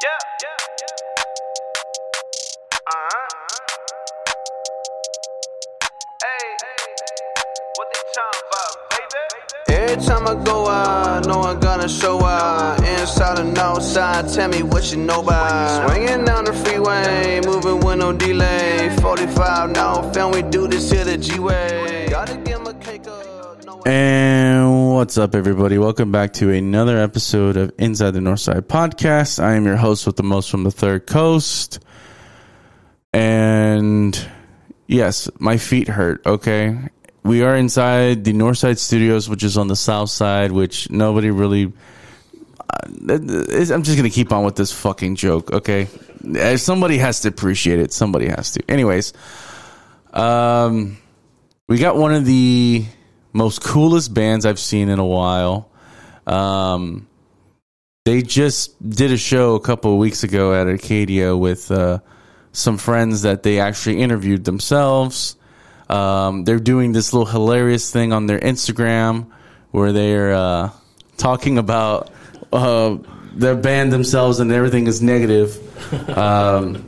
Yeah. Uh-huh. Hey, what they talking about, baby? Every time I go out, know I'm gonna show out. Inside and outside, tell me what you know about. Swinging down the freeway, moving with no delay. 45 now, fam, we do this here the G way. Gotta give a cake up. No And what's up, everybody? Welcome back to another episode of Inside the Northside Podcast. I am your host with the most from the Third Coast. And yes, my feet hurt, okay? We are inside the Northside Studios, which is on the south side, which nobody really. uh, I'm just going to keep on with this fucking joke, okay? If Somebody has to appreciate it. Somebody has to. Anyways, um, we got one of the most coolest bands I've seen in a while. Um, they just did a show a couple of weeks ago at Arcadia with uh, some friends that they actually interviewed themselves. Um, they're doing this little hilarious thing on their Instagram where they're uh, talking about uh, their band themselves and everything is negative. Um,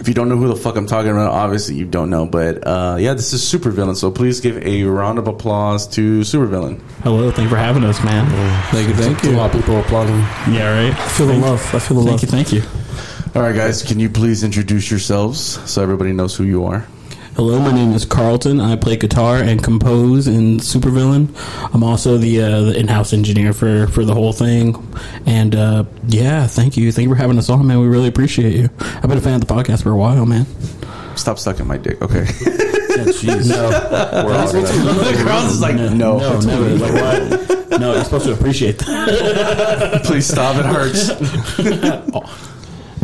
if you don't know who the fuck I'm talking about, obviously you don't know. But uh, yeah, this is Supervillain. So please give a round of applause to Supervillain. Hello, thank you for having us, man. Thank you, thank you. A lot of people applauding. Yeah, right. I feel the love. I feel the Thank love. you, thank you. All right, guys, can you please introduce yourselves so everybody knows who you are? Hello, my name is Carlton. I play guitar and compose in Supervillain. I'm also the uh, the in-house engineer for for the whole thing. And uh, yeah, thank you, thank you for having us on, man. We really appreciate you. I've been a fan of the podcast for a while, man. Stop sucking my dick. Okay. Jeez, no, We're all gonna- the crowd is like, no. no, never. Like, what? No, you're supposed to appreciate that. Please stop. It hurts.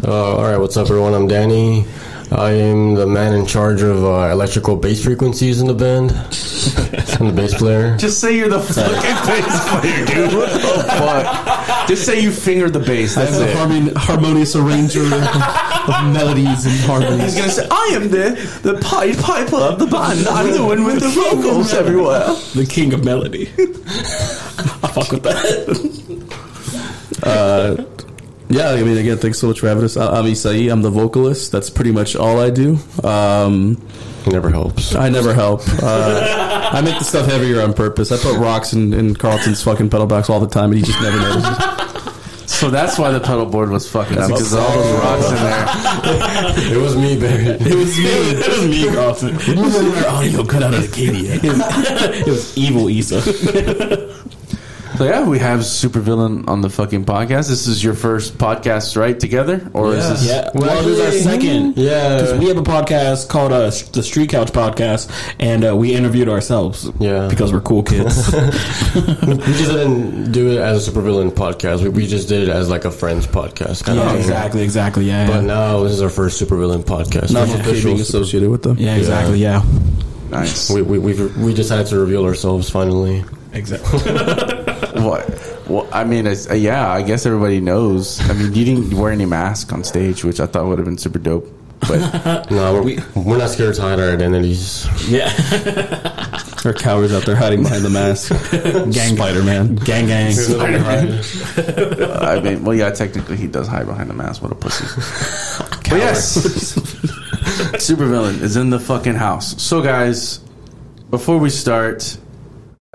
Uh, all right, what's up, everyone? I'm Danny. I am the man in charge of uh, electrical bass frequencies in the band. I'm the bass player. Just say you're the fucking bass player, dude. What the fuck? Just say you fingered the bass. That's it. harmonious arranger of melodies and harmonies. He's gonna say, "I am the the pied piper of the band. I'm the one with the vocals everywhere." the king of melody. I fuck with that. Yeah, I mean, again, thanks so much for having us. I- I'm Isai. I'm the vocalist. That's pretty much all I do. Um, never helps. I never help. Uh, I make the stuff heavier on purpose. I put rocks in, in Carlton's fucking pedal box all the time, and he just never notices. So that's why the pedal board was fucking up because all those rocks in there. It was me, Barry. It was me. It was me, Carlton. It was our audio cut out of Acadia. It was evil Issa. So yeah, we have Supervillain on the fucking podcast. This is your first podcast, right? Together, or is this? Yeah, well, this is our second. Yeah. because we have a podcast called uh, the Street Couch Podcast, and uh, we interviewed ourselves. Yeah. because we're cool kids. We just didn't do it as a supervillain podcast. We, we just did it as like a friends podcast kind of yeah, thing. exactly, exactly. Yeah, But yeah. now this is our first supervillain podcast. Not First okay official being super- associated with them. yeah, exactly. Yeah, Nice. we, we, we've, we decided to reveal ourselves finally. Exactly. What? Well, I mean, it's, uh, yeah, I guess everybody knows. I mean, you didn't wear any mask on stage, which I thought would have been super dope. But No, we're, we're not scared to hide our identities. yeah, There are cowards out there hiding behind the mask. gang, Spider Man. gang, gang. I mean, well, yeah, technically he does hide behind the mask. What a pussy. but yes, Supervillain is in the fucking house. So, guys, before we start,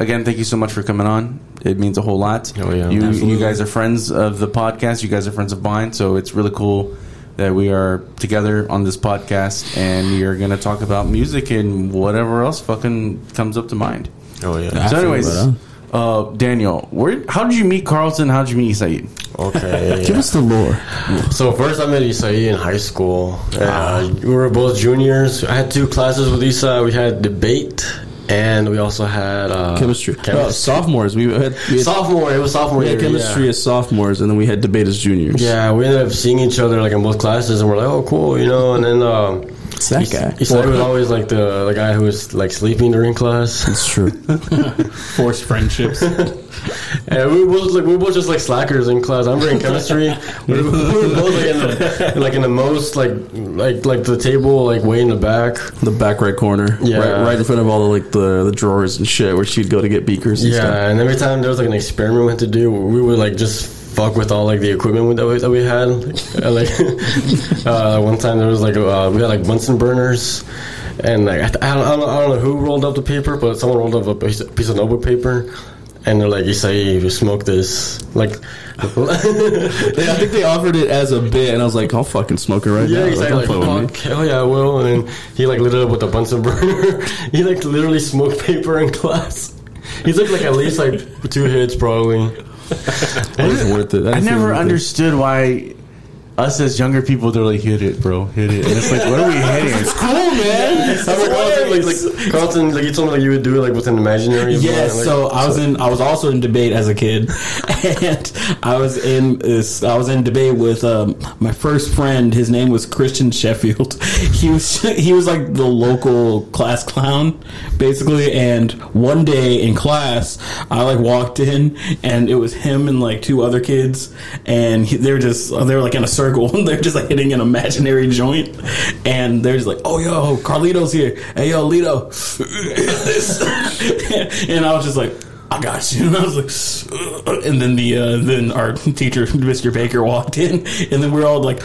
again, thank you so much for coming on. It means a whole lot. Oh, yeah. you, you guys are friends of the podcast. You guys are friends of mine. So it's really cool that we are together on this podcast and we are going to talk about music and whatever else fucking comes up to mind. Oh yeah. So, anyways, Absolutely, uh, Daniel, where? How did you meet Carlton? How did you meet Saeed? Okay. Give us the lore. So first I met Isai in high school. Uh, we were both juniors. I had two classes with Isai. We had debate and we also had uh, Chemistry. chemistry. Uh, sophomores. We had, we had, sophomore. It was sophomore we had year. chemistry yeah. as sophomores, and then we had debate as juniors. Yeah, we ended up seeing each other like in both classes, and we're like, "Oh, cool," you know. And then um, It's that guy. Isai was always like the the guy who was like sleeping during class. It's true. Forced friendships. And we were both like we were both just like slackers in class. I'm in chemistry. we, were, we were both like in the like in the most like like like the table like way in the back. the back right corner. Yeah. Right, right in front of all the like the, the drawers and shit where she'd go to get beakers and Yeah, stuff. and every time there was like an experiment we had to do, we would like just fuck with all like the equipment that we, that we had. Like uh, one time there was like uh, we had like Bunsen burners, and like I, th- I, don't, I, don't, I don't know who rolled up the paper, but someone rolled up a piece, piece of notebook paper. And they're like, Isai, you smoke this. Like, I think they offered it as a bit, and I was like, I'll fucking smoke it right Yeah, now. he's like, like fuck with me. fuck, hell yeah, I will. And then he like lit it up with a Bunsen burner. he like literally smoked paper in class. He took like at least like two hits probably. Was worth it. I never understood why us as younger people they're like hit it, bro, hit it. And it's like, what are we hitting? It's cool, man. I remember Carlton, like, like Carlton, like you told me like you would do it like with an imaginary. Yes, like, so I was in. I was also in debate as a kid, and I was in this. I was in debate with um, my first friend. His name was Christian Sheffield. He was he was like the local class clown, basically. And one day in class, I like walked in, and it was him and like two other kids, and he, they were just they were like in a circle. They're just like hitting an imaginary joint, and they're just like, "Oh yo, Carlito's here. Hey yo, Lito." and I was just like, I got you. And I was like, "Ugh." and then the uh, then our teacher, Mr. Baker, walked in, and then we are all like,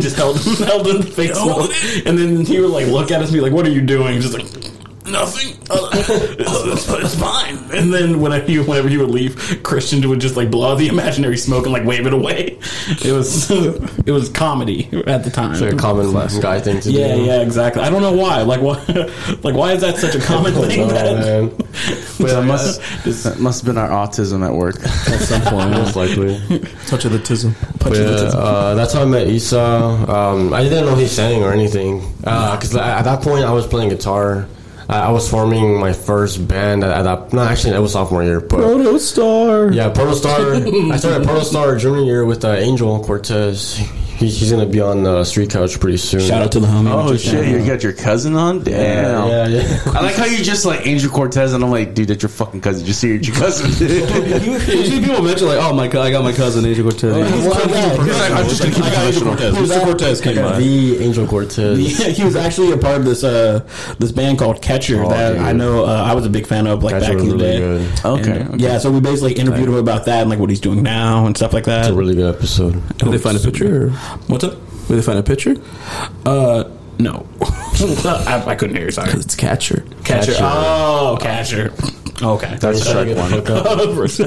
just held held in the face, and then he would like look at us and be like, "What are you doing?" Just like. Nothing. Uh, it's, it's fine. And then whenever he, whenever he would leave, Christian would just like blow out the imaginary smoke and like wave it away. It was it was comedy at the time. It's like a common guy thing to Yeah, do. yeah, yeah, exactly. I don't know why. Like, why? Like, why is that such a common thing? Oh, that, man. But That must, that must have been our autism at work. at some point, most likely. Touch of the tism. But yeah, uh, that's how I met Isa. Um, I didn't know he sang or anything because at that point I was playing guitar. I, I was forming my first band at, at that. No, actually, it was sophomore year. But Proto Star. yeah, Proto Star. I started Proto Star junior year with uh, Angel Cortez. He, he's gonna be on the street couch pretty soon. Shout out to the homie. Oh shit, shout you got your cousin on? Damn. Yeah, yeah. I like how you just like Angel Cortez, and I'm like, dude, that's your fucking cousin. Just see your cousin. Usually people mention like, oh my, god, I got my cousin Angel Cortez. I'm just gonna keep it professional. Mr. Cortez came by. the Angel Cortez. Yeah, he was actually a part of this uh this band called Catcher Oh, that dude. I know uh, I was a big fan of like Catcher back in the really day. good. Okay, And, okay. Yeah, so we basically interviewed him about that and like what he's doing now and stuff like that. It's a really good episode. Did they find a picture? Or? What's up? Did they find a picture? Uh, no, I, I couldn't hear you. Sorry. It's Catcher. Catcher. Oh, Catcher. Okay. That's Shrek one. It's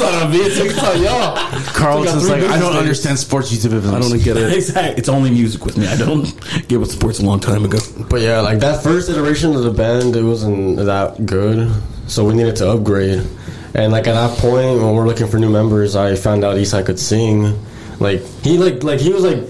not on me. It's, it's on y'all. Carlton's like, I don't understand sports YouTubers. I don't get it. Exactly. It's only music with me. I don't get with sports a long time ago. But yeah, like that first iteration of the band, it wasn't that good, so we needed to upgrade. And like at that point, when we're looking for new members, I found out Isai could sing. Like he like like he was like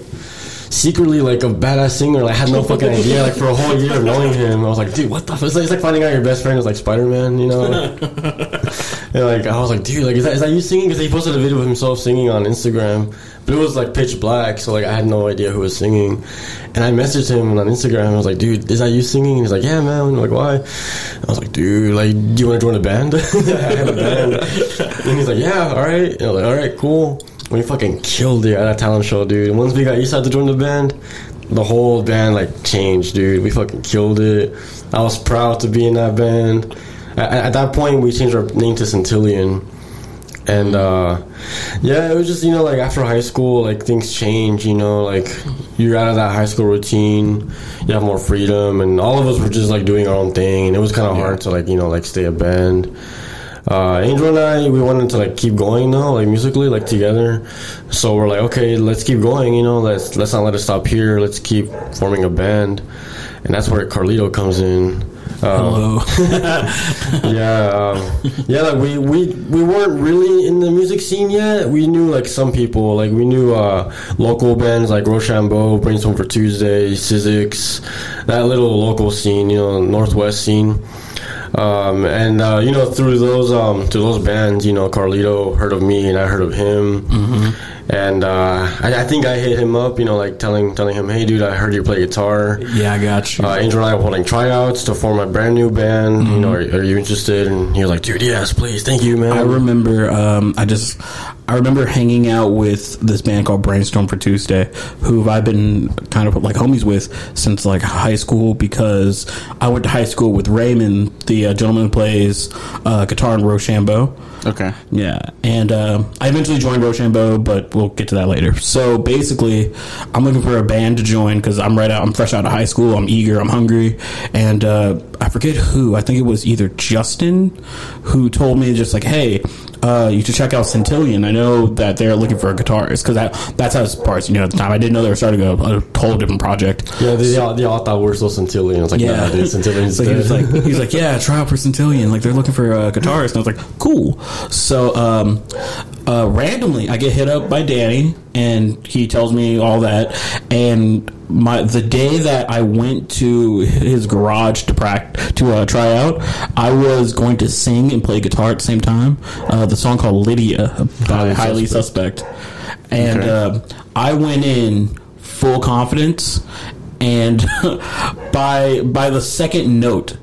secretly like a badass singer. Like I had no fucking idea. Like for a whole year of knowing him, I was like, dude, what the? F-? It's like, it's like finding out your best friend is like Spider Man, you know. and like I was like, dude, like is that, is that you singing? Because he posted a video of himself singing on Instagram, but it was like pitch black, so like I had no idea who was singing. And I messaged him on Instagram. I was like, dude, is that you singing? And he's like, yeah, man. I'm like, why? I was like, dude, like, do you want to join a band? I have a band. and he's like, yeah, all right. And I was like, all right, cool. We fucking killed it at that talent show, dude. Once we got Eastside to join the band, the whole band like changed, dude. We fucking killed it. I was proud to be in that band. At, at that point, we changed our name to Centillion. And uh, yeah, it was just you know like after high school, like things change. You know, like you're out of that high school routine. You have more freedom, and all of us were just like doing our own thing, and it was kind of hard to like you know like stay a band. Uh, Angel and I, we wanted to like keep going though, like musically, like together. So we're like, okay, let's keep going. You know, let's let's not let it stop here. Let's keep forming a band, and that's where Carlito comes in. Uh, yeah, um, yeah. Like we, we we weren't really in the music scene yet. We knew like some people, like we knew uh, local bands like Rochambeau, Brainstorm for Tuesday, Sizzix, that little local scene, you know, Northwest scene. Um, and uh, you know, through those um, through those bands, you know, Carlito heard of me and I heard of him. And uh, I, I think I hit him up, you know, like telling telling him, "Hey, dude, I heard you play guitar." Yeah, I got you. Uh, Angel and I were holding tryouts to form a brand new band. You know, are, are you interested? And he was like, "Dude, yes, please, thank you, man." I remember, um, I just, I remember hanging out with this band called Brainstorm for Tuesday, who I've been kind of like homies with since like high school because I went to high school with Raymond, the the uh, gentleman who plays uh, guitar in Rochambeau. Okay. Yeah, and uh, I eventually joined Rochambeau, but we'll get to that later. So basically, I'm looking for a band to join because I'm right out. I'm fresh out of high school. I'm eager. I'm hungry, and uh, I forget who. I think it was either Justin who told me just like, "Hey, uh, you should check out Centillion. I know that they're looking for a guitarist because that that's how it parts. You know, at the time I didn't know they were starting a, a whole different project. Yeah, they, all, they all thought we were still Centillion. I was like, Yeah, nah, dude, Centillion's so he was like, he's like, yeah, try out for Centillion. Like they're looking for a guitarist, and I was like, cool. So um, uh, randomly, I get hit up by Danny, and he tells me all that. And my the day that I went to his garage to practice to uh, try out, I was going to sing and play guitar at the same time. Uh, the song called Lydia by Highly Highly Suspect, and Okay. uh, I went in full confidence and by by the second note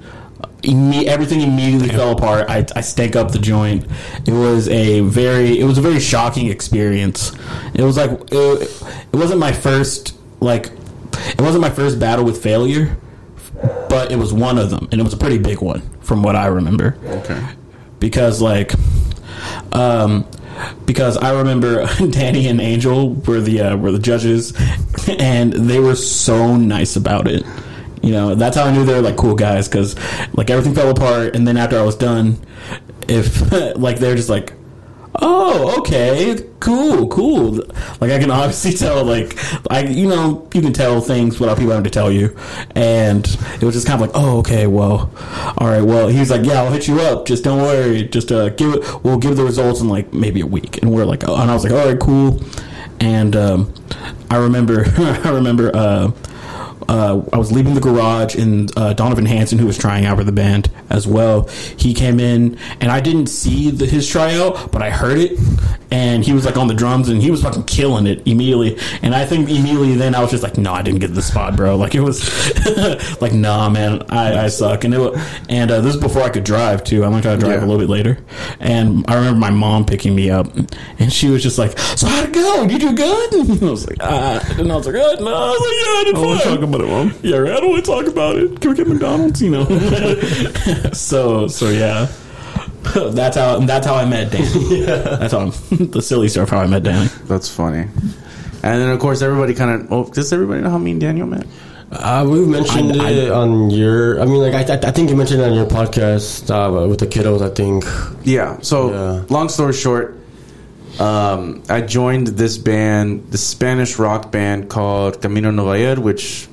imme- everything immediately fell apart. I, I stank up the joint. It was a very it was a very shocking experience. It was like it, it wasn't my first like it wasn't my first battle with failure but it was one of them and it was a pretty big one from what i remember. Okay. because like um because I remember Danny and Angel were the uh, were the judges, and they were so nice about it. You know, that's how I knew they were like cool guys because like everything fell apart, and then after I was done, if like they're just like, oh okay, cool, cool. Like I can obviously tell, like I you know you can tell things without people having to tell you, and it was just kind of like, oh okay, well, all right, well he was like, yeah, I'll hit you up, just don't worry, just uh, give it, we'll give the results in like maybe a week, and we're like, oh, and I was like, all right, cool, and um, I remember, I remember. Uh, uh, I was leaving the garage, and uh, Donovan Hanson, who was trying out for the band as well, he came in, and I didn't see the, his tryout, but I heard it, and he was like on the drums, and he was fucking killing it immediately. And I think immediately then I was just like, no, I didn't get the spot, bro. Like it was like, nah, man, I, I suck. And it was, and uh, this is before I could drive too. I learned how to drive Yeah. a little bit later, and I remember my mom picking me up, and she was just like, "So how'd it go? Did you do good?" And I was like, "Ah," and I was like, "Oh no," I was like, "Yeah, I did fine." Talk about it, mom. Yeah, right. I don't want to talk about it. Can we get McDonald's? You know. so so yeah. That's how that's how I met Danny. That's how I'm, the silly stuff how I met Danny. That's funny. And then of course everybody kind of. Oh, does everybody know how me and Daniel met? Uh, we've mentioned I- it on your. I mean, like I, I think you mentioned it on your podcast uh, with the kiddos. I think. Yeah. So, Yeah. long story short, um, I joined this band, the Spanish rock band called Camino Novayer, which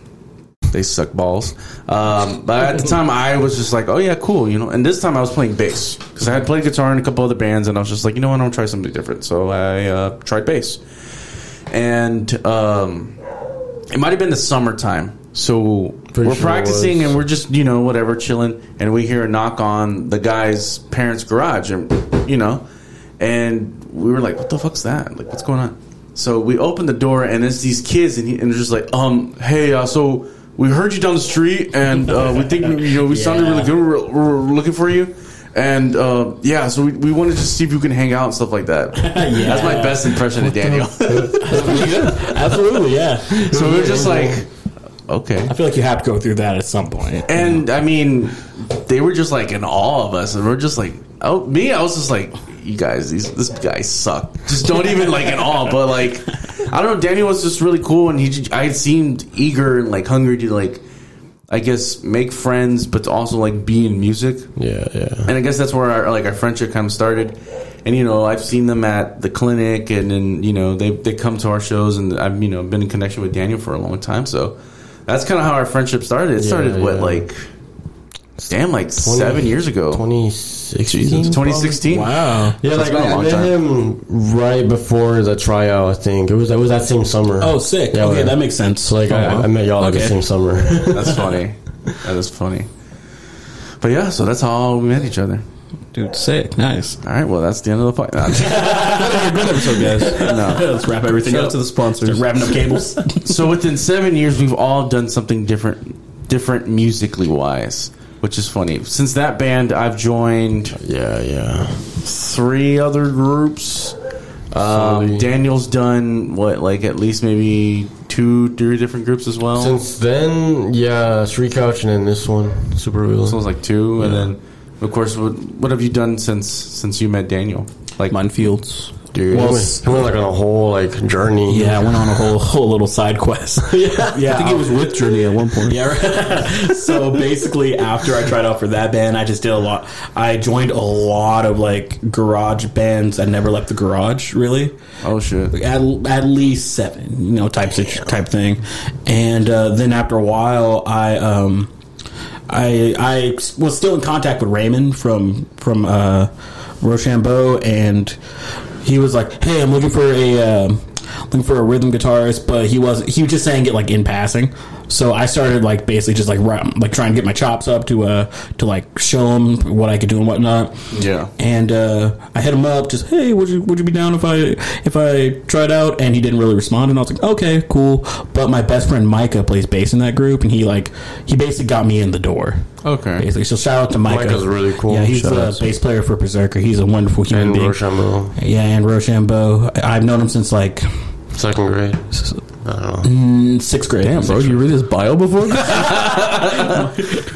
they suck balls. Um, but at the time, I was just like, oh yeah, cool, you know. And this time, I was playing bass because I had played guitar in a couple other bands, and I was just like, you know what, I'm gonna try something different. So I uh, tried bass, and um, it might have been the summertime. So Pretty we're sure practicing, and we're just you know whatever chilling, and we hear a knock on the guy's parents' garage, and you know, and we were like, "What the fuck's that? Like, what's going on?" So we open the door, and it's these kids, and, he, and they're just like, "Um, hey, uh, so we heard you down the street, and uh, we think you know we sounded really good. We're, we're looking for you." And uh, yeah, so we, we wanted to see if you can hang out and stuff like that. yeah. That's my best impression of Daniel. Absolutely, yeah. so we were just like, okay. I feel like you have to go through that at some point. And I mean, they were just like in awe of us, and we're just like, oh, me, I was just like, you guys, these this guys suck. Just don't even like at all. But like, I don't know. Daniel was just really cool, and he, I seemed eager and like hungry to like, I guess, make friends, but to also like be in music. Yeah, yeah. And I guess that's where our like our friendship kind of started. And you know, I've seen them at the clinic, and then you know they they come to our shows, and I've you know been in connection with Daniel for a long time. So that's kind of how our friendship started. It started what yeah. like, damn, like seven years ago. 2016. Jesus, 2016. Wow. Yeah, So like been a I long met time. him right before the tryout. I think it was. It was that same summer. Oh, sick. Yeah, okay, yeah. that makes sense. So like Oh, I, wow. I met y'all like the same summer. That's funny. that is funny. But yeah, so that's how we met each other. Dude, sick. Nice. All right, well that's the end of the podcast. Good episode, guys. no. Let's wrap everything Shout up. to the sponsors. Wrapping up cables. So within seven years, we've all done something different, different musically wise, which is funny. Since that band, I've joined yeah, yeah. three other groups. Um, Daniel's done what, like at least maybe two, three different groups as well. Since then, yeah, Street Couch and then this one, Super Wheel. so it was like two, and then Of course, what, what have you done since since you met Daniel? Like Minefields. Dude, Well, he, went, s- he went like on a whole like journey. Yeah, I went on a whole whole little side quest. yeah, yeah. I think it was with Journey at one point. Yeah. right. so basically, after I tried out for that band, I just did a lot. I joined a lot of like garage bands. I never left the garage really. oh shit. At, at least seven, you know, type situ- type thing. And uh, then after a while, I um, I I was still in contact with Raymond from from uh, Rochambeau, and he was like, "Hey, I'm looking for a um, looking for a rhythm guitarist," but he was he was just saying it like in passing. So I started like basically just like like trying to get my chops up to uh to like show him what I could do and whatnot. Yeah. And uh, I hit him up, just hey, would you would you be down if I if I tried out? And he didn't really respond, and I was like, okay, cool. But my best friend Micah plays bass in that group, and he like he basically got me in the door. Okay. Basically, so shout out to Micah. Micah's really cool. Yeah, he's Shout the out bass player for Berserker. He's a wonderful human And being. Rochambeau, Yeah, and Rochambeau. I've known him since like second grade. I don't know. mm, sixth grade. Damn, bro, you read his bio before?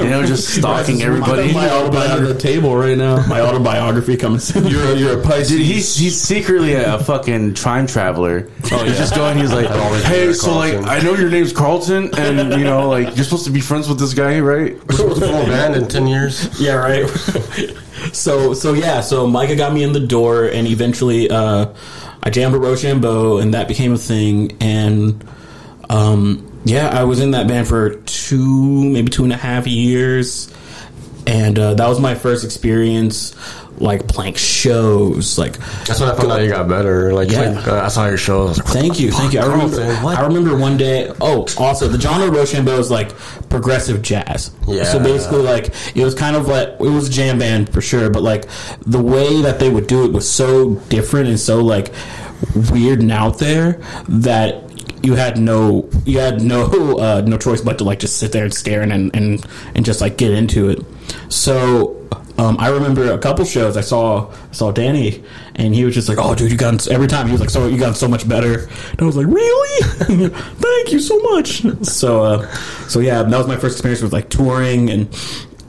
You know, just stalking everybody. my autobiography on the table right now. My autobiography coming soon. You're a, you're a Pisces. Dude, he's he's secretly a, fucking time traveler. Oh, he's just going. He's like, hey, been so like, I know your name's Carlton, and you know, like, you're supposed to be friends with this guy, right? We're supposed to form a band in ten years. Yeah, right. so so yeah, so Micah got me in the door, and eventually uh, I jammed with Rochambeau, and that became a thing. And um, yeah, I was in that band for two, maybe two and a half years, and uh, that was my first experience like playing shows, like That's when I found out you got better. Like, Yeah. like, uh, I saw your shows. Like, Thank you, thank you. I remember. I remember one day. Oh, also the genre of Rochambeau is like progressive jazz. Yeah. So basically, like it was kind of like it was a jam band for sure, but like the way that they would do it was so different and so like weird and out there that you had no you had no uh, no choice but to like just sit there and stare and and and just like get into it. So um, I remember a couple shows I saw saw Danny, and he was just like, "Oh, dude, you got every time." He was like, "So you got so much better." And I was like, "Really? Thank you so much." So, uh, so yeah, that was my first experience with like touring and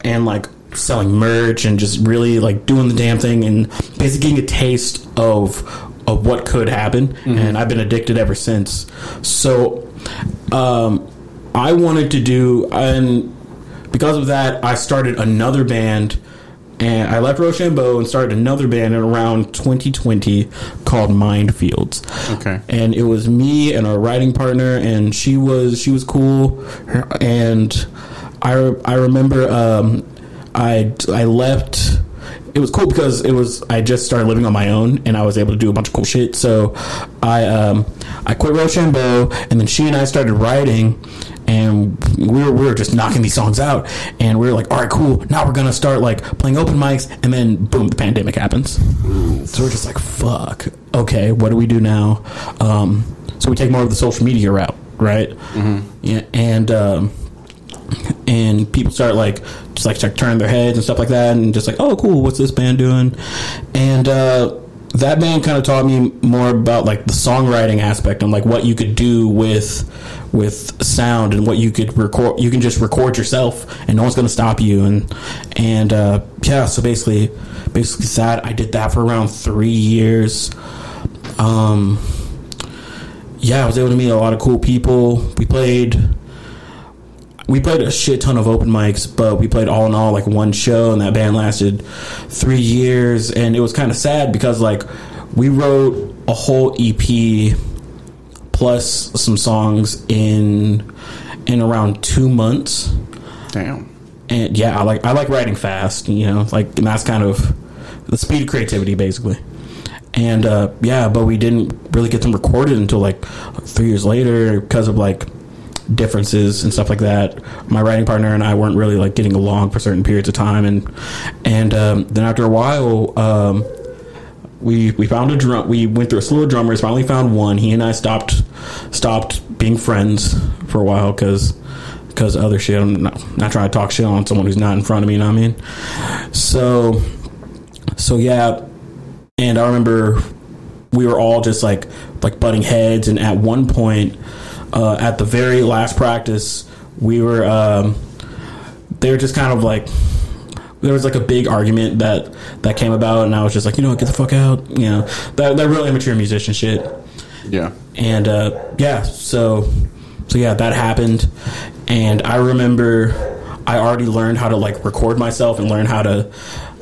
and like selling merch and just really like doing the damn thing and basically getting a taste of of what could happen. And I've been addicted ever since. So, um, I wanted to do and because of that, I started another band, and I left Rochambeau and started another band in around 2020 called Mindfields. Okay. and it was me and our writing partner, and she was she was cool, and I I remember um, I I left. It was cool because it was I just started living on my own and I was able to do a bunch of cool shit. So I um, I quit Rochambeau and then she and I started writing and we were, we were just knocking these songs out. And we were like all right cool. Now we're gonna start like playing open mics. And then boom the pandemic happens. So we're just like fuck. Okay what do we do now? Um, so we take more of the social media route right? Yeah and um, and people start like just like start turning their heads and stuff like that and just like oh cool. What's this band doing? And uh that band kind of taught me more about like the songwriting aspect and like what you could do with with sound and what you could record you can just record yourself and no one's going to stop you and and uh yeah so basically basically that i did that for around three years. Um yeah i was able to meet a lot of cool people. We played we played a shit ton of open mics, but we played all in all like one show, and that band lasted three years, and it was kind of sad because like we wrote a whole EP plus some songs in in around two months, Damn. and yeah, I like I like writing fast, you know, like and that's kind of the speed of creativity basically. And uh, yeah, but we didn't really get them recorded until like three years later because of like differences and stuff like that. My writing partner and I weren't really like getting along for certain periods of time, and and um, then after a while, um, we we found a drum. We went through a slew of drummers. Finally found one. He and I stopped stopped being friends for a while because because other shit. I'm not, not trying to talk shit on someone who's not in front of me. You know what I mean? So so yeah, and I remember we were all just like like butting heads, and at one point, uh, at the very last practice, we were um, they were just kind of like there was like a big argument that that came about, and I was just like, you know, what, get the fuck out, you know, that that real immature musician shit. Yeah. And uh, yeah, so so yeah, that happened, and I remember I already learned how to like record myself and learn how to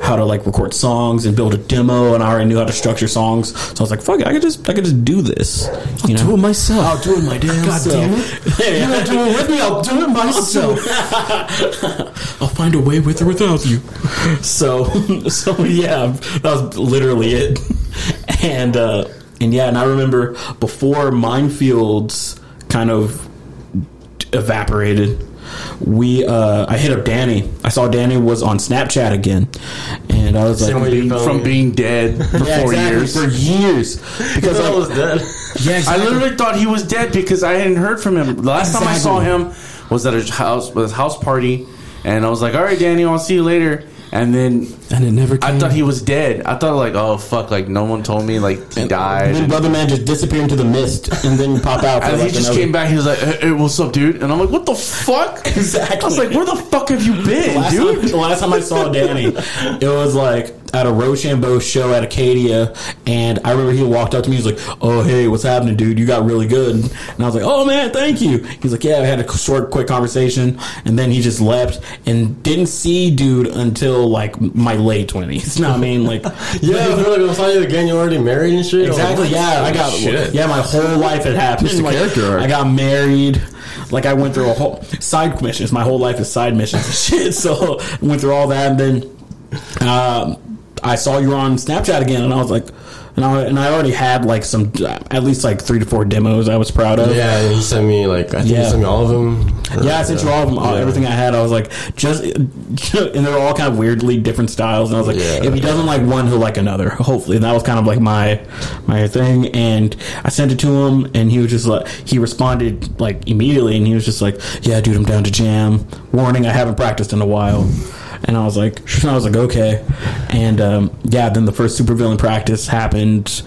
how to like record songs and build a demo, and I already knew how to structure songs. So I was like, fuck it, I could just I could just do this. You know? do it myself. I'll do it my damn God self. damn it. Yeah, You do it with me, I'll do it myself. I'll find a way with or without you. So, so yeah, that was literally it. And uh, and yeah, and I remember before Minefields kind of evaporated. We, uh, I hit up Danny. I saw Danny was on Snapchat again, and I was like, Same you felt. From being dead for yeah, four exactly, years. for years, because I was dead. yeah, I literally thought he was dead because I hadn't heard from him. The last time I saw him was at his house, was house party, and I was like, "All right, Danny, I'll see you later." And then and it never. Came. I thought he was dead. I thought like, "Oh fuck!" Like no one told me like he died. And then And, brother man just disappeared into the mist, and then pop out. And like he just another- came back. He was like, hey, "What's up, dude?" And I'm like, "What the fuck?" Exactly. I was like, "Where the fuck have you been, last dude?" Time, the last time I saw Danny, it was like at a Rochambeau show at Acadia, and I remember he walked up to me. He was like, "Oh, hey, what's happening, dude? You got really good." And I was like, "Oh man, thank you." He's like, "Yeah." I had a short, quick conversation, and then he just left and didn't see dude until like my late twenties. You know what I mean? Like, Yeah, I feel like I saw you again. You're already married and shit. Exactly. Yeah, I got. shit. Yeah, my whole life had happened. Like, character. I got married. Like I went through a whole side missions. My whole life is side missions and shit. So I went through all that, and then um, I saw you on Snapchat again, and I was like, and I and I already had like some at least like three to four demos I was proud of. Yeah, and he sent me like I think Yeah. he sent me all of them. Yeah, I sent you all of them, all, Yeah. everything I had. I was like, just, and they're all kind of weirdly different styles. And I was like, Yeah. if he doesn't like one, he'll like another. Hopefully, and that was kind of like my my thing. And I sent it to him, and he was just like, he responded like immediately, and he was just like, yeah, dude, I'm down to jam. Warning, I haven't practiced in a while. And I was like, I was like, okay. And um, yeah, then the first supervillain practice happened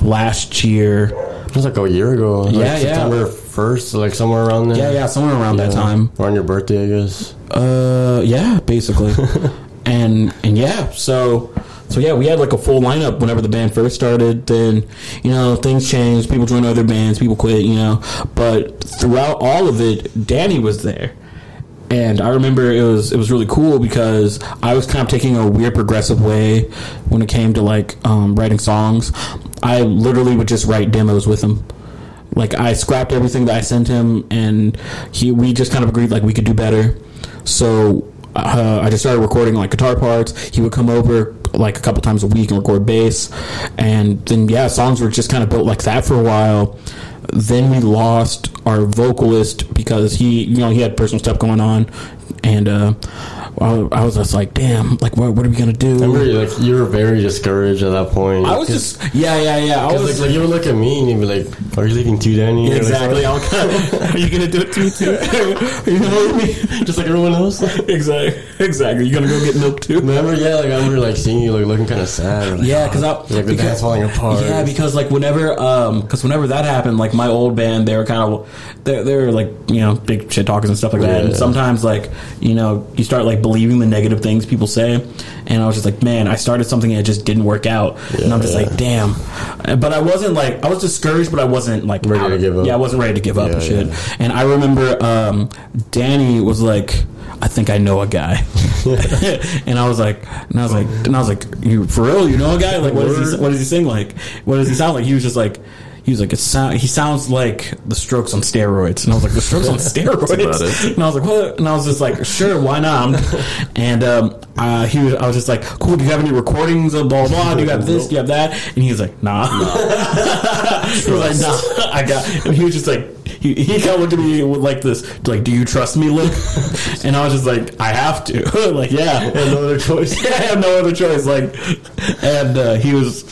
last year. It was like a year ago. Like Yeah, yeah. September first, like somewhere around there. Yeah, yeah, somewhere around that time. Or on your birthday, I guess. Uh, yeah, basically. and and yeah, so so yeah, we had like a full lineup whenever the band first started. Then you know things changed. People joined other bands. People quit. You know, but throughout all of it, Danny was there. And I remember it was it was really cool because I was kind of taking a weird progressive way when it came to like um, writing songs. I literally would just write demos with him. Like I scrapped everything that I sent him, and he we just kind of agreed like we could do better. So uh, I just started recording like guitar parts. He would come over like a couple times a week and record bass, and then yeah, songs were just kind of built like that for a while. Then we lost our vocalist because he, you know, he had personal stuff going on, and uh, I I was just like, damn, like what, what are we gonna do? I remember like you were very discouraged at that point. I was just, yeah, yeah, yeah. I was like, like you would look at me and you'd be like, "Are you leaving too, Danny?" Or, like, exactly. I was kind of, are you gonna do it to me too? are you gonna hurt me? just like everyone else. exactly, exactly. You gonna go get milk too? Remember? Yeah, like I remember like seeing you like looking kind of sad. Like, Yeah, because I like the because- band's falling apart. Yeah, because like whenever um because whenever that happened, like my old band, they were kind of they they were like you know big shit talkers and stuff like that. And sometimes like you know you start like believing the negative things people say, and I was just like, man, I started something and it just didn't work out, and I'm just yeah. like, damn. But I wasn't like I was discouraged, but I wasn't like Ready to give up. Yeah, I wasn't ready to give up Yeah, and shit. yeah. And I remember um Danny was like. I think I know a guy, and I was like, and I was like, and I was like, you for real? You know a guy? Like, what does he? What does he sing like? What does he sound like? He was just like, he was like, it sound, he sounds like the Strokes on steroids, and I was like, the Strokes on steroids, and I was like, what? And I was just like, sure, why not? and um, uh, he was, I was just like, cool. Do you have any recordings of blah blah? Do you have this? Do you have that? And he was like, nah. he was like, nah. I got. And he was just like. He, he kind of looked at me with like this, like, "Do you trust me, look?" And I was just like, "I have to." like, yeah, no other choice. I have no other choice. Like, and uh, he was,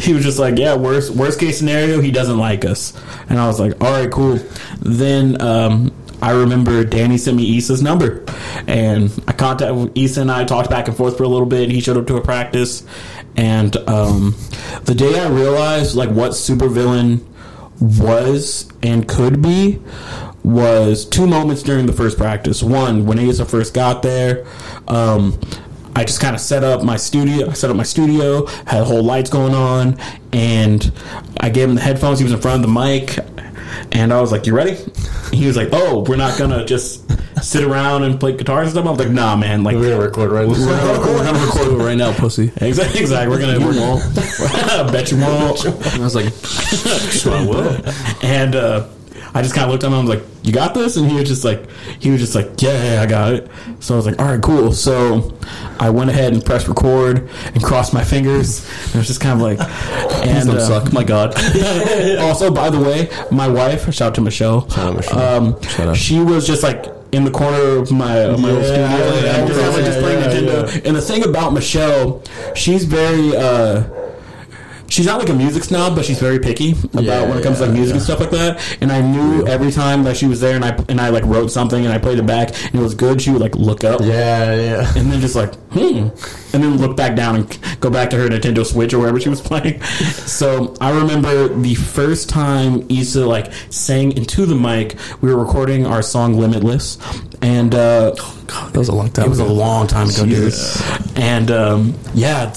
he was just like, yeah, worst worst case scenario, he doesn't like us. And I was like, all right, cool. Then um, I remember Danny sent me Issa's number, and I contacted Issa and I talked back and forth for a little bit. He showed up to a practice, and um, the day I realized like what supervillain was and could be was two moments during the first practice. One, when Issa first got there, um, I just kind of set up my studio. I set up my studio, had whole lights going on, and I gave him the headphones. He was in front of the mic, and I was like, "You ready?" He was like, "Oh, we're not gonna just sit around and play guitar and stuff." I was like, "Nah, man. Like, We're gonna record right we're gonna record, we're gonna record right now, pussy. Exactly. Exactly. We're gonna. We're, won't. bet you won't. I was like, Sure I will. And uh, I just kind of looked at him. and I was like, "You got this?" And he was just like, "He was just like, yeah, yeah, I got it." So I was like, "All right, cool." So I went ahead and pressed record and crossed my fingers. And it was just kind of like, and don't uh, suck. My God. also, by the way, my wife, shout out to Michelle. Shout out, Michelle. Um, Shout out. She was just like in the corner of my of my little studio, yeah, and just, yeah, just playing yeah, Nintendo. And the thing about Michelle, she's very. Uh, She's not like a music snob, but she's very picky about Yeah, when it comes to like yeah, music and stuff like that. And I knew every time that she was there, and I and I like wrote something and I played it back, and it was good. She would like look up, Yeah, yeah. and then just like hmm, and then look back down and go back to her Nintendo Switch or wherever she was playing. So I remember the first time Issa like sang into the mic. We were recording our song Limitless, and uh, God, that was a long time it was a long time ago, dude. And um, yeah.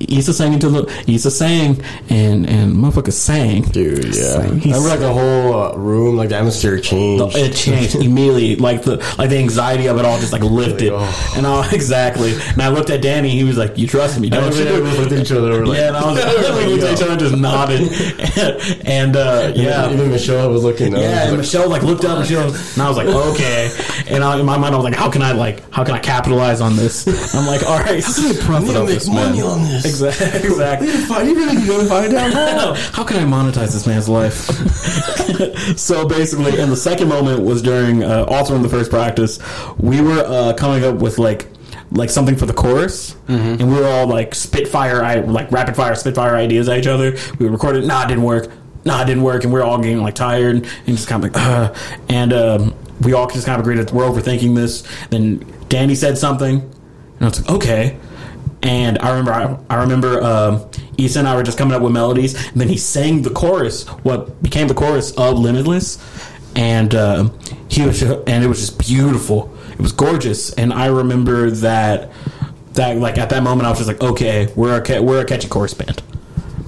Issa sang into the Issa sang and and motherfucker sang. Dude, yeah. I He's- remember like the whole uh, room, like the atmosphere changed. It changed immediately, like the like the anxiety of it all just like lifted, oh. and I exactly. And I looked at Danny. He was like, "You trust me, don't And we you?" looked at each other. We're like, yeah, and I was like, we looked at each other and just nodded, and uh, yeah. Even Michelle was looking. I was Yeah, and like, Michelle like looked up and she was, and I was like, okay. And I, in my mind, I was like, how can I like, how can I capitalize on this? I'm like, all right, how can I profit off this man. On this. exactly, exactly. You really need to find out how. How can I monetize this man's life? so basically, and the second moment was during uh, also in the first practice, we were uh, coming up with like like something for the chorus, and we were all like spitfire, like rapid fire spitfire ideas at each other. We recorded, nah, it didn't work. Nah, it didn't work, and we are all getting like tired and just kind of like, Ugh. and um, we all just kind of agreed that we're overthinking this. Then Danny said something, and I was like, okay. And I remember, I, I remember, um, Issa and I were just coming up with melodies, and then he sang the chorus, what became the chorus of Limitless, and uh, he was, and it was just beautiful. It was gorgeous, and I remember that, that like at that moment, I was just like, okay, we're a we're a catchy chorus band.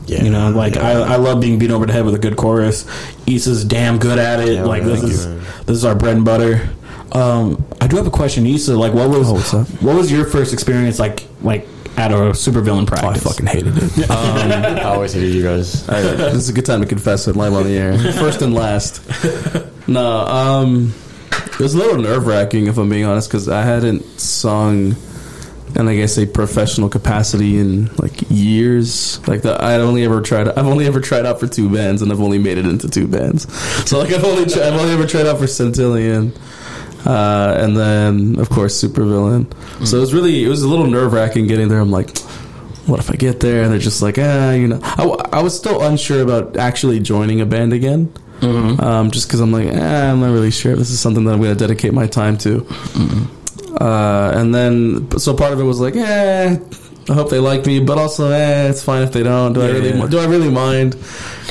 Yeah, You know, like yeah. I, I love being beat over the head with a good chorus. Issa's damn good at it. Yeah, like this is you, this is our bread and butter. Um, I do have a question, Issa. Like, what was Oh, what was your first experience like like at a supervillain Oh, I fucking hated it. Um, I always hated you guys. I- this is a good time to confess it live on the air. First and last. No, um, it was a little nerve wracking if I'm being honest because I hadn't sung in I guess a professional capacity in like years. Like the, I'd only ever tried. I've only ever tried out for two bands, and I've only made it into two bands. So like I've only tri- I've only ever tried out for Centillion. Uh, and then of course Supervillain. So it was really it was a little nerve wracking getting there. I'm like, what if I get there and they're just like, ah, you know, I, I was still unsure about actually joining a band again. Um, just because I'm like, eh, I'm not really sure if this is something that I'm going to dedicate my time to. Uh, and then, so part of it was like, eh, I hope they like me, but also, eh, it's fine if they don't. Do I really, Yeah. do I really mind?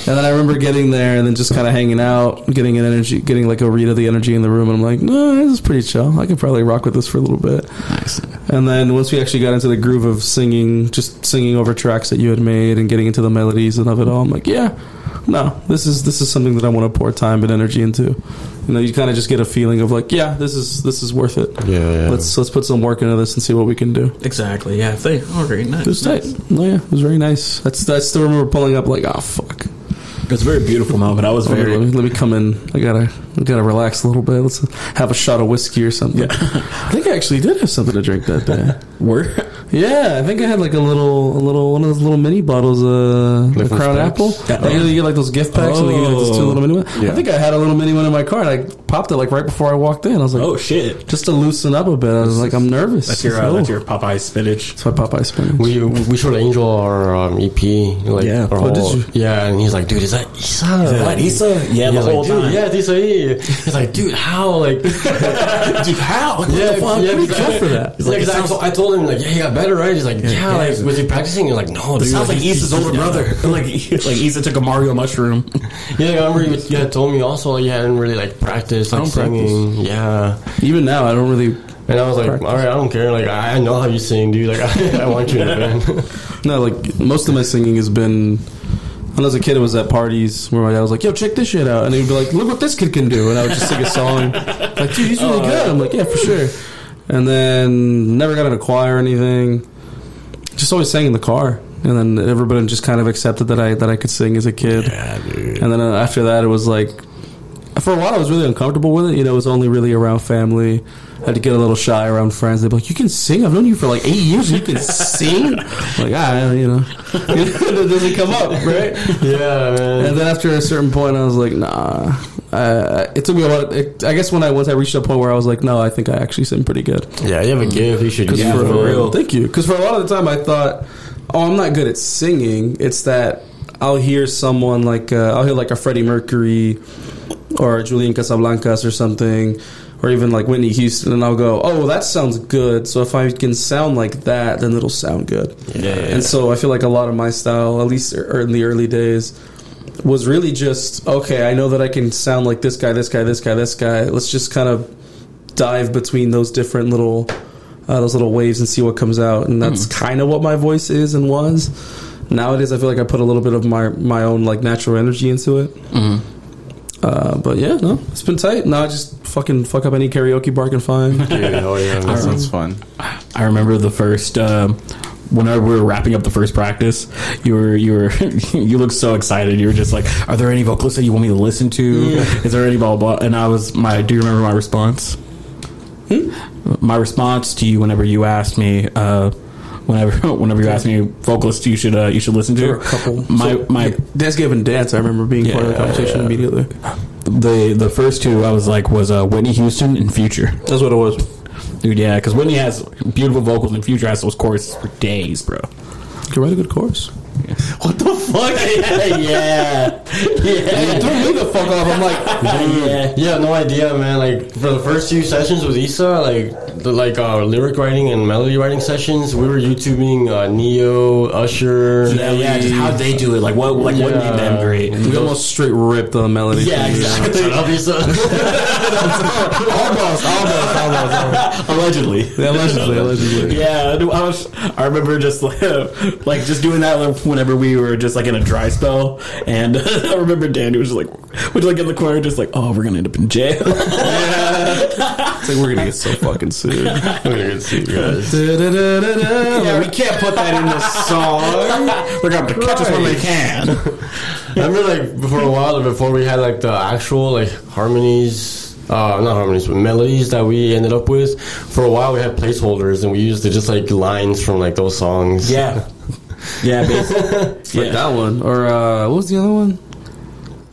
And then I remember getting there and then just kind of hanging out, getting an energy, getting like a read of the energy in the room, and I'm like, no, this is pretty chill. I could probably rock with this for a little bit. Nice. And then once we actually got into the groove of singing, just singing over tracks that you had made and getting into the melodies and of it all, I'm like, yeah, no, this is this is something that I want to pour time and energy into. You know, you kind of just get a feeling of like, yeah, this is this is worth it. Yeah, yeah. Let's let's put some work into this and see what we can do. Exactly. Yeah. They all right. Nice. It was tight. Oh yeah, it was very nice. That's I still remember pulling up like, oh fuck. It was a very beautiful moment. I was Let very. let me, let me come in. I gotta I gotta relax a little bit. Let's have a shot of whiskey or something. Yeah. I think I actually did have something to drink that day. Were Yeah, I think I had like a little, a little, one of those little mini bottles, uh, Like of those Crown packs? Apple. Yeah. Like, you get like those gift packs, and you get like those two Oh. little mini ones. I think I had a little mini one in my car, and I popped it like right before I walked in. I was like, oh shit. just to loosen up a bit. I was like, I'm nervous. That's your uh, that's your Popeye spinach. That's why Popeye spinach. We we showed Angel our um, EP, like Yeah. our Oh, did whole- you? yeah, and he's like, dude, is that Issa? that Issa? Yeah, the He's whole like, dude, time. yeah, it's Issa. E. He's like, dude, how? Like, dude, how? What yeah, the fuck? yeah, What do you for that? He's like, 'cause I, told, I told him like, yeah, he got better, right? He's like, yeah, like, was he practicing? He's like, no, dude. Sounds like he's- Issa's older brother. like like Issa took a Mario mushroom. Yeah, I remember you, you told me also like, you hadn't really like practiced like singing. Yeah, Even now, I don't really And I was like, all right, I don't care. Like, I know how you sing, dude. Like, I, I want you in the band. No, like most of my singing has been. When I was a kid, it was at parties where my dad was like, "Yo, check this shit out," and he'd be like, "Look what this kid can do," and I would just sing a song, like, "Dude, he's really good." I'm like, "Yeah, for sure." And then never got in a choir or anything. Just always sang in the car, and then everybody just kind of accepted that I that I could sing as a kid. Yeah, dude. And then uh, after that, it was like, for a while, I was really uncomfortable with it. You know, it was only really around family. I had to get a little shy around friends. They'd be like, "You can sing? I've known you for like eight years, you can sing?" I'm like, ah, you know, it doesn't come up, right? yeah, man. And then after a certain point, I was like, "Nah." Uh, it took me a while. It, I guess when I once I reached a point where I was like, "No, I think I actually sing pretty good." yeah, you have a gift. You should it. for man. real. Thank you. Because for a lot of the time, I thought, oh, I'm not good at singing. It's that I'll hear someone like uh, I'll hear like a Freddie Mercury or Julian Casablancas or something, or even like Whitney Houston, and I'll go, oh, that sounds good. So if I can sound like that, then it'll sound good. Yeah, yeah, And so I feel like a lot of my style, at least er- in the early days. Was really just okay. I know that I can sound like this guy, this guy, this guy, this guy. Let's just kind of dive between those different little uh, those little waves and see what comes out and that's kind of what my voice is and was nowadays i feel like i put a little bit of my my own like natural energy into it uh, but yeah no it's been tight now i just fucking fuck up any karaoke bar I can find Dude, oh yeah, That sounds fun. I remember the first um, whenever we were wrapping up the first practice. You were you were you looked so excited. You were just like, "Are there any vocalists that you want me to listen to? Is there any blah blah?" blah? And I was my. Do you remember my response? My response to you whenever you asked me. Uh, Whenever, whenever you asked me vocalists, you should uh, you should listen to. a couple My So, my yeah, dance given dance i remember being part of the Yeah, conversation yeah. immediately the the first two I was like was uh, Whitney Houston and Future. that's what it was Dude, yeah, because Whitney has beautiful vocals and Future has those choruses for days, bro. you can write a good chorus What the fuck? yeah, yeah, Hey, threw me the fuck off i'm like yeah. Yeah, no idea, man. Like for the first few sessions with Issa, like the like uh, lyric writing and melody writing sessions, we were YouTubing uh, Ne-Yo, Usher. Yeah, yeah, just how they do it, like what, like what made them great. we almost straight ripped the melody Yeah, from you. exactly. Shut up, Issa. almost, almost, almost, almost. allegedly. Yeah, allegedly allegedly Yeah, I was. I remember just like, like just doing that like, whenever we were just like in a dry spell, and I remember Danny was just like, was like in the corner, just like, oh, we're gonna end up in jail. It's like we're gonna get so fucking sued. We're gonna get sued, guys. yeah, we can't put that in the song. They're gonna have to catch us when they can. I remember like for a while before we had like the actual like harmonies. Uh, not harmonies, but melodies that we ended up with. For a while, we had placeholders, and we used to just like lines from like those songs. Yeah, yeah, basically. Like yeah. that one. Or uh, what was the other one?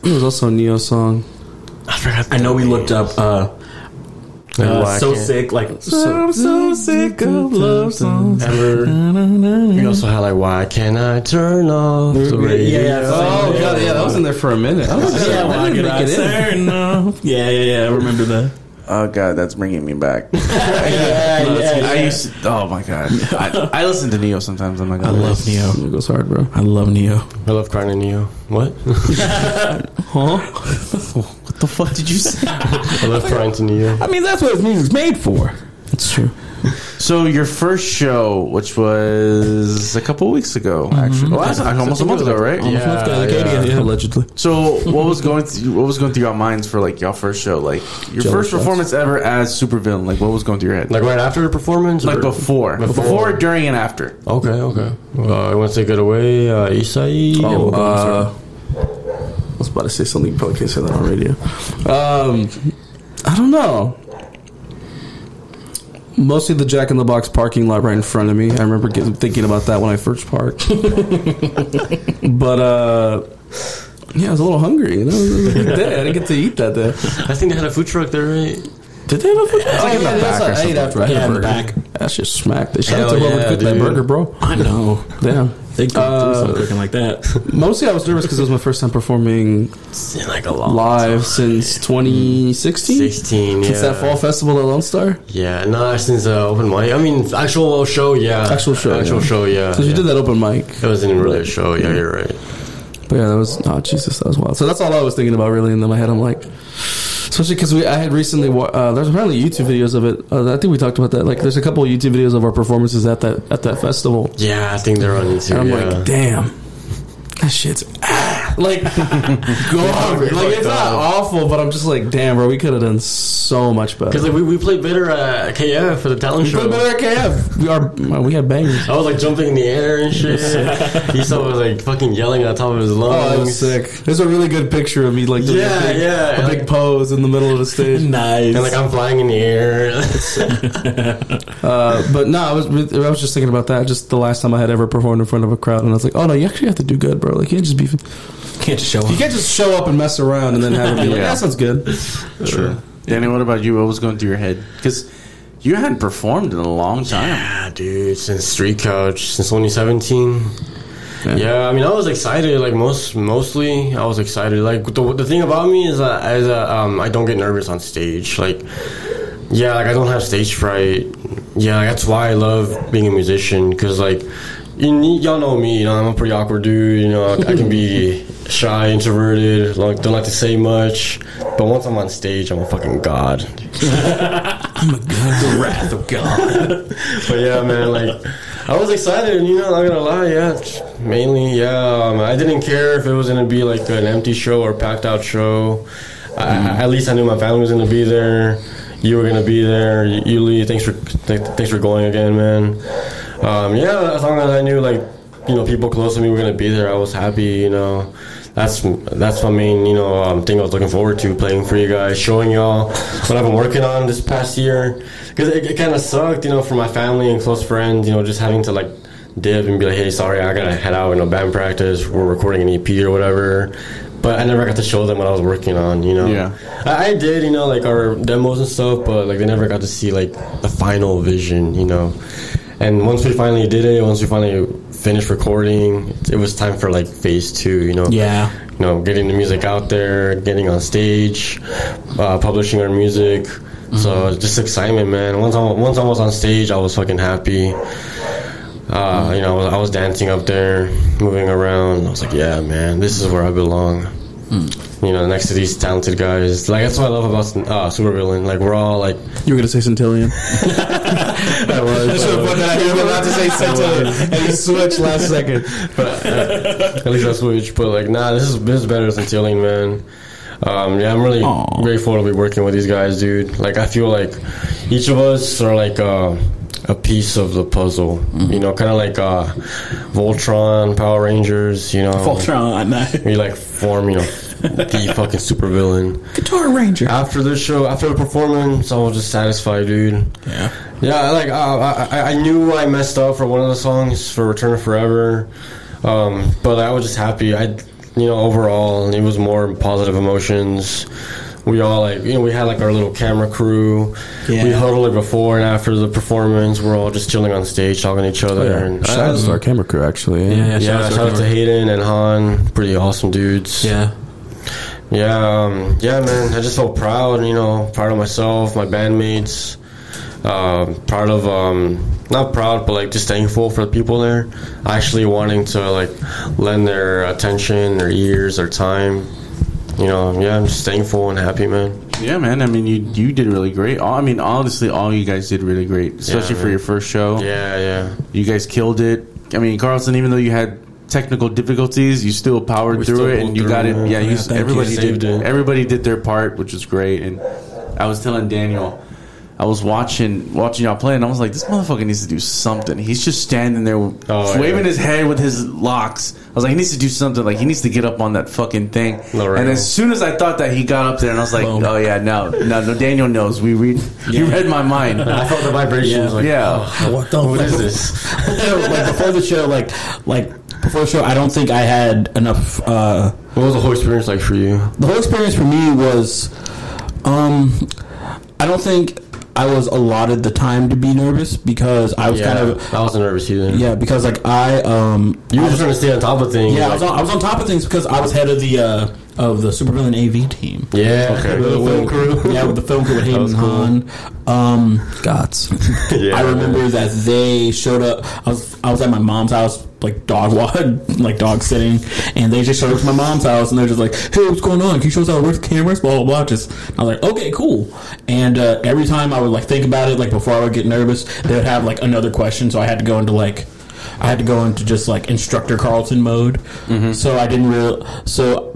It was also a Ne-Yo song. I forgot. I know we looked up. uh Like, uh, so sick, like I'm so sick of love songs. Ever, we also had like, why can't I turn off the radio? yeah, yeah. Oh Yeah, god, yeah, yeah, that was in there for a minute. I was yeah, yeah, why I didn't could I make it in. turn off? Yeah, yeah, yeah. I remember that. Oh god, that's bringing me back. yeah, yeah, I used. To, oh my god, I, I listen to Ne-Yo sometimes. I'm like, I oh, love Ne-Yo. It goes hard, bro. I love Ne-Yo. I love crying in Ne-Yo. What? Huh? What the fuck did you say? I love crying to Ne-Yo. I mean, that's what his music's made for. That's true. So your first show, which was a couple weeks ago, actually, well, that's almost a month ago, right? Yeah, yeah, yeah. allegedly. So what was going through, what was going through your minds for like your first show, like your Jello first shots. performance ever as supervillain? Like what was going through your head? Like right after the performance? Like or- before, before, during, and after. Okay, okay. Uh, I want to take it away. Uh, Isai. Oh, uh, I was about to say something. You probably can't say that on radio. Um, I don't know. Mostly the Jack in the Box parking lot right in front of me. I remember getting, thinking about that when I first parked. but uh, yeah, I was a little hungry. You know, it was a good day. I didn't get to eat that day. I think they had a food truck there, right? Did they have a food? like oh in the yeah, that's back or what I ate something. after I had Yeah, a in the burger. back. That shit smacked. They shout out Hell to whoever yeah, cooked that burger, bro. I know. Damn. They go Uh, through some cooking like that. Mostly, I was nervous because it was my first time performing In like a live since 2016. 16, yeah. Since that fall festival at Lone Star. Yeah, no, since uh, open mic. I mean, actual show, yeah. Actual show, Actual yeah. show, yeah. Because you did that open mic. It wasn't really a show, yeah, you're right. But yeah, that was, oh, Jesus, that was wild. So that's all I was thinking about really. And in my head, I'm like, Especially because we, I had recently. wa- Uh, there's apparently YouTube videos of it. Uh, I think we talked about that. Like, there's a couple of YouTube videos of our performances at that at that festival. Yeah, I think they're on YouTube. And I'm yeah. like, damn, that shit's ah. Like garbage. like it's not awful, but I'm just like, damn, bro, we could have done so much better. Because like we, we played better at KF for the talent we show. played better at KF. We are we had bangers. I was like jumping in the air and shit. he saw was like fucking yelling at the top of his lungs. Oh, that was sick. There's a really good picture of me like doing Yeah, a big, yeah, a big like- pose in the middle of the stage. nice. And like I'm flying in the air. Uh, but no, I was I was just thinking about that. Just the last time I had ever performed in front of a crowd, and I was like, oh no, you actually have to do good, bro. Like you can't just be, can't just show up. you can't just show up and mess around and then have it be like, Yeah. that sounds good. True. Danny, what about you? What was going through your head? Because you hadn't performed in a long time. yeah, dude, since Street Couch, since 2017. Yeah. I mean, I was excited. Like most, mostly, I was excited. Like the, the thing about me is that as a, um, I don't get nervous on stage. Like, yeah, like I don't have stage fright. Yeah, like, that's why I love being a musician. Cause like, you, need- y'all know me. You know, I'm a pretty awkward dude. You know, I can be shy, introverted. Like, don't like to say much. But once I'm on stage, I'm a fucking god. I'm a god. The wrath of God. But yeah, man, like I was excited, you know, not gonna lie, yeah. Mainly, yeah. Um, I didn't care if it was gonna be like an empty show or packed out show. I, at least I knew my family was gonna be there. You were gonna be there. Yuli, thanks for th- thanks for going again, man. Um, yeah, as long as I knew like you know people close to me were gonna be there, I was happy. You know, that's that's my main you know um, thing I was looking forward to playing for you guys, showing y'all what I've been working on this past year. Because it, it kind of sucked, you know, for my family and close friends, you know, just having to like dip and be like, hey, sorry, I gotta head out, you know, band practice. We're recording an EP or whatever. But I never got to show them what I was working on, you know. Yeah. I, I did, you know, like our demos and stuff, but like they never got to see like the final vision, you know. And once we finally did it, once we finally finished recording, it was time for like phase two, you know. Yeah. You know, getting the music out there, getting on stage, uh, publishing our music. So just excitement, man. Once I once I was on stage, I was fucking happy. Uh, you know, I was dancing up there, moving around. I was like, yeah, man, this is where I belong. You know, next to these talented guys. Like that's what I love about uh, Supervillain. Like we're all like, You were gonna say Centillion. I was, I should have put that. He was about to say Centillion, and you switched last second. but uh, at least I switched. But like, nah, this is this is better than Tilling, man. Um, yeah, I'm really Aw. grateful to be working with these guys, dude. Like, I feel like each of us are like uh, a piece of the puzzle. You know, kind of like uh, Voltron, Power Rangers. You know, Voltron. we like form, you know, the fucking supervillain. Guitar Ranger. After the show, after the performance, I was just satisfied, dude. Yeah. Yeah, like uh, I, I, I knew I messed up for one of the songs for Return of Forever, um, but I was just happy. I, you know, overall, it was more positive emotions. We all like, you know, we had like our little camera crew. Yeah. We huddled it before and after the performance. We're all just chilling on stage, talking to each other. And Shout out to our camera crew, actually. Yeah, yeah, shout out to Hayden and Han, pretty awesome dudes. Yeah. Yeah, um, yeah, man. I just felt proud, you know, proud of myself, my bandmates. Um, proud of, um, not proud, but like just thankful for the people there. Actually wanting to like lend their attention, their ears, their time. You know, yeah, I'm just thankful and happy, man. Yeah, man. I mean, you you did really great. All- I mean, honestly, all you guys did really great, especially for your first show. Yeah, yeah. You guys killed it. I mean, Carlson, even though you had technical difficulties, you still powered We through still it, and you through, got it. Yeah, you, Yeah, thank you. everybody did. it. Everybody did their part, which was great. And I was telling Daniel, I was watching watching y'all play, and I was like, this motherfucker needs to do something. He's just standing there, Oh, waving yeah. his head with his locks. I was like, he needs to do something. Like he needs to get up on that fucking thing. No, and as soon as I thought that, he got up there, and I was like, Boom. oh yeah, no, no, no. Daniel knows. We read. He read my mind. I felt the vibrations. Like, Yeah. Oh, what the what fuck? is this? like before the show, like like before the show, I don't think I had enough. uh What was the whole experience like for you? The whole experience for me was, um, I don't think I was allotted the time to be nervous because I was Yeah, kind of I wasn't nervous either. yeah because like I um You were just trying to stay on top of things. yeah I was on, I was on top of things because I was head of the uh of the supervillain AV team. Yeah. Okay. The film crew. Yeah, with the film crew with Hayden Han. Um, Gots. Yeah. I remember that they showed up. I was I was at my mom's house, like dog walk, like dog sitting, and they just showed up to my mom's house, and they're just like, "Hey, what's going on? Can you show us how to work the cameras?" Blah blah blah. Just I was like, "Okay, cool." And uh, every time I would like think about it, like before I would get nervous, they would have like another question, so I had to go into like. I had to go into just like instructor Carlton mode, so I didn't really. So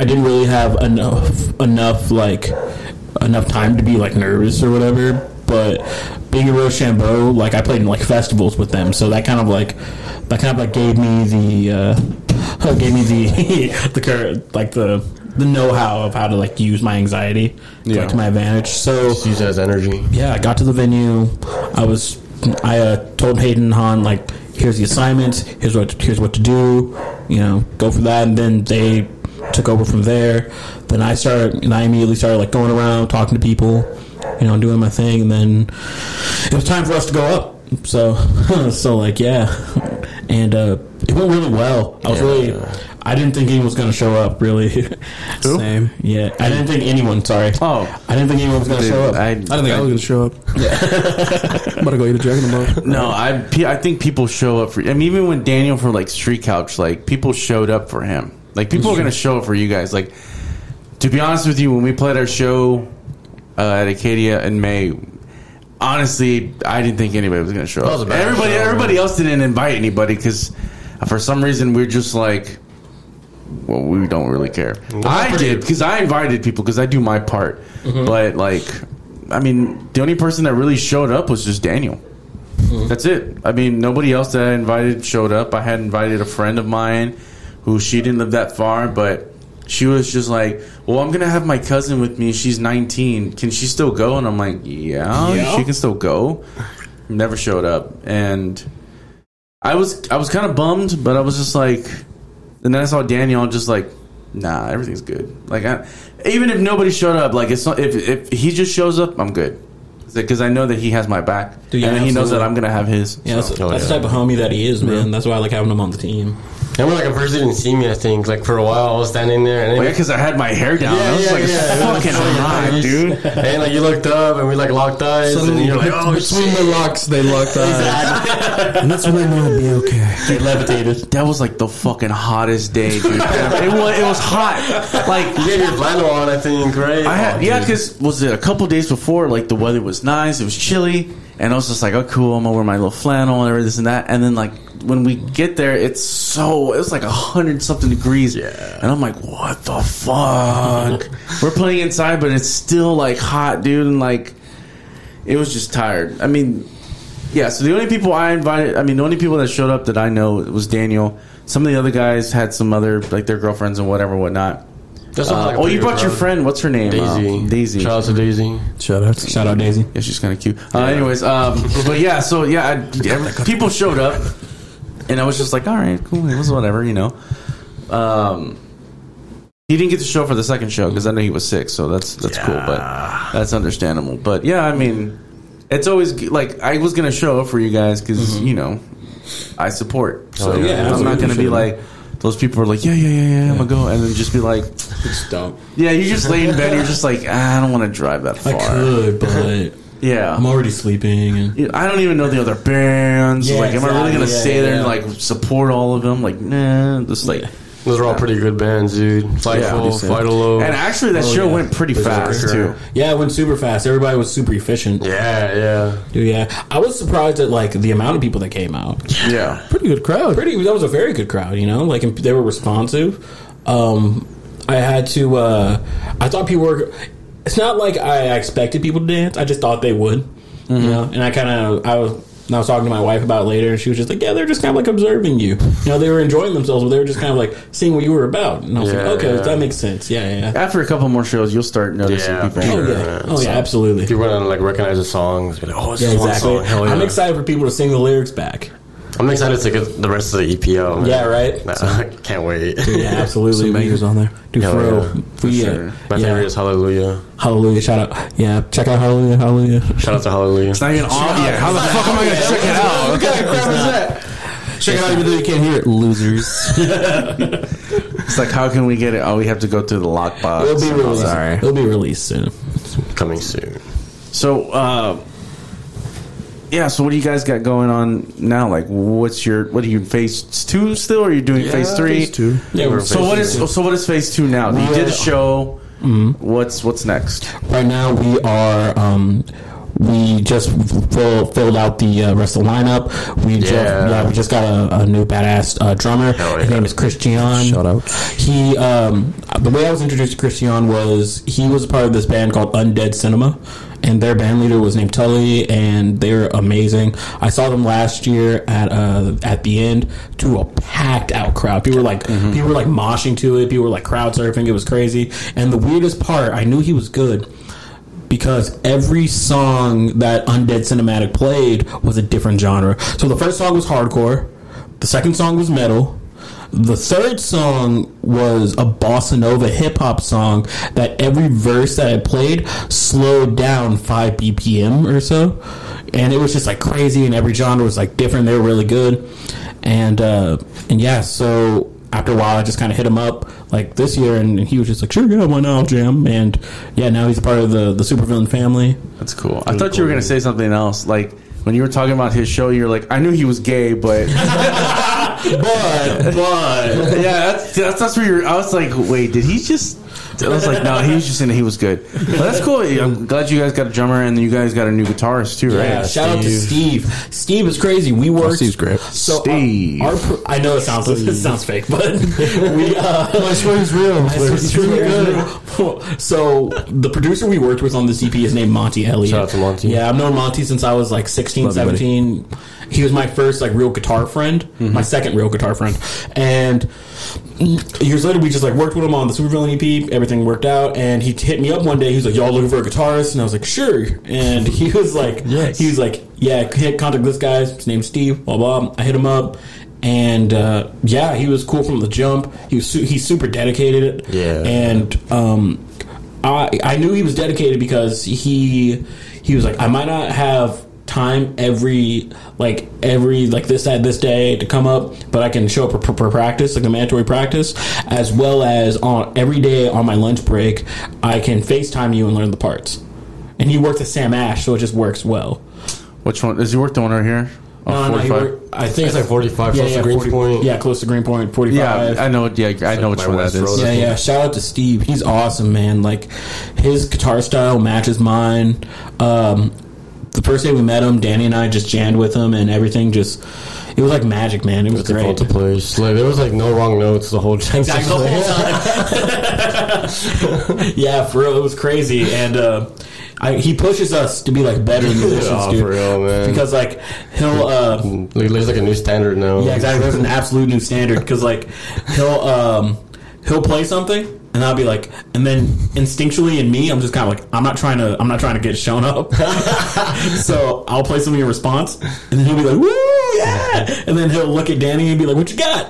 I didn't really have enough enough like enough time to be like nervous or whatever. But being a Rochambeau, like I played in like festivals with them, so that kind of like that kind of like gave me the uh, gave me the the cur- like the the know how of how to like use my anxiety to, Yeah. like, to my advantage. So Just use it as energy. yeah, I got to the venue. I was I uh, told Hayden Han like, here's the assignments. Here's what here's what to do. You know, go for that. And then they took over from there. Then I started and I immediately started like going around talking to people. You know, doing my thing. And then it was time for us to go up. So so like yeah, and uh, it went really well. I was really. I didn't think anyone was going to show up. Really, Same. yeah. I didn't think anyone. Sorry. Oh. I didn't think anyone was going to show up. I, I didn't think I was gonna show up. I'm about to go eat a dragon tomorrow. No, I I think people show up for. I mean, even when Daniel for like Street Couch, like people showed up for him. Like people are gonna show up for you guys. Like to be honest with you, when we played our show uh, at Acadia in May, honestly, I didn't think anybody was gonna show up. Everybody, show. everybody else didn't invite anybody because uh, for some reason we're just like. Well, we don't really care. I did because I invited people because I do my part. Mm-hmm. But like, I mean, the only person that really showed up was just Daniel. Mm-hmm. That's it. I mean, nobody else that I invited showed up. I had invited a friend of mine who she didn't live that far, but she was just like, "Well, I'm gonna have my cousin with me. She's 19. Can she still go?" And I'm like, "Yeah, Yeah. she can still go." Never showed up, and I was I was kind of bummed, but I was just like, and then I saw Daniel, just like, nah, everything's good. Like, I, even if nobody showed up, like, it's not, if if he just shows up, I'm good. Because I know that he has my back, Dude, yeah, and then he knows that I'm gonna have his. Yeah, that's, Oh, that's yeah. the type of homie that he is, man. That's why I like having him on the team. I remember like at first he didn't see me. I think like for a while I was standing there and Well, yeah, because I had my hair down. I was like, fucking hot, dude. and like you looked up and we like locked eyes and you're like, oh between the locks, they locked eyes. And that's when I know it'll be okay. They levitated. That was like the fucking hottest day, dude. it was it was hot. Like You had your flannel on, I think, right? I had, Oh, yeah, because was it a couple days before? Like the weather was nice, it was chilly, and I was just like, "Oh, cool! I'm gonna wear my little flannel and everything this and that." And then like when we get there, it's so it was like a hundred something degrees, yeah. And I'm like, "What the fuck?" We're playing inside, but it's still like hot, dude, and like it was just tired. I mean, yeah. So the only people I invited, I mean, the only people that showed up that I know was Daniel. Some of the other guys had some other like their girlfriends and whatever, whatnot. Uh, like oh, you brought good your friend. What's her name? Daisy. Um, Daisy. Shout out to Daisy. Shout out. Shout out Daisy. Yeah, she's kind of cute. Uh, Anyways, um, but yeah, so yeah, I, every- people showed up, and I was just like, all right, cool, it was whatever, you know. Um, he didn't get to show for the second show because I know he was sick, so that's that's cool, but that's understandable. But yeah, I mean, it's always like I was gonna show up for you guys because you know I support. So Oh, yeah, I'm not gonna be like. Those people are like, yeah, yeah, yeah, yeah, I'm gonna go, and then just be like, It's dumb. yeah, you just lay in bed, you're just like, ah, I don't want to drive that far. I could, but Yeah, I'm already sleeping. And I don't even know the other bands. Yeah, like, am I really gonna yeah, stay there and like support all of them? Like, nah, just like. Those are all pretty good bands, dude. Fightful, Yeah. Vital And actually, that Oh, show yeah. went pretty fast sure. too. yeah, it went super fast. Everybody was super efficient. Yeah, yeah. Dude, yeah. I was surprised at like the amount of people that came out. Yeah, Pretty good crowd. Pretty. That was a very good crowd. You know, like they were responsive. Um, I had to. uh I thought people were. It's not like I expected people to dance. I just thought they would. You mm-hmm. know, and I kind of I was. I was talking to my wife about it later, and she was just like, "Yeah, they're just kind of like observing you. You know, they were enjoying themselves, but they were just kind of like seeing what you were about." And I was Yeah, like, "Okay, yeah. that makes sense. Yeah, yeah." yeah. after a couple more shows, you'll start noticing Yeah, people. for Oh yeah, man. oh yeah, absolutely. If you want to like recognize the songs, be like, oh, it's Yeah, this one exactly. song. Hell yeah. I'm excited for people to sing the lyrics back. I'm excited to get the rest of the EPO. Man. Yeah, right. Nah, I can't wait. Yeah, absolutely. Some bangers on there. Dude, Hell for real. yeah. We, uh, sure. My yeah. favorite is Hallelujah. Hallelujah! Shout out, yeah. Check out Hallelujah, Hallelujah. Shout out to Hallelujah. It's not even on yet. How the fuck am I gonna check it out? Check it out even though you can't hear it, losers. It's like, how can we get it? Oh, we have to go through the lockbox. It'll be released. Sorry. It'll be released soon. Coming soon. So, uh, yeah. So, what do you guys got going on now? Like, what's your what are you phase two still? Or are you doing phase three? phase two. Yeah, we're So what is so what is phase two now? You did a show. Mm-hmm. What's what's next? Right now, we are. Um, we just fill, filled out the uh, rest of the lineup. We just, Yeah. yeah, we just got a, a new badass uh, drummer. His name is Christian. Shout out. He, um, the way I was introduced to Christian was he was a part of this band called Undead Cinema, and their band leader was named Tully, and they're amazing. I saw them last year at uh, at the end to a packed out crowd. People were like people were like moshing to it. People were like crowd surfing. It was crazy. And the weirdest part, I knew he was good because every song that Undead Cinematic played was a different genre. So the first song was hardcore, the second song was metal, the third song was a bossa nova hip hop song that every verse that I played slowed down 5 BPM or so. And it was just like crazy, and every genre was like different. They were really good. And, uh, and yeah, so after a while, I just kind of hit him up like this year, and he was just like, "Sure, yeah, why not, I'll jam?" And yeah, now he's a part of the the supervillain family. That's cool. I thought you were gonna say something else. Like when you were talking about his show, you're like, I knew he was gay, but But but yeah, that's, that's that's where you're. I was like, wait, did he just? I was like, no, he was just saying that he was good. But that's cool. I'm glad you guys got a drummer and you guys got a new guitarist too, right? yeah, shout out to Steve. Steve is crazy. We worked. Steve's great. So Steve. Our, pro- I know it sounds it sounds fake, but we. Uh, I swear he's real. I swear he's really good. So the producer we worked with on this EP is named Monty Elliott. Shout out to Monty. Yeah, I've known Monty since I was like 16, Love you, buddy. 17. He was my first like real guitar friend, Mm-hmm. my second real guitar friend, and years later we just like worked with him on the Supervillain EP. Everything worked out, and he hit me up one day. He was like, "Y'all looking for a guitarist?" And I was like, "Sure." And he was like, Yes. he was like, "Yeah, hit contact this guy. His name's Steve." Blah blah. I hit him up. And uh, yeah, he was cool from the jump. He was su- he's super dedicated. Yeah. and um, I I knew he was dedicated because he he was like I might not have time every like every like this at this day to come up, but I can show up for, for practice like a mandatory practice, as well as on every day on my lunch break I can FaceTime you and learn the parts. And he worked at Sam Ash, so it just works well. Which one? Does he work the one right here? Oh, No, no, he worked, I think It's like 45 close to Greenspoint. Yeah, close to Greenpoint, forty five. Yeah, I know. Yeah, I know which one that West is. Yeah, yeah. Shout out to Steve. He's awesome, man. Like his guitar style matches mine. Um, the first day we met him, Danny and I just jammed with him, and everything just it was like magic, man. It was It's great. place. Like there was like no wrong notes the whole time. Exactly the whole time. yeah, for real, it was crazy, and uh, I, he pushes us to be like better musicians, Yeah, dude. for real, man. Because like he'll. Uh, Like, there's like a new standard now. Yeah, exactly. There's an absolute new standard because like he'll um he'll play something and I'll be like, and then instinctually in me, I'm just kind of like, I'm not trying to, I'm not trying to get shown up. so I'll play something in response, and then he'll be like, woo, yeah, and then he'll look at Danny and be like, what you got?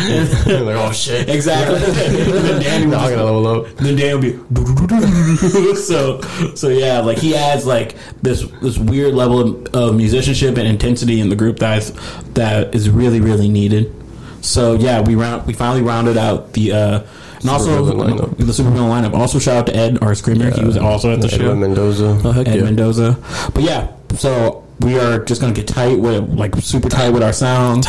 And- like oh shit. exactly. and then Danny will just- level up. then Dan will be so so yeah like he adds like this this weird level of, of musicianship and intensity in the group that is, that is really really needed so yeah we round we finally rounded out the uh and also Supervillain lineup. the Supervillain lineup. Also, shout out to Ed, our screamer. He was also at the show. Edwin Mendoza. Oh, heck Ed yeah. Mendoza. But yeah, so we are just gonna get tight with like super tight with our sound,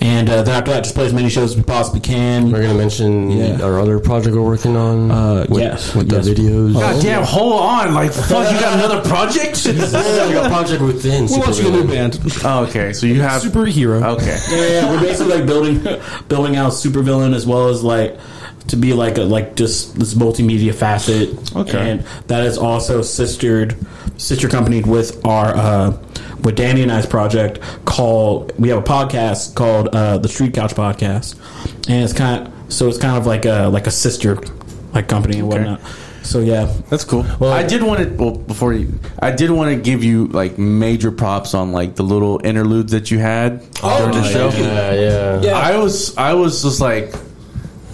and uh, then after that, just play as many shows as we possibly can. We're gonna mention Yeah. our other project we're working on. Uh, with, yes, with yes. the videos. God damn, hold on. Like, fuck, you got another project? we got a project within. We're launching a new band. oh, okay. So you have. Superhero. Okay. Yeah, yeah, we're basically like building building out supervillain as well as like to be like a like just this multimedia facet. Okay. and that is also sistered sister companied with our uh, with Danny and I's project called. We have a podcast called uh, the Street Couch Podcast, and it's kind of so it's kind of like a like a sister like company and whatnot. So yeah, That's cool. Well, I did want to. Well, before you, I did want to give you like major props on like the little interludes that you had during the show. Yeah, yeah. Yeah. I was, I was just like,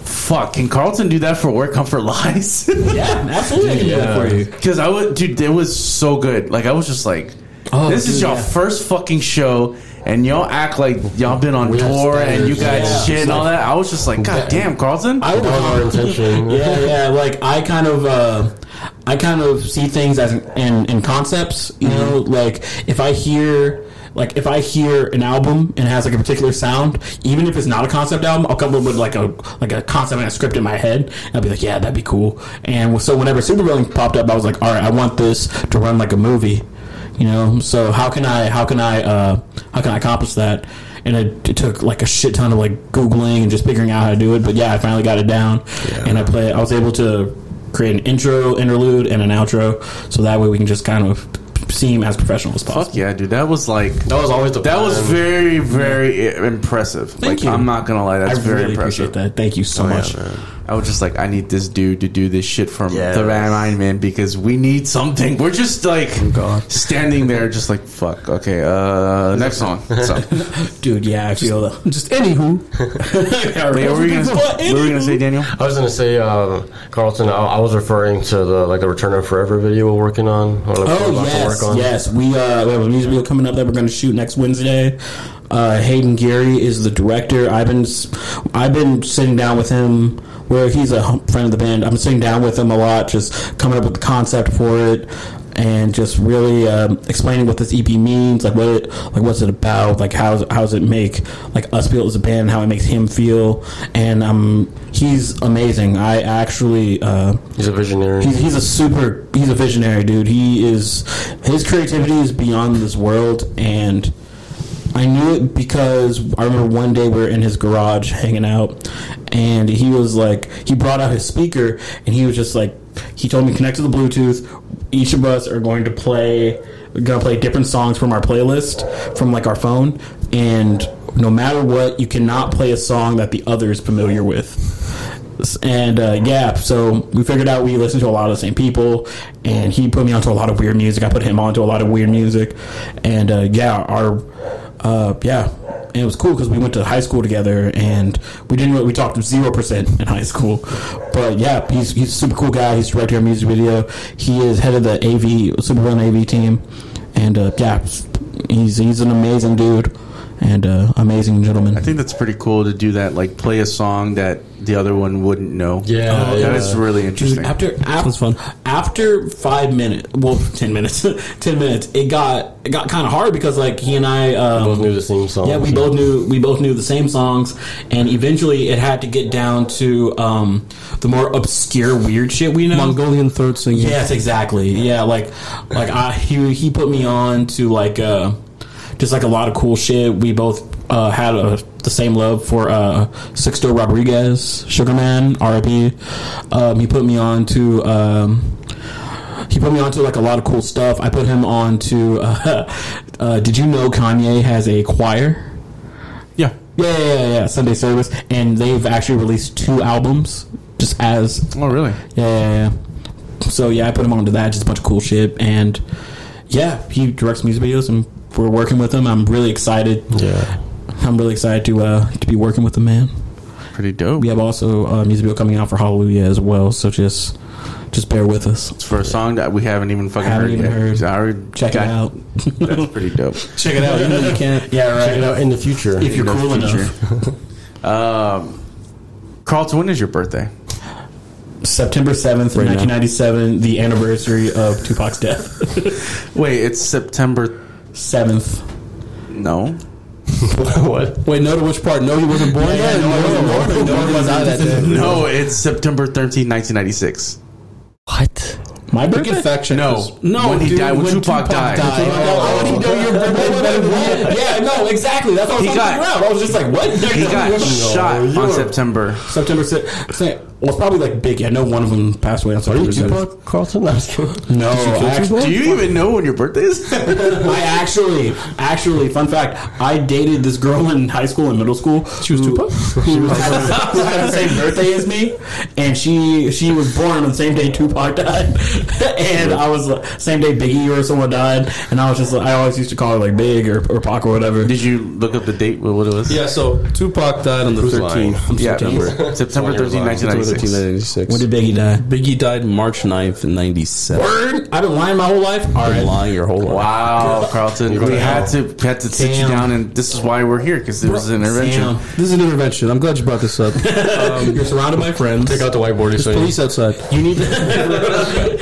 "Fuck, can Carlton do that for Where Comfort Lies?" yeah, absolutely, I can do that for you. Because I would, dude, it was so good. Like I was just like, Oh, this is dude, your yeah. first fucking show, and y'all act like y'all been on We have tour and you got standards, yeah. shit and all that. I was just like, God damn, Carlton. I That was our intention. yeah, yeah. Like I kind of, uh, I kind of see things as in in concepts. You know, like if I hear. Like if I hear an album and it has like a particular sound, even if it's not a concept album, I'll come up with like a like a concept and a script in my head. And I'll be like, yeah, that'd be cool. And so whenever Supervillain popped up, I was like, all right, I want this to run like a movie. You know, so how can I how can I uh, how can I accomplish that? And it, it took like a shit ton of like googling and just figuring out how to do it. But yeah, I finally got it down, and I play. I was able to create an intro, interlude, and an outro, so that way we can just kind of seem as professional as possible. Fuck yeah, dude. That was like That was always the that was very very i- impressive. like you. I'm not gonna lie, that's I very really impressive. appreciate that. Thank you so Oh, yeah, much. man. I was just like, I need this dude to do this shit from Yes. the Van Man because we need something. We're just like standing there, just like fuck. Okay, uh, next song. So, Dude, yeah, I feel that. Just anywho, Wait, what were you gonna, what were you gonna say, Daniel? I was gonna say, uh, Carlton. I, I was referring to the like the Return of Forever video we're working on. Or, like, we're Oh about to yes, work on. yes. We uh, we have a music video coming up that we're going to shoot next Wednesday. Uh, Hayden Geary is the director. I've been s- I've been sitting down with him. Where he's a friend of the band. I'm sitting down with him a lot, just coming up with the concept for it, and just really um, explaining what this EP means, like what it, like what's it about, like how's how does it make like us feel as a band, how it makes him feel, and um, he's amazing. I actually. Uh, He's a visionary. He's, he's a super. He's a visionary, dude. He is. His creativity is beyond this world, and I knew it because I remember one day we were in his garage hanging out, and he was like, he brought out his speaker, and he was just like, he told me connect to the Bluetooth. Each of us are going to play. Gonna play different songs from our playlist from like our phone, and no matter what, you cannot play a song that the other is familiar with and uh, yeah, so we figured out we listened to a lot of the same people, and he put me onto a lot of weird music. I put him onto a lot of weird music, and uh, yeah, our uh, yeah, and it was cool because we went to high school together, and we didn't really, we talked zero percent in high school, but yeah, he's he's a super cool guy. He's directing our music video. He is head of the AV Supervillain AV team, and uh, yeah, he's he's an amazing dude and uh, amazing gentleman. I think that's pretty cool to do that. Like play a song that the other one wouldn't know. Yeah, that yeah. is really interesting. Dude, after after, Sounds fun. after five minutes, well, ten minutes, ten minutes, it got it got kind of hard because like he and I um, both knew the same song. Yeah, we so- both knew we both knew the same songs, and eventually it had to get down to um, the more obscure, weird shit we know. Mongolian throat singing. Yes, exactly. Yeah, like like I he he put me on to like uh just like a lot of cool shit. We both uh, had a, the same love for uh, Sixto Rodriguez, Sugarman, R.I.P. Um, he put me on to. Um, he put me onto like a lot of cool stuff. I put him on to. Uh, uh, did you know Kanye has a choir? yeah. Yeah, yeah, yeah, yeah. Sunday service, and they've actually released two albums just as Oh, really? yeah, yeah, yeah. So yeah, I put him onto that, just a bunch of cool shit, and yeah, he directs music videos, and we're working with him. I'm really excited. Yeah. I'm really excited to uh, to be working with the man. Pretty dope. We have also a music video coming out for Hallelujah as well, so just just bear with us. For a song that we haven't even fucking Haven't heard even yet. heard. I already Check got- it out. That's pretty dope. Check it out. You know you can't. Yeah, right. Check it out in the future. If you're In the cool future. enough. Um, Carlton, when is your birthday? September seventh, Right now. nineteen ninety seven, the anniversary of Tupac's death. Wait, it's September. Seventh. No. what? Wait, no to which part? No, he wasn't born yet. no, No, it's September 13, 1996. What? My We birthday. can fact check No. this. No, when he died, when Tupac died. How would he know your birthday? yeah, no, exactly. That's what I was He trying got- to. I was just like, what? He got shot on September. September 6th. Well, it's probably like Biggie. I know one of them passed away on Are you September 6th. Tupac Carlton? I'm just kidding. No, actually, Do you even know when your birthday is? I actually, actually, fun fact, I dated this girl in high school and middle school. She was Tupac. Who had, who had the same birthday as me, and she she was born on the same day Tupac died. and I was like, same day Biggie or someone died, and I was just like, I always used to call her like Big or, or Pac or whatever. Did you look up the date? What what it was? Yeah, so Tupac died on the 13th Yeah, September. September 13, 1996. 1996. When did Biggie die? Biggie died March 9th in 97. Word. I've been lying my whole life. All Been lying your whole life. Wow, Carlton, we going to had to had to sit you down, and this is why we're here because there was an intervention. Damn. This is an intervention. I'm glad you brought this up. Um, You're surrounded by friends. Take out the whiteboard. He's saying. police outside. You need to.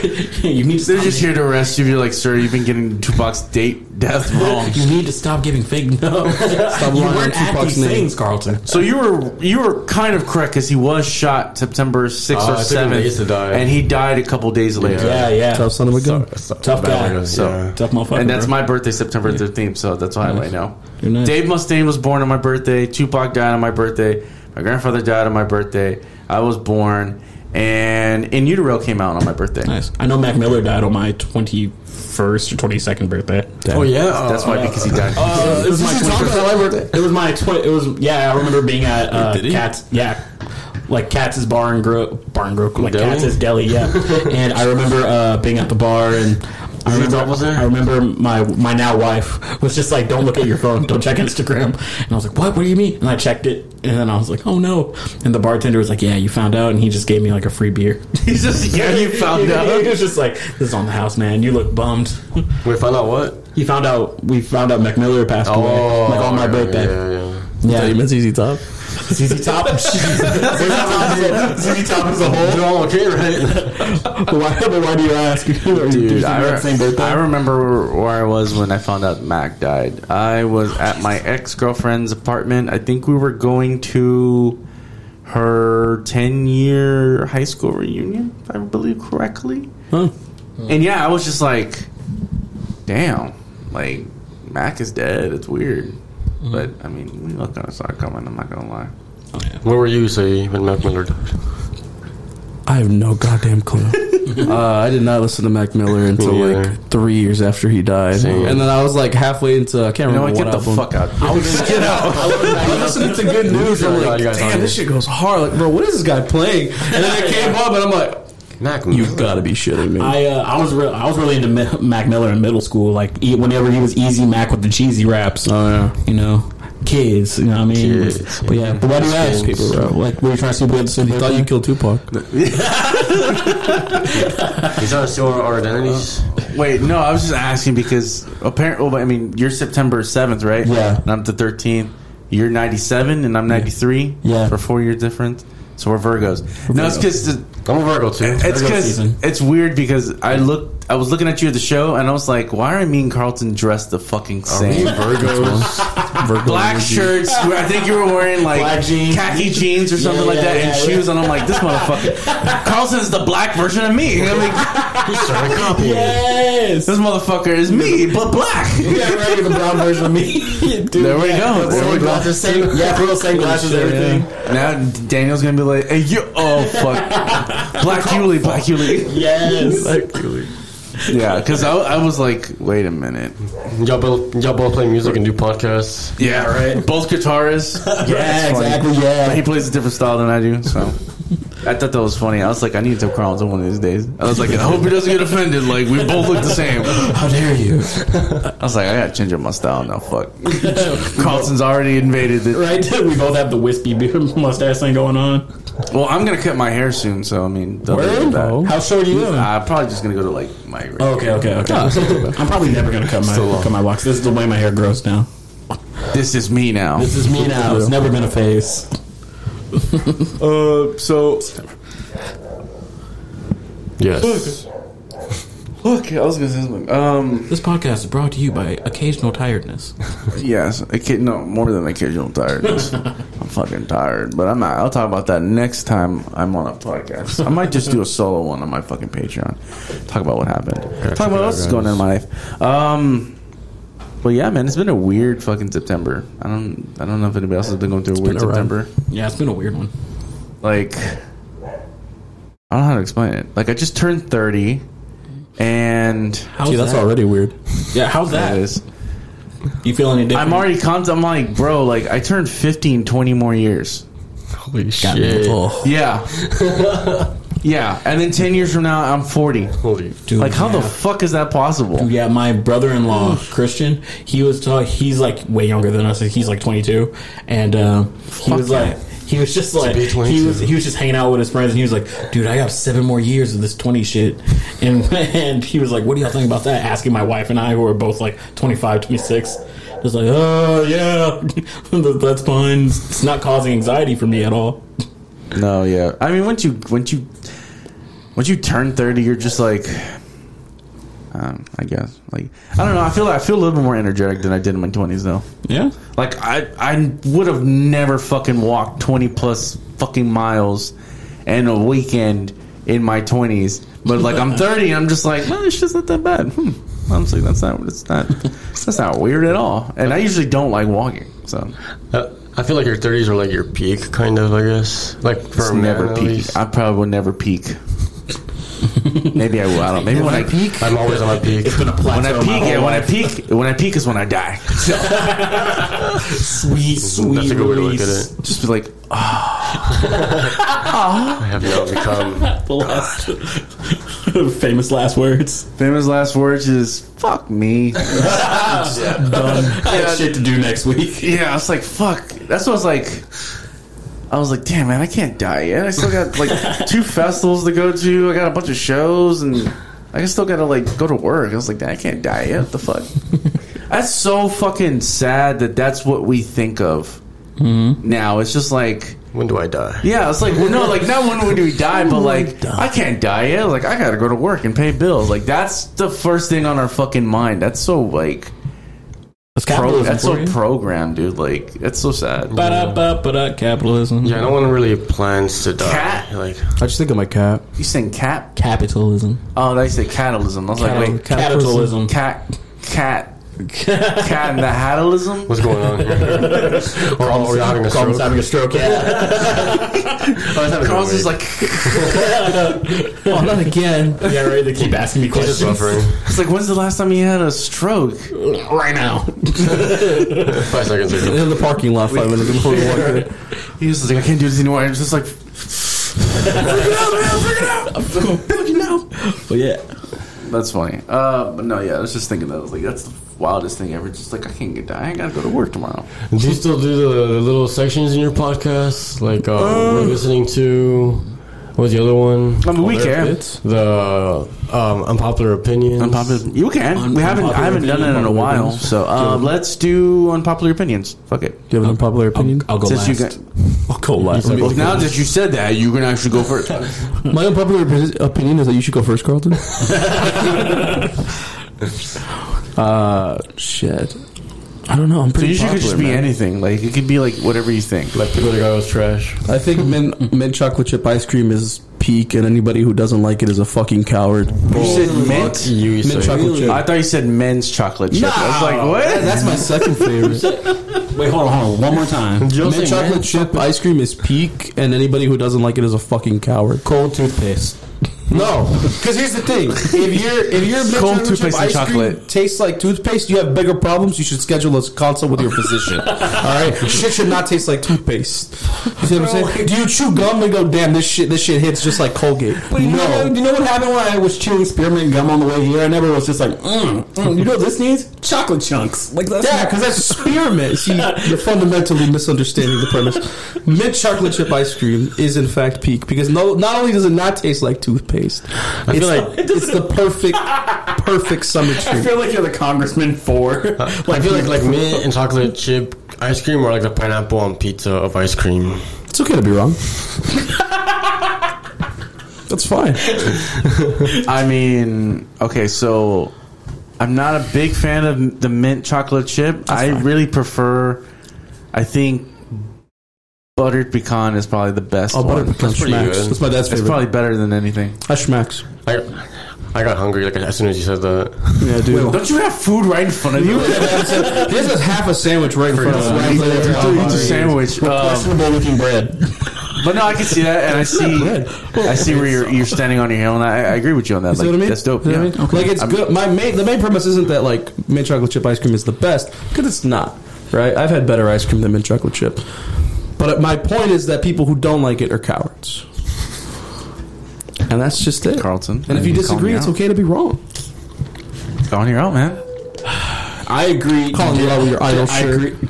you need to. They're Stop, just here to arrest you. You're like, sir, you've been getting Tupac's date death wrong. you need to stop giving fake no. Stop you lying weren't on at Tupac's these name. things, Carlton. So you were you were kind of correct because he was shot September sixth Oh, or I took him days seventh, to die. and he died a couple days later. Yeah, yeah. Tough son of a gun. Tough guy. So- yeah. Tough motherfucker. And that's bro. my birthday, September 13th, so that's why I know. You're nice. Dave Mustaine was born on my birthday. Tupac died on my birthday. My grandfather died on my birthday. I was born. And In Utero came out on my birthday. Nice. I know Mac Miller died on my 21st or 22nd birthday. Oh yeah. That's why, because he died. Uh, it was my 21st. It was my twi- It was yeah. I remember being at uh, Did? Cats. Yeah, like Cats' bar and grill, bar and grill, like Deli? Cats' deli. Yeah, and I remember uh, being at the bar and. I remember. I remember my my now wife was just like, "Don't look at your phone, don't check Instagram." And I was like, "What? What do you mean?" And I checked it, and then I was like, "Oh no!" And the bartender was like, "Yeah, you found out," and he just gave me like a free beer. He's just, yeah, you found he out. He was just like, "This is on the house, man. You look bummed." We found out what? He found out. We found out Mac Miller passed away, like on oh, my yeah, birthday. Yeah, yeah. Yeah, You meant ZZ Top? ZZ Top. ZZ Top as a whole. They're all okay, right? But why, but why do you ask? Dude, I, same? I remember where I was when I found out Mac died. I was at my ex girlfriend's apartment. I think we were going to her 10 year high school reunion, if I believe correctly. Huh. And yeah, I was just like, damn, like, Mac is dead. It's weird. But, I mean, we look kind of saw it coming, I'm not going to lie. Where were you, say, when Mac Miller died? I have no goddamn clue. uh, I did not listen to Mac Miller until Me like three years after he died, Same. and then I was like halfway into I can't You know remember what? Get what the album. fuck out. I was just get out. I was listening to good news. I'm Yeah, like, you damn, this shit goes hard. Like, bro, what is this guy playing? And then it came up, and I'm like, Mac You've gotta be shitting me. I uh, I was re- I was really into Mi- Mac Miller in middle school. Like e- whenever he was Easy Mac with the cheesy raps. oh yeah. You know, kids. You know what I mean? Kids, but yeah. But why do you ask? People, bro? Like, were you trying to see if we the Thought you killed Tupac. He's trying to steal our, our identities. Wait, no, I was just asking because apparently, well, I mean, you're September 7th, right? Yeah. And I'm the 13th. You're 97 and I'm 93. Yeah. For four year difference. So we're Virgos. no, it's because I'm a Virgo too. it's because it's weird because I looked, I was looking at you at the show and I was like, why are me and Carlton dressed the fucking same? Virgos? Virgo Black energy. shirts. I think you were wearing like Black jeans. khaki jeans or something Yeah, like yeah, that, yeah, and yeah. shoes. And I'm like, this motherfucker. Carlton's the black version of me. I'm like, He's trying to. Yes. this motherfucker is me, but black. Yeah, right. The brown version of me. Dude, There we yeah. go. There Same we go. glasses, same, yeah, for real, same glasses, everything. Now Daniel's gonna be like, hey, you, oh fuck, Black Yuli, Black Yuli. Yes. Yeah, because I, I was like, wait a minute. Y'all both, y'all both play music and do podcasts. Yeah, right. Both guitarists. yeah, That's funny. exactly. But Yeah. he plays a different style than I do, so. I thought that was funny. I was like, I need to tell Carlton one of these days. I was like, I hope he doesn't get offended. Like, we both look the same. How dare you? I was like, I gotta change up my style now. Fuck. Carlton's already invaded it. Right? We both have the wispy beard mustache thing going on. Well, I'm gonna cut my hair soon, so I mean, they'll Word? leave that. How short are you? I'm probably just gonna go to like my. okay, okay, okay. I'm probably never gonna cut my cut my locks. This is the way my hair grows now. This is me now. This is me now. It's never been a phase. Uh, so Yes. Look, I was gonna say something. Um, This podcast is brought to you by Occasional Tiredness. yes, I kid, no more than occasional tiredness. I'm fucking tired, but I'm not. I'll talk about that next time I'm on a podcast. I might just do a solo one on my fucking Patreon. Talk about what happened. Talk about what else is going on in my life. Um. Well, yeah, man, it's been a weird fucking September. I don't, I don't know if anybody else has been going through a weird a ride. September. Yeah, it's been a weird one. like I don't know how to explain it. Like I just turned thirty, and How's Gee, that's that? already weird. Yeah, how's that that? is. You feel any different? I'm already con- I'm like, bro, like I turned 50 in 20 more years. Holy Got shit. Oh. Yeah, Yeah, and then ten years from now, I'm forty. Holy. Dude, Like, how the fuck is that possible? Yeah, my brother-in-law Christian, he was talk, he's like way younger than us. He's like 22, and uh, he was yeah. like, he was just like, he was he was just hanging out with his friends, and he was like, "Dude, I got seven more years of this 20 shit," and and he was like, "What do y'all think about that?" Asking my wife and I, who are both like 25, 26. Just like, oh yeah, that's fine. It's not causing anxiety for me at all. No, yeah. I mean, once you once you once you turn thirty, you're just like, um, I guess, like I don't know. I feel I feel a little bit more energetic than I did in my twenties, though. Yeah, Like I I would have never fucking walked twenty plus fucking miles in a weekend in my twenties. But like I'm thirty, and I'm just like, it's just not that bad. Hmm. Honestly, that's not it's not that's not weird at all. And I usually don't like walking, so Uh, I feel like your 30s are like your peak, kind of. I guess. Like for it's never peak. I probably will never peak. Maybe I will. I don't. Maybe when I peak. I'm always on my peak. When I peak, yeah, when I peak, when I peak is when I die. So. sweet, sweet That's a good way to look at it. Just be like, oh. I have now become. The last famous last words. famous last words is "fuck me." Done. I have shit to do next week. Yeah, I was like, fuck. That's what I was like. I was like, damn, man, I can't die yet. I still got like two festivals to go to. I got a bunch of shows, and I still got to like go to work. I was like, I can't die yet. What the fuck? that's so fucking sad that that's what we think of now. It's just like, When do I die? yeah, it's like, well, no, like not when do we die, but like I can't die yet. Like I got to go to work and pay bills. Like that's the first thing on our fucking mind. That's so like. That's Pro, capitalism. that's so programmed, dude. Like, that's so sad. Ba-da-ba-ba-da, capitalism. Yeah, no one really plans to die. Cat? Like, I just think of my cat. You saying cat? Capitalism. Oh, they say catalism. I was like, wait, capitalism. cat, cat, cat, and the hatalism? what's going on here? or are we having a Carl's stroke? having a stroke. Yeah. Carl's is like, oh, not again. Yeah, ready to keep asking me He's just questions. buffering. it's like, when's the last time you had a stroke? right now. Five seconds ago. In the parking lot five minutes before we walk in. He was just like, I can't do this anymore. It's just like, freaking out, man, freaking out. But yeah. That's funny. Uh, but no, yeah, I was just thinking that. I was like, that's the wildest thing ever. Just like, I can't get die. I gotta go to work tomorrow. Do you still do the, the little sections in your podcast? Like, uh, we're listening to. What was the other one? I mean, we can. The um, unpopular opinions. Unpopular. You can. we haven't. I haven't done it in a while. unpopular So um, let's do unpopular opinions. Fuck it. Do you have an unpopular opinion? I'll go Since you last. I'll go last. Well, now that you said that, you can actually go first. My unpopular opinion is that you should go first, Carlton. uh, shit. I don't know. I'm So pretty you should popular, just be man. anything. Like it could be like whatever you think. Like, people think I was trash. I think mint, mint chocolate chip ice cream is peak, and anybody who doesn't like it is a fucking coward. You oh, said mint. You, you Mint say. chocolate chip. I thought you said men's chocolate chip. I was like, what? That's my second favorite. Wait, hold on, hold on. One more time. Joe mint chocolate chip ice cream is peak, and anybody who doesn't like it is a fucking coward. Cold toothpaste. No, because here's the thing: if you're if your mint Cold chocolate chip toothpaste and ice chocolate. cream tastes like toothpaste, you have bigger problems. You should schedule a consult with your physician. All right, shit should not taste like toothpaste. You see what I'm saying? Do you chew gum and go, "Damn, this shit this shit hits just like Colgate"? But you, no. know, you know what happened when I was chewing spearmint gum on the way here? I never was just like, mm, mm. you know what this needs? Chocolate chunks. Like that's Yeah, because that's spearmint. See, you're fundamentally misunderstanding the premise. Mint chocolate chip ice cream is in fact peak because no, not only does it not taste like toothpaste, I feel it's, like- it's the perfect, perfect summer I feel like you're the congressman for. I feel like like mint and chocolate chip ice cream or like the pineapple on pizza of ice cream. It's okay to be wrong. That's fine. I mean, okay, so I'm not a big fan of the mint chocolate chip. I really prefer. I think buttered pecan is probably the best Oh, butter one. pecan pretty schmacks. good. That's my dad's It's favorite. probably better than anything. That schmacks. I I got hungry like as soon as you said that. Yeah, dude. Don't you have food right in front of you? This is half a sandwich right in front of us. Eat a sandwich. Um, questionable looking bread. but no, I can see that, and I see, I see where you're you're standing on your hill, and I, I agree with you on that. See Like, what I mean? That's dope. See what I Yeah. mean? Like it's good. My main the main premise isn't that like mint chocolate chip ice cream is the best because it's not. Right? I've had better ice cream than mint chocolate chip. But my point is that people who don't like it are cowards. and that's just it, Carlton. And if you disagree, it's okay to be wrong. out. Calling you out, man. I agree. Calling you out with your idol I shirt. agree.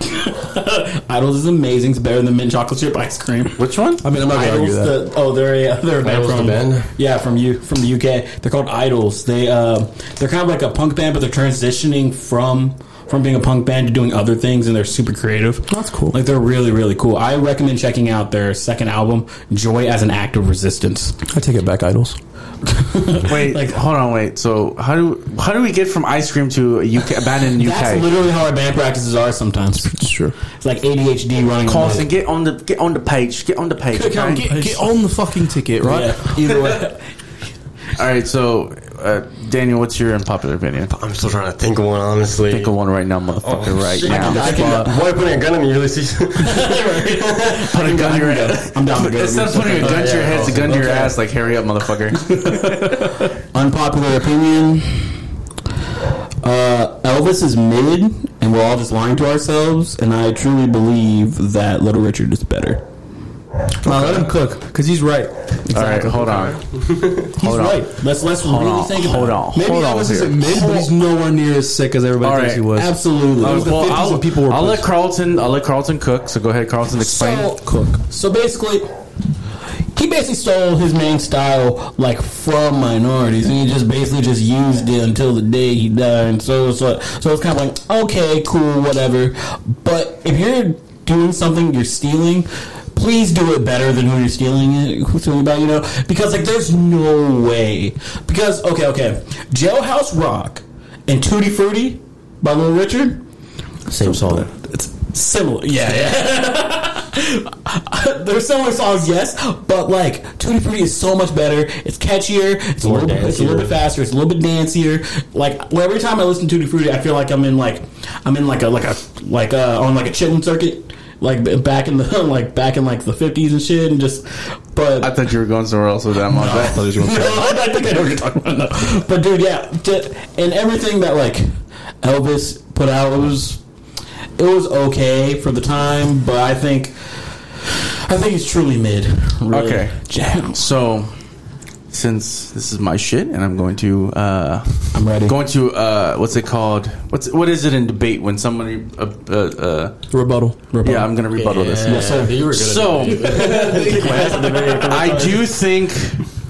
IDLES is amazing. It's better than mint chocolate chip ice cream. Which one? I mean, I'm not gonna argue IDLES, that. the, oh, they're a, they're a band IDLES, the from band? yeah from you from the UK. They're called IDLES. They uh, they're kind of like a punk band, but they're transitioning from from being a punk band to doing other things, and they're super creative. That's cool. Like they're really really cool. I recommend checking out their second album, Joy as an Act of Resistance. I take it back, IDLES. Wait, Like- hold on, wait. So how do how do we get from ice cream to a UK a band in the That's literally how our band practices are sometimes. It's true. It's like ADHD running. Carlson, get on the get on the page. Get on the page. Get on- okay? Get, get on the fucking ticket, right? Yeah, either way. All right, so uh, Daniel, what's your unpopular opinion? I'm still trying to think of one, honestly. Think of one right now, motherfucker. right Shit, now. I can, boy, putting a gun on me, you really see? Put a gun to your head. I'm down to go. Instead of putting a gun to your head, it's a gun to your ass. Like hurry up, motherfucker. Unpopular opinion. Uh, Elvis is mid, and we're all just lying to ourselves. And I truly believe that Little Richard is better. No, let him cook because he's right. All right, hold on. He's Hold on. right. Let's let's Hold really on. think about Hold it. on. Maybe hold on Elvis here. isn't mid, but he's nowhere near as sick as everybody All thinks he was. Absolutely. Uh, was well, I'll, people were I'll let. Carlton. I'll let Carlton cook. So go ahead, Carlton. Explain. So- Cook. So basically, he basically stole his main style like from minorities, and he just basically just used it until the day he died. And so, so, so it's kind of like okay, cool, whatever. But if you're doing something you're stealing. Please do it better than who you're stealing it. Who's stealing about, you know? Because like, there's no way. Because okay, okay, Jailhouse Rock and Tutti Frutti by Little Richard, Same song. it's similar. Yeah, yeah. They're similar songs, yes, but like Tutti Frutti is so much better. It's catchier. It's a little, bit, it's a little bit faster. It's a little bit dancier. Like well, every time I listen to Tutti Frutti, I feel like I'm in like I'm in like a like a like uh on like a chitlin circuit. Like back in the like back in like the fifties and shit, and just but I thought you were going somewhere else with that. My bad. no, I think I know what you're talking about. No. But dude, yeah, and everything that like Elvis put out, it was it was okay for the time, but I think I think it's truly mid. Really. Okay. Jam. So, since this is my shit, and I'm going to uh, I'm ready. going to uh, what's it called? What's what is it in debate when somebody? Uh, uh, uh, Rebuttal. yeah, I'm going to rebuttal this. Yes, sir. You were So, I do think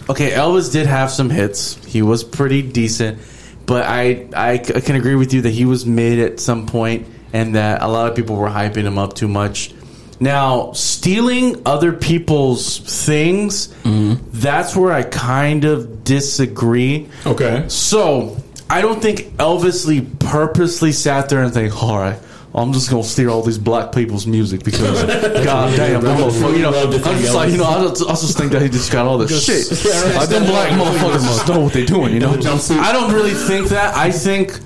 okay, Elvis did have some hits. He was pretty decent, but I I c- I can agree with you that he was mid at some point, and that a lot of people were hyping him up too much. Now, stealing other people's things, that's where I kind of disagree. Okay. So, I don't think Elvis Lee purposely sat there and think, all right, I'm just gonna steal all these black people's music because, god damn, motherfucker, you know, I'm just like, you know, I just, I just think that he just got all this shit. Yeah, right. Them black motherfuckers just know what they're doing, you know. I don't really think that. I think,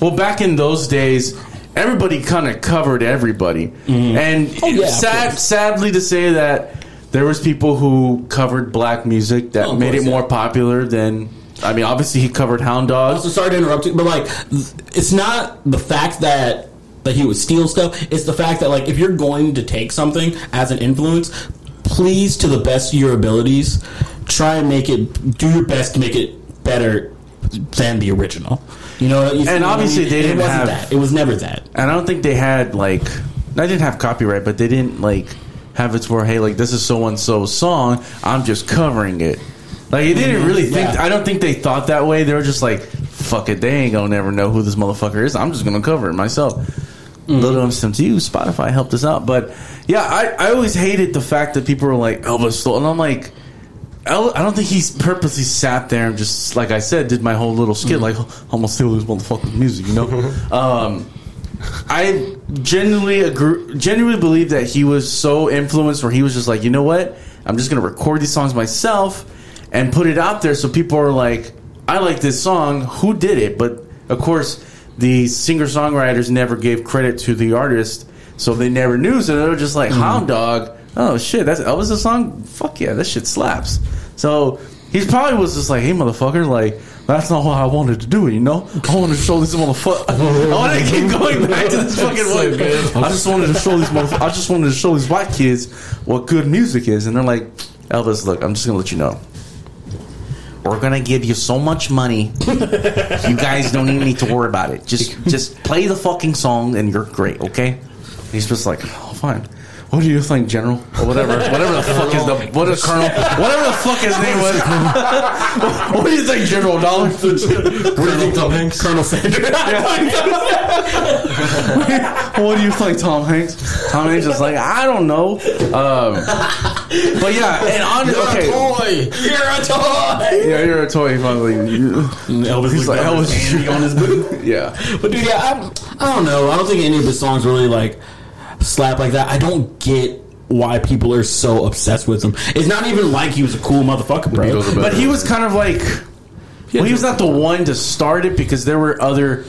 well, back in those days. Everybody kind of covered everybody, mm-hmm. and Oh, yeah, sad, sadly to say that there was people who covered black music that Oh, made course, it more yeah. popular than. I mean, obviously he covered Hound Dog. Also, sorry to interrupt you, but like, it's not the fact that that he would steal stuff. It's the fact that like, if you're going to take something as an influence, please, to the best of your abilities, try and make it. Do your best to make it better than the original. You know, you And what I obviously mean? they it didn't wasn't have- that. It was never that. and I don't think they had like I didn't have copyright, but they didn't like have it for hey, like this is so and so song, I'm just covering it. Like they didn't really mm-hmm. think. Yeah. I don't think they thought that way. They were just like, "Fuck it, they ain't gonna never know who this motherfucker is. I'm just gonna cover it myself." Mm-hmm. Little emphasis to you, Spotify helped us out, but yeah, I, I always hated the fact that people were like Elvis stole, and I'm like, I don't think he's purposely sat there and just like I said, did my whole little skit mm-hmm. like oh, I'm gonna steal this motherfucker's music, you know. Mm-hmm. um, I genuinely agree, genuinely believe that he was so influenced where he was just like, you know what, I'm just gonna record these songs myself and put it out there so people are like, I like this song. Who did it? But of course, the singer songwriters never gave credit to the artist, so they never knew. So they were just like, mm-hmm. Hound Dog. Oh shit, that's Elvis' song. Fuck yeah, that shit slaps. So he probably was just like, hey motherfucker, like that's not what I wanted to do. You know, I wanted to show this motherfucker. I wanted to keep going back to this fucking one. I just wanted to show these motherfuckers. I just wanted to show these white kids what good music is, and they're like, Elvis, look, I'm just gonna let you know. we're gonna give you so much money. you guys don't even need to worry about it. Just just play the fucking song and you're great, okay? And he's just like, oh, fine. What do you think, General? Or whatever, whatever the fuck is the what is Colonel? Whatever the fuck his name was. what do you think, General Dollar? What do you think, Tom Hanks? Colonel Sanders. what do you think, Tom Hanks? Tom Hanks is like, I don't know. Um, but yeah, and on okay, Toy. You're a toy. yeah, you're a toy. Finally, Elvis he's like Elvis on his boot. Yeah, But dude, yeah, I'm, I don't know. I don't think any of his songs really like slap like that. I don't get why people are so obsessed with him. It's not even like he was a cool motherfucker, bro. Beatles but he was kind of like, well, he was not the one to start it because there were other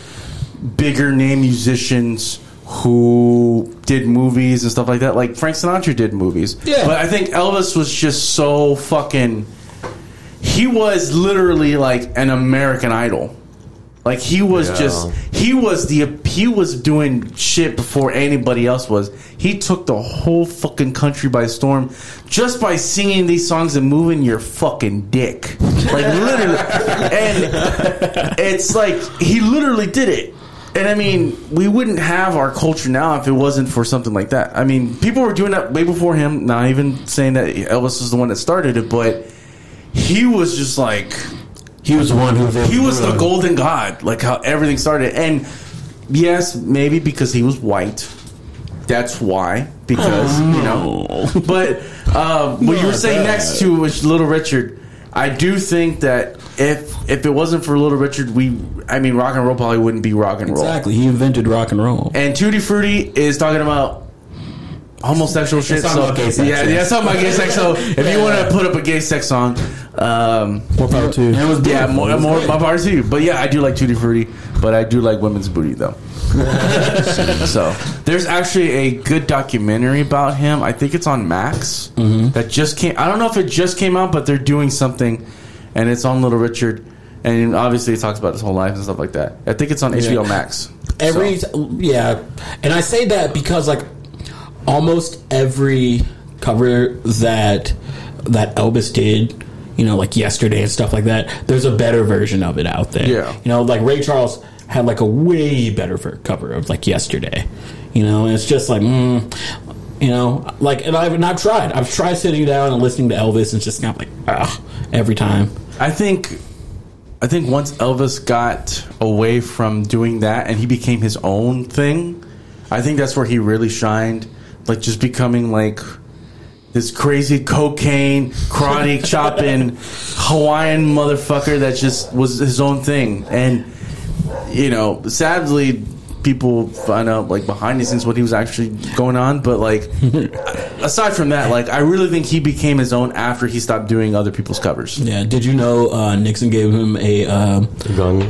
bigger name musicians who did movies and stuff like that. Like Frank Sinatra did movies. Yeah. But I think Elvis was just so fucking. He was literally like an American Idol. Like he was Yeah. just he was the he was doing shit before anybody else was. He took the whole fucking country by storm just by singing these songs and moving your fucking dick. Like literally and it's like he literally did it. And I mean, we wouldn't have our culture now if it wasn't for something like that. I mean, people were doing that way before him. Not even saying that Elvis was the one that started it, but he was just like He was the one who he was the golden god, like how everything started. And yes, maybe because he was white. That's why. Because you know. But uh, what you were saying next to was Little Richard. I do think that if if it wasn't for Little Richard, we I mean rock and roll probably wouldn't be rock and roll. Exactly. He invented rock and roll. And Tutti Frutti is talking about homosexual shit. talking So gay sex, yeah, yeah. yeah, it's talking about gay sex. So if you want to put up a gay sex song, um, More power to you. it was yeah, more, was more great. my part to you. But yeah, I do like Tutti Frutti, but I do like women's booty though. so there's actually a good documentary about him. I think it's on Max Mm-hmm. that just came. I don't know if it just came out, but they're doing something, and it's on Little Richard. And obviously, it talks about his whole life and stuff like that. I think it's on HBO Max. Every So- yeah, and I say that because like almost every cover that that Elvis did, you know, like yesterday and stuff like that. There's a better version of it out there. Yeah. you know, like Ray Charles had like a way better cover of like yesterday. You know, and it's just like. Mm, you know, like, and I've, I've tried. I've tried sitting down and listening to Elvis, and it's just kind of like, ah, every time. I think I think once Elvis got away from doing that and he became his own thing, I think that's where he really shined. Like just becoming like this crazy cocaine, karate chopping Hawaiian motherfucker that just was his own thing. And you know, sadly people find out like behind the scenes what he was actually going on, but like aside from that, like I really think he became his own after he stopped doing other people's covers. Yeah. Did you know uh, Nixon gave him a um, Gun.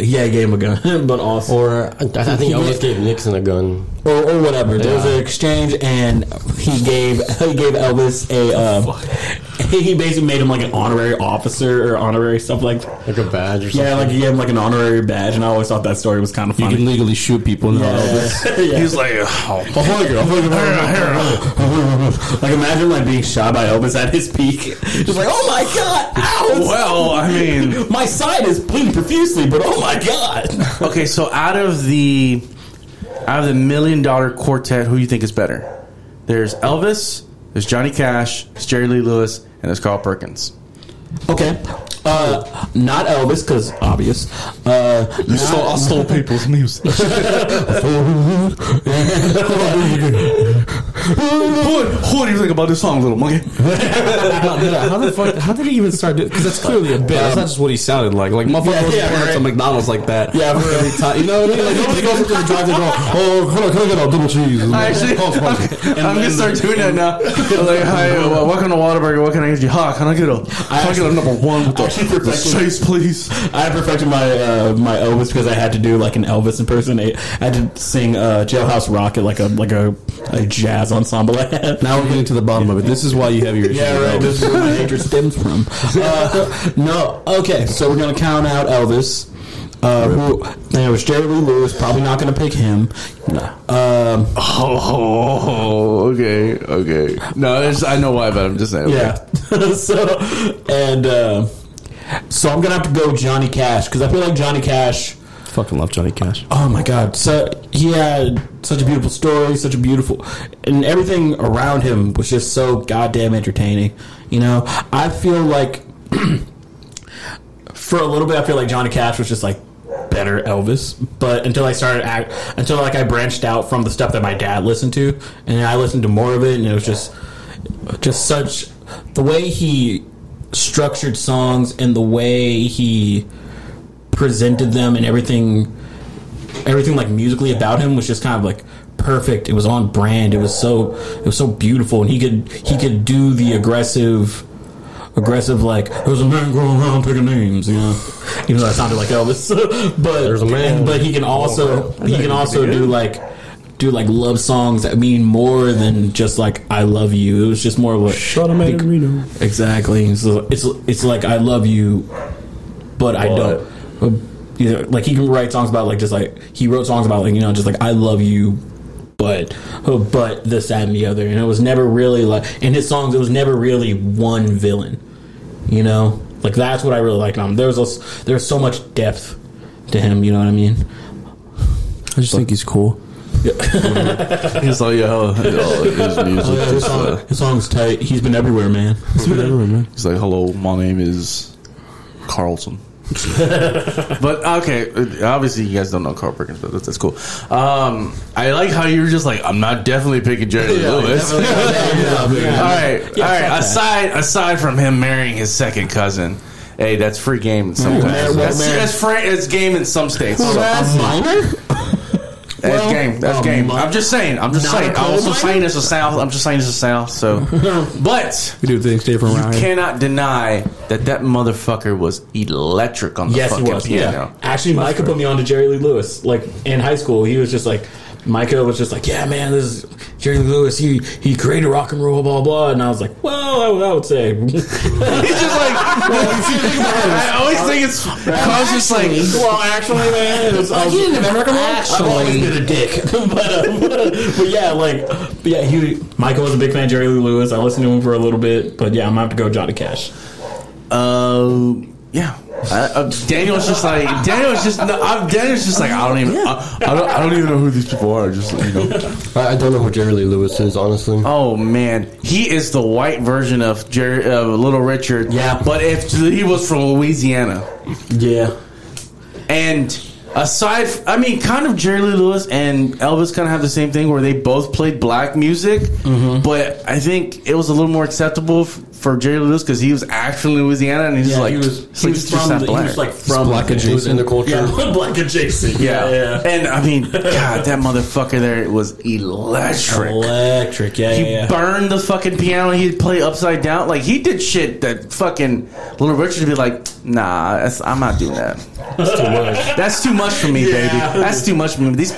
Yeah, he gave him a gun, but also Or I, I think Elvis gave Nixon a gun. or, or whatever. There was an exchange, and he gave he gave Elvis a um, he basically made him like an honorary officer or honorary stuff like Like a badge or something. yeah, like he gave him like an honorary badge, and I always thought that story was kind of You funny. can legally shoot people now. Elvis. He's like, oh, like imagine like being shot by Elvis at his peak, just like oh my god, ow! well, I mean, my side is bleeding profusely, but oh my god. okay. So out of the out of the million dollar quartet, who do you think is better? There's Elvis, there's Johnny Cash, there's Jerry Lee Lewis, and there's Carl Perkins. Okay. Uh, not Elvis, because obvious. Uh, not- stole people's music. what, what do you think about this song, little monkey? how, did, how the fuck? How did he even start? Because that's clearly a bit. That's not just what he sounded like. Like motherfucker Yeah, was yeah, born right. at McDonald's like that. Yeah, every time. You know what I mean? Like nobody goes into the drive-thru and go, "Oh, can I, can I get a double cheese?" Actually, Oh, I'm, spicy. I'm gonna start doing that now. like, hi, uh, welcome to Whataburger. What can I get you? Ha, can I get a? Can I, get a number one with the, actually the perfected- chase, please? I perfected my uh, my Elvis because I had to do like an Elvis impersonate. I had to sing uh, Jailhouse Rock at like a like a, a jazz ensemble I had. Now we're getting to the bottom of it. This is why you have your. Yeah, right. This is where my hatred stems from. Uh, no, okay. So we're gonna count out Elvis. Uh, who? There was Jerry Lee Lewis. Probably not gonna pick him. No. Um, Oh, okay, okay. No, I know why, but I'm just saying. okay. yeah. so and uh, So I'm gonna have to go Johnny Cash because I feel like Johnny Cash. Fucking love Johnny Cash. Oh my god! So he had such a beautiful story, such a beautiful, and everything around him was just so goddamn entertaining. You know, I feel like for a little bit, I feel like Johnny Cash was just like better Elvis. But until I started act, until like I branched out from the stuff that my dad listened to, and I listened to more of it, and it was just just such the way he structured songs and the way he presented them and everything everything like musically about him was just kind of like perfect it was on brand it was so it was so beautiful and he could he could do the aggressive aggressive like there's a man going around picking names you know even though that sounded like elvis but There's a man. but he can also he can also do like do like love songs that mean more than just like i love you it was just more of like Shut him at Reno. Exactly. So it's it's like I love you, but I don't. Uh, You know, like he can write songs about like just like he wrote songs about like you know just like I love you, but uh, but this that and the other, and it was never really like in his songs it was never really one villain. You know, like that's what I really liked on him. There was a, there's so much depth to him. You know what I mean? I just think he's cool. yeah. He's like, yo, yo, his music. his, just, uh, song, his song's tight. He's been everywhere, man. He's like, hello, my name is Carlson. but okay, obviously you guys don't know Carl Perkins, but that's, that's cool. Um, I like how you were just like, I'm not definitely picking Jerry Lee Lewis. all right, all right. Aside aside from him marrying his second cousin, hey, that's free game in some man, states. well, That's, man. that's free. It's game in some states. So, A minor? That's well, game. That's a game. I'm just saying. I'm just saying. I'm also coal saying it's a south. I'm just saying it's a south. So, but We do things different you around cannot deny that that motherfucker was electric on the Yes, he fucking was. piano. Yeah. Actually, Micah put me on to Jerry Lee Lewis. Like in high school, he was just like, Micah was just like, yeah, man, this is Jerry Lewis. He he created rock and roll, blah blah. And I was like, well, I would, I would say, He's just like, I always think it's cause it's like, well, actually, man, it was, I was, He didn't invent rock and roll. I've always been a dick, but, uh, but but yeah, like, but yeah, he Michael was a big fan of Jerry Lee Lewis. I listened to him for a little bit, but yeah, I'm gonna have to go Johnny Cash. uh, yeah. Uh, uh, Daniel's just like Daniel's just no, I'm, Daniel's just like I don't even I, I don't I don't even know who these people are. Just you know. I, I don't know who Jerry Lee Lewis is, honestly. Oh man, he is the white version of Jerry, uh, Little Richard. Yeah. but if he was from Louisiana, Yeah, and aside, f- I mean, kind of Jerry Lee Lewis and Elvis kind of have the same thing where they both played black music, Mm-hmm. but I think it was a little more acceptable f- for Jerry Lewis because he was actually in Louisiana and he's yeah, like he was he was just from that the, he was like from black He was in the culture. Yeah, black adjacent. yeah. yeah, and I mean, God, that motherfucker there was electric. Electric, yeah, He yeah, yeah. burned the fucking piano. He'd play upside down. Like he did shit that fucking Little Richard would be like, nah, that's, I'm not doing that. That's too much. That's too much for me, baby. That's too much for me. These,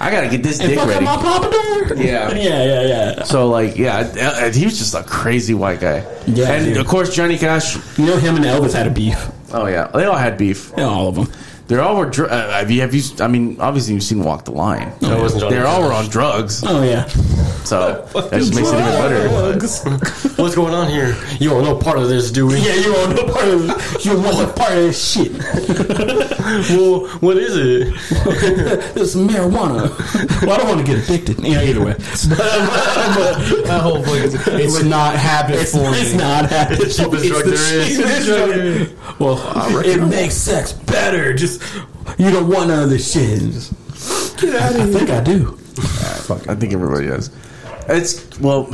I gotta get this dick Fuck ready. my pompadour. Yeah. yeah, yeah, yeah. So like, yeah, uh, he was just a crazy white guy. Yeah, and dude. of course Johnny Cash. You know, him and Elvis had a beef. Oh yeah, they all had beef. Yeah, all of them. They all were. Dr- uh, have you? Have you? I mean, obviously you've seen Walk the Line. That wasn't Johnny They all were on drugs, Oh yeah. So that just makes it even better. What's going on here? You don't know part of this, do we? Yeah, you want no part of you want no part of this shit. Well, what is it? It's marijuana. Well, I don't want to get addicted. Yeah, either way. But, but, That whole fucking, it's not habit it's, forming. it's not habit. It's drug the there is. cheapest drug there is. Well, it makes sex better. Just you don't want none of this shit. Get out of here. I think I do. Ah, I think everybody does. It's well,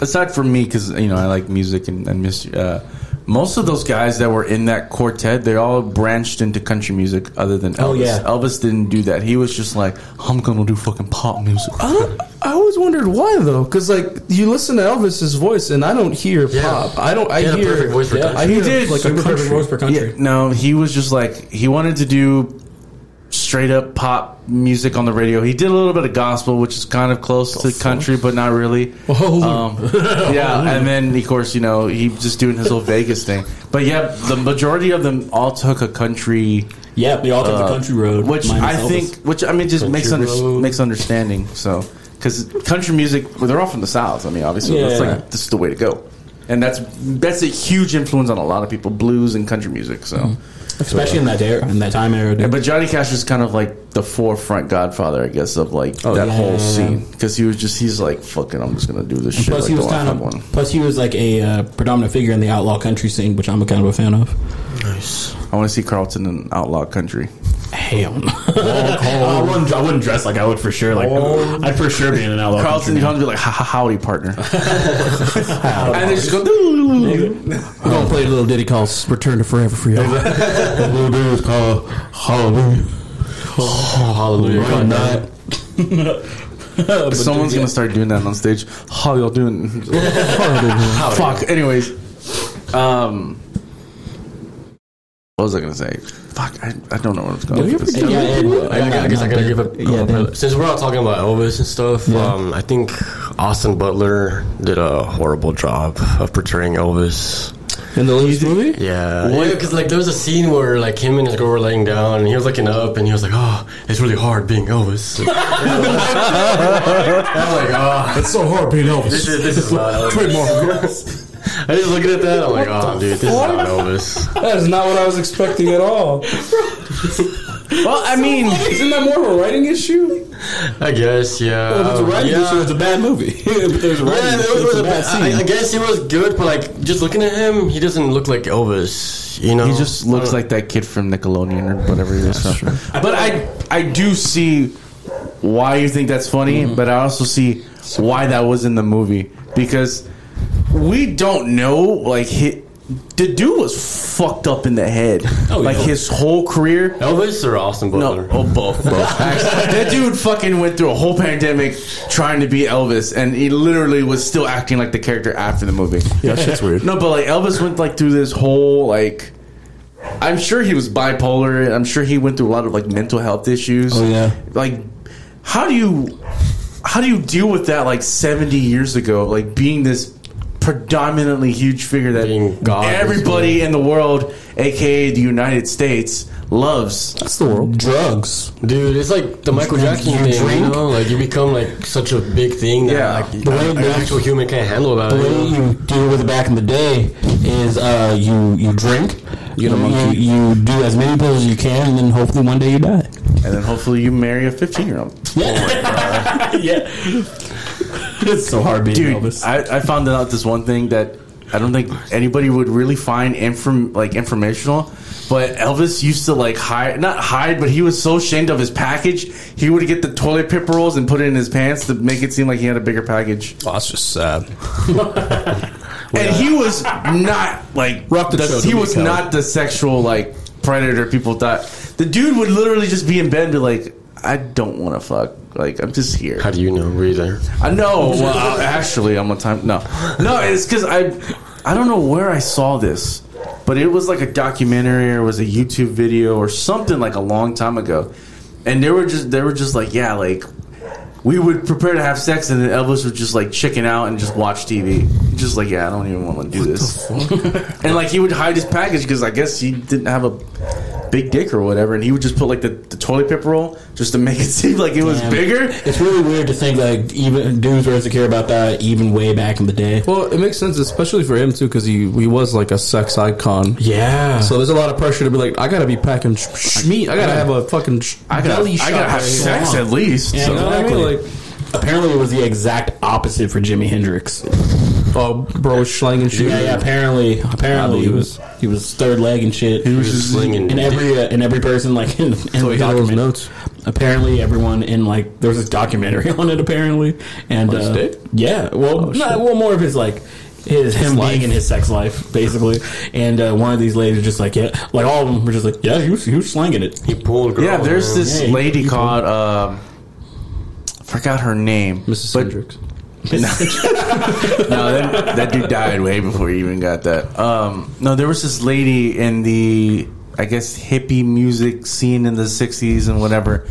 aside from me, because you know I like music and, and miss. Uh, most of those guys that were in that quartet, they all branched into country music. Other than Elvis, Oh, yeah. Elvis didn't do that. He was just like, I'm gonna do fucking pop music. I, I always wondered why though, because like you listen to Elvis's voice and I don't hear Yeah. pop. I don't. I He hear perfect voice for country. I He did. like a Super perfect country. voice for country. Yeah, no, he was just like he wanted to do straight up pop music on the radio. He did a little bit of gospel, which is kind of close to country, but not really. Um, yeah, and then of course you know he just doing his little Vegas thing. But yeah, the majority of them all took a country, Yeah, they all took the uh, country road. which I Elvis. think, which I mean, just makes under, makes understanding. So because country music, well, they're all from the south. I mean, obviously, that's Yeah. like this is the way to go. and that's that's a huge influence on a lot of people, blues and country music. So, especially in that era, in that time era. dude. Yeah, but Johnny Cash is kind of like the forefront godfather, I guess, of like that yeah, whole yeah, scene because he was just he's like, fucking, I'm just gonna do this shit. plus, like he was kind of one. plus he was like a uh, predominant figure in the outlaw country scene, which I'm a kind of a fan of. Nice. I want to see Carlton in outlaw country. Hell, no. I wouldn't. I wouldn't dress like I would for sure. Like I'd for sure be in an outlaw Carlton, country. you have to be like, ha, ha, howdy, partner, and they just go. We're gonna play a little ditty called "Return to Forever" for y'all. the little dude is called Hallelujah. Hallelujah. Run that. Someone's gonna start doing that on stage. How y'all doing? Fuck. Anyways, um, what was I gonna say? Fuck, I, I don't know what I was going. Have you ever done- Yeah, Ed- I, I, I guess I gotta give a Yeah, then- since we're all talking about Elvis and stuff. Um, I think Austin Butler did a horrible job of portraying Elvis. In the latest movie? Yeah, yeah, because like there was a scene where like him and his girl were laying down, and he was looking up, and he was like, "Oh, it's really hard being Elvis." I'm like, "Oh, It's so hard being Elvis. this is this is not Elvis." I just looking at that, I'm like, "Oh, dude, this is not Elvis." That is not what I was expecting at all. Well, I mean, Isn't that more of a writing issue? I guess, yeah. Well, if it's a writing yeah. issue, it's a bad movie. if there's a writing Yeah, issue, it was, a a bad I, I guess he was good, but like just looking at him, he doesn't look like Elvis. You know, he just looks like that kid from Nickelodeon or whatever he is from. But I, I do see why you think that's funny, mm-hmm. but I also see why that was in the movie because we don't know. Like, he, the dude was fucked up in the head. Oh, like yeah. his whole career. Elvis or Austin Butler. No, oh, both, both. That dude fucking went through a whole pandemic trying to be Elvis, and he literally was still acting like the character after the movie. Yeah, that shit's weird. No, but like Elvis went like through this whole like. I'm sure he was bipolar. I'm sure he went through a lot of like mental health issues. Oh, yeah. Like, how do you, how do you deal with that? Like 70 years ago, like being this predominantly huge figure that Being God, everybody in the world, aka the United States, loves. That's the world. Drugs. Dude, it's like the Michael Jackson you thing, you know? Like you become like such a big thing that Yeah. like The way an actual human can't handle about The it. way you deal with it back in the day is uh, you you drink, you, get you, you do as many pills as you can, and then hopefully one day you die. And then hopefully you marry a 15 year old. yeah, it's so hard being Dude, Elvis. I, I found out this one thing that I don't think anybody would really find inform like informational. But Elvis used to like hide, not hide, but he was so ashamed of his package, he would get the toilet paper rolls and put it in his pants to make it seem like he had a bigger package. Oh, that's just sad. And he was not like Rock the show, he was be not the sexual like predator people thought. The dude would literally just be in bed and be like, I don't want to fuck. Like I'm just here. How do you know? Were you there? I know. Well, uh, actually, I'm on time. No, no, it's because I, I don't know where I saw this, but it was like a documentary or it was a YouTube video or something like a long time ago, and they were just they were just like, yeah, like we would prepare to have sex, and then Elvis would just like chicken out and just watch TV, just like, yeah, I don't even want to do this, and like he would hide his package because I guess he didn't have a big dick or whatever, and he would just put like the, the toilet paper roll just to make it seem like it was Damn. bigger. It's really weird to think like even dudes were insecure about that even way back in the day. Well, it makes sense, especially for him too, because he he was like a sex icon. Yeah. So there's a lot of pressure to be like, I gotta be packing sh- sh- meat. I gotta have a fucking sh- I gotta, belly I gotta have right here. sex at least. Yeah, so. You know what I mean? Exactly. Like, apparently, it was the exact opposite for Jimi Hendrix. Oh, bro, was slanging shit. Yeah, yeah. Apparently, apparently he was he was third leg and shit. He was just slinging. and every uh, and every person like in, in So the he had those document- notes. Apparently, everyone in like there was this documentary on it. Apparently, and his uh, dick? yeah, well, Oh, not, well, more of his like his him life. being in his sex life, basically. And uh, one of these ladies was just like, yeah, like all of them were just like, yeah, he was he was slanging it. He pulled. Girl, Yeah, there's man. this Yeah, he- lady he called um, forgot her name. Mrs. But- Hendrix. No, that, that dude died way before he even got that. Um, no, there was this lady in the I guess hippie music scene in the '60s and whatever,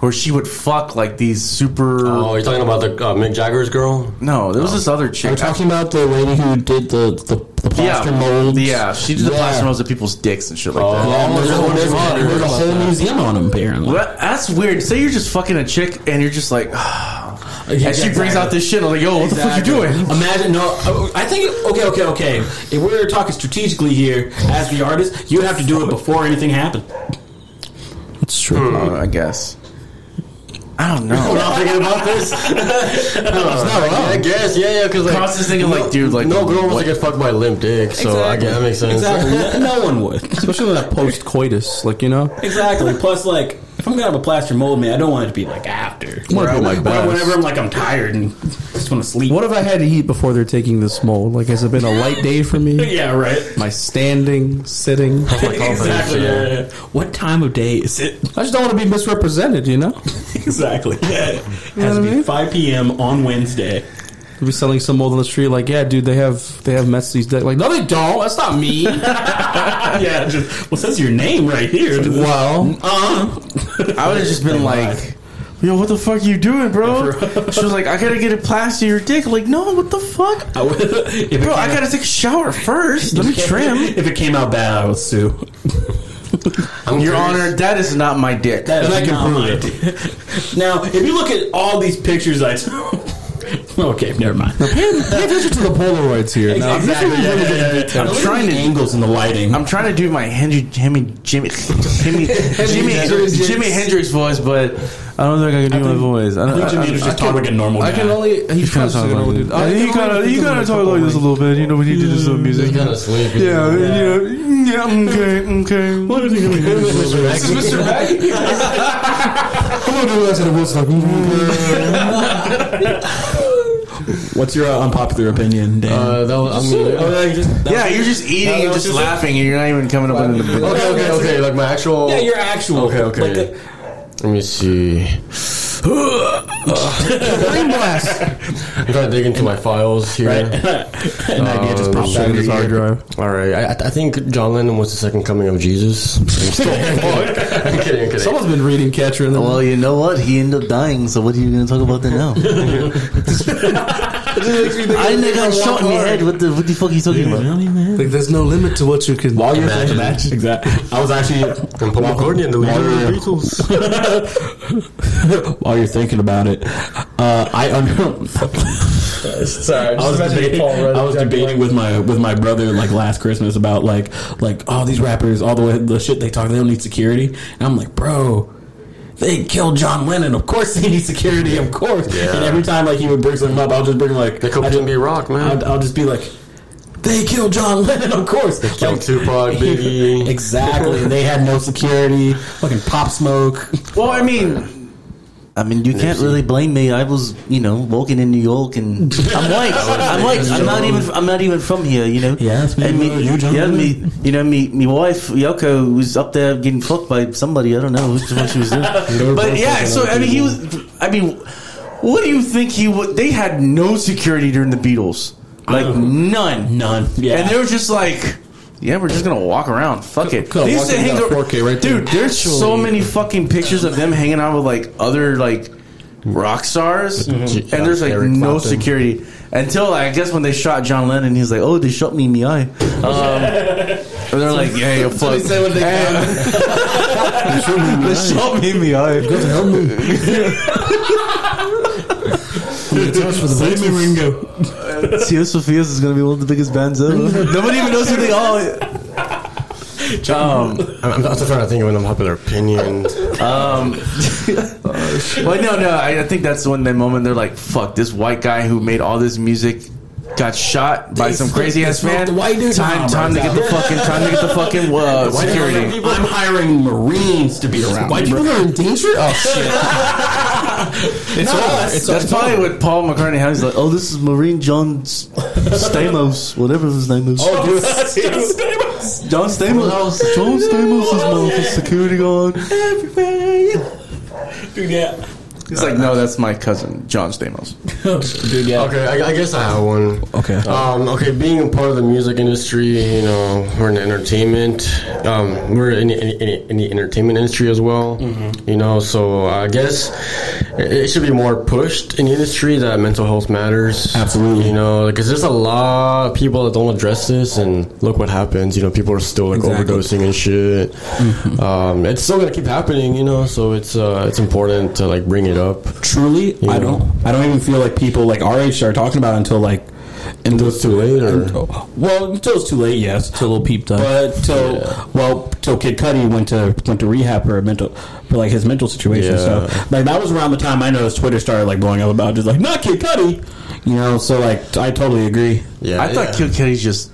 where she would fuck like these super. Oh, you're talking about the uh, Mick Jagger's girl? no, there was this other chick. Are we talking about the lady who did the the, the plaster yeah, molds? yeah, she did the Yeah. plaster molds of people's dicks and shit like that. Yeah, there's, a, Oh, there's, yeah, there's a whole museum on him apparently. Well, that's weird. Say you're just fucking a chick and you're just like, and she brings out this shit. I'm like, yo, what the fuck you doing? Imagine no. I think okay, okay, okay. If we're talking strategically here, as the artist, you have to do it before anything happens. That's true. Uh, I guess. I don't know. not thinking about this. No, I guess, yeah, yeah, because like, Cross is thinking like, dude, like, no girl wants to get fucked by a limp dick, so I guess that makes sense. Exactly. No, no one would. Especially with that post coitus, like you know. Exactly. Plus, like, if I'm gonna have a plaster mold man, I don't want it to be like after. I wanna do my Whenever- best. Whenever I'm like I'm tired and just want to sleep. What if I had to eat before they're taking this mold? Like, has it been a light day for me? Yeah, right. My standing, sitting. exactly. Yeah, yeah, yeah. What time of day is it? I just don't want to be misrepresented, you know? exactly. Yeah. It Has to be mean? 5 p.m. on Wednesday. Be selling some mold on the street, like, yeah, dude, they have they have Messi's dick. Like, no, they don't. That's not me. yeah. Just, well, says your name right here. well, Uh, I would have just been like, yo, what the fuck are you doing, bro? she was like, I gotta get a plaster your dick. I'm like, no, what the fuck? I would, Bro, I gotta take a shower first. Let me trim. If it came out bad, I would sue. Your Honor, that is not my dick. That And I can not prove my it. idea. Now, if you look at all these pictures I took. okay, never mind. pay, pay attention to the Polaroids here. Now, exactly. Yeah, yeah, yeah, yeah. I'm trying to- angles and the lighting. I'm trying to do my Henry, Jimmy, Jimmy, Jimmy, Jimmy, Hendrix. Jimi Hendrix voice, but I don't think I can do my voice. I, I don't, Jimi Hendrix just talk like a normal guy. I can only. He's kind of talk like this. I He kind of, he think kind a of talk like this a little bit. You know when he did his little music. Of sleepy. Yeah, yeah, yeah. Okay, okay. What is he gonna do? Mr. Mackey. Mr. Come on, do that to the Woodstock. What's your uh, unpopular opinion, Dan? Uh, that was, I mean, oh, yeah, you just, Yeah, you're just eating that and just just it? laughing, and you're not even coming up with an okay, okay, okay. Like my actual. yeah, your actual. Okay, okay. Like, uh, Let me see. Brain blast. I'm trying to dig into my files here. an idea just uh, popped out of his hard drive. All right, I, I think John Lennon was the second coming of Jesus. I'm, still, I'm kidding, I'm kidding. Someone's been reading Catcher in the Well, you know what? He ended up dying, so what are you going to talk about that now? I didn't got shot in the head. What the, what the fuck are you talking about? Man. Like, there's no limit to what you can. While you're Imagine. thinking, exactly. I was actually And Paul McCartney and the leader of the Beatles. while you're thinking about it, uh, I under. Sorry, I was, debating, I was debating with my with my brother like last Christmas about like like all these rappers, all the way the shit they talk, they don't need security, and I'm like, bro. They killed John Lennon. Of course, they need security. Of course. Yeah. And every time like he would bring something up, I'll just bring like They killed I just- Jimmy Rock, man. I'll, I'll just be like, they killed John Lennon. Of course, they killed Tupac, Biggie. exactly. They had no security. Fucking pop smoke. Well, I mean, I mean, you can't really blame me. I was, you know, walking in New York, and I'm white. I'm white. I'm not even. I'm not even from here. You know. Yeah, it's me, And me, you, yeah, me. You know, me. Me wife Yoko was up there getting fucked by somebody. I don't know what she was doing. but yeah, so I mean, he was. I mean, what do you think he would? They had no security during the Beatles. Like none. None. Yeah. And they were just like. Yeah, we're just gonna walk around. Fuck it. could've They used to hang that ar- 4K right there. Dude, there's so many fucking pictures of them hanging out with like other like rock stars, and there's like Eric no Clapton. security until I guess when they shot John Lennon, he's like, "Oh, they shot me in the eye." Um, and they're like, "Yeah, yo, fuck." they say when they they shot me in the eye. Save me, Ringo. Tears for Fears is gonna be one of the biggest bands ever. Nobody even knows who they are. Um, I'm, I'm also trying to think of an unpopular opinion. Um, well, no, no. I, I think that's when that moment they're like, "Fuck, this white guy who made all this music got shot by They some crazy ass man." the white dude? Time, time to get the fucking, time to get the fucking uh, security. I'm hiring Marines to be around. White people are in danger? Oh, shit. It's that's- It's that's probably what Paul McCartney has. He's like, "Oh, this is Marine John Stamos, whatever his name is." Oh, dude, that's John Stamos. John Stamos is my security guard. Dude, yeah. He's like, "No, that's my cousin, John Stamos." Dude, yeah. Okay, I, I guess I have one. Okay. Um, okay, being a part of the music industry, you know, we're in entertainment. Um, we're in, in, in, in the entertainment industry as well. You know, so I guess it, it should be more pushed in the industry that mental health matters. Absolutely. You know, because there's a lot of people that don't address this, and look what happens. You know, people are still like Exactly. overdosing and shit. Um, it's still gonna keep happening. You know, so it's uh, it's important to like bring it up up. truly, I Yeah. don't. I don't even feel like people like our age started talking about it until like Until it's too late, or well, until it's too late. Yes, Until a little peep time. But till well, till Kid Cudi went to went to rehab for a mental for like his mental situation. So like that was around the time I noticed Twitter started like blowing up about just like not Kid Cudi, you know. So like I totally agree. yeah, I thought. Kid Cudi just.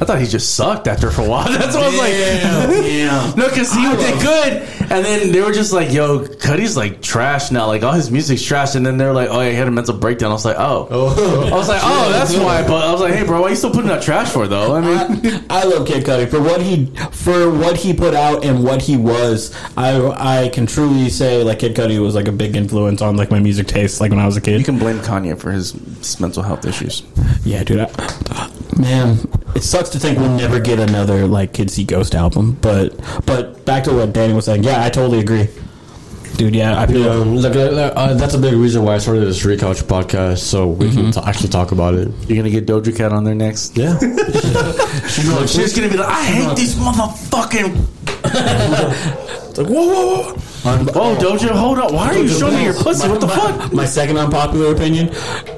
I thought he just sucked after for a while. That's what I was like. yeah. No, because he did good, and then they were just like, "Yo, Cudi's like trash now. Like all his music's trash." And then they're like, "Oh, yeah, he had a mental breakdown." I was like, "Oh." oh. I was like, "Oh, that's why." But I was like, "Hey, bro, why are you still putting out trash for though?" I mean, I, I love Kid Cudi for what he for what he put out and what he was. I I can truly say like Kid Cudi was like a big influence on like my music taste like when I was a kid. you can blame Kanye for his mental health issues. Yeah, dude. I, man, it sucks to think we'll never get another like Kids See Ghost album. But but back to what Danny was saying. Yeah, I totally agree, dude. Yeah, I feel Yeah, like, uh, uh, that's a big reason why I started this Street Couch podcast, so we can t- actually talk about it. You're gonna get Doja Cat on there next. Yeah, She's gonna be like, "I hate these motherfucking." It's like, whoa, whoa, whoa. Oh, Doja, hold up! Why are you showing me your pussy? What the fuck? My second unpopular opinion,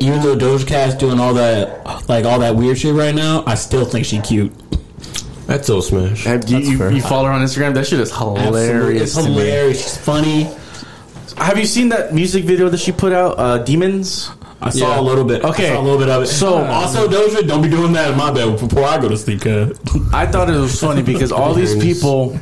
even though Doja Cat's doing all that like all that weird shit right now, I still think she cute. that's so smash. Have you, you, you follow her on Instagram? That shit is hilarious. It's hilarious. She's funny. Have you seen that music video that she put out, uh, Demons? I saw Yeah. a little bit. Okay. I saw a little bit of it. So- also Doja, don't be doing that in my bed before I go to sleep. Cause I thought it was funny because all these people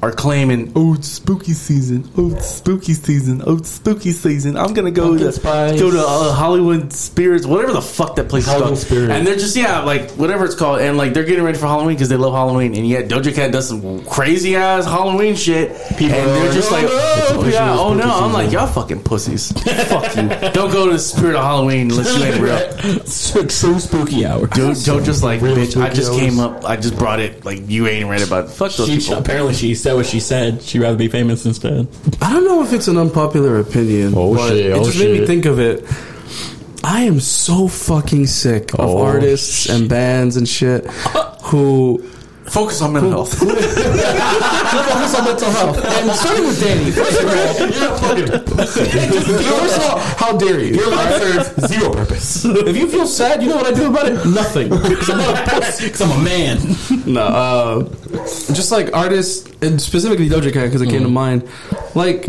are claiming, "Oh, it's spooky season! Oh, it's spooky season! Oh, it's spooky season! I'm gonna go Pumpkin to spice. go to uh, Hollywood Spirits, whatever the fuck that place Halloween is called." Spirits. And they're just yeah, like whatever it's called, and like they're getting ready for Halloween because they love Halloween, and yet Doja Cat does some crazy ass Halloween shit, People and they're just like, "Oh yeah, oh no!" I'm like, "Y'all fucking pussies! Fuck you! Don't go to the spirit of Halloween unless you ain't real." true spooky hour. Dude, Joe just like, bitch, I just hours. came up, I just brought it, like, you ain't read about. Fuck those She, people. apparently, she said what she said. She'd rather be famous instead. I don't know if it's an unpopular opinion. Oh, but shit, It oh, just made me think of it. I am so fucking sick of Oh, artists and bands and shit who Focus on mental health. focus on mental health. And starting with Danny, first of all, first of all, how dare you? Your life serves zero purpose. If you feel sad, you know what I do about it? Nothing. Because I'm not a puss. Because I'm a man. No, uh, just like artists, and specifically Doja Cat, because it came to mind. Like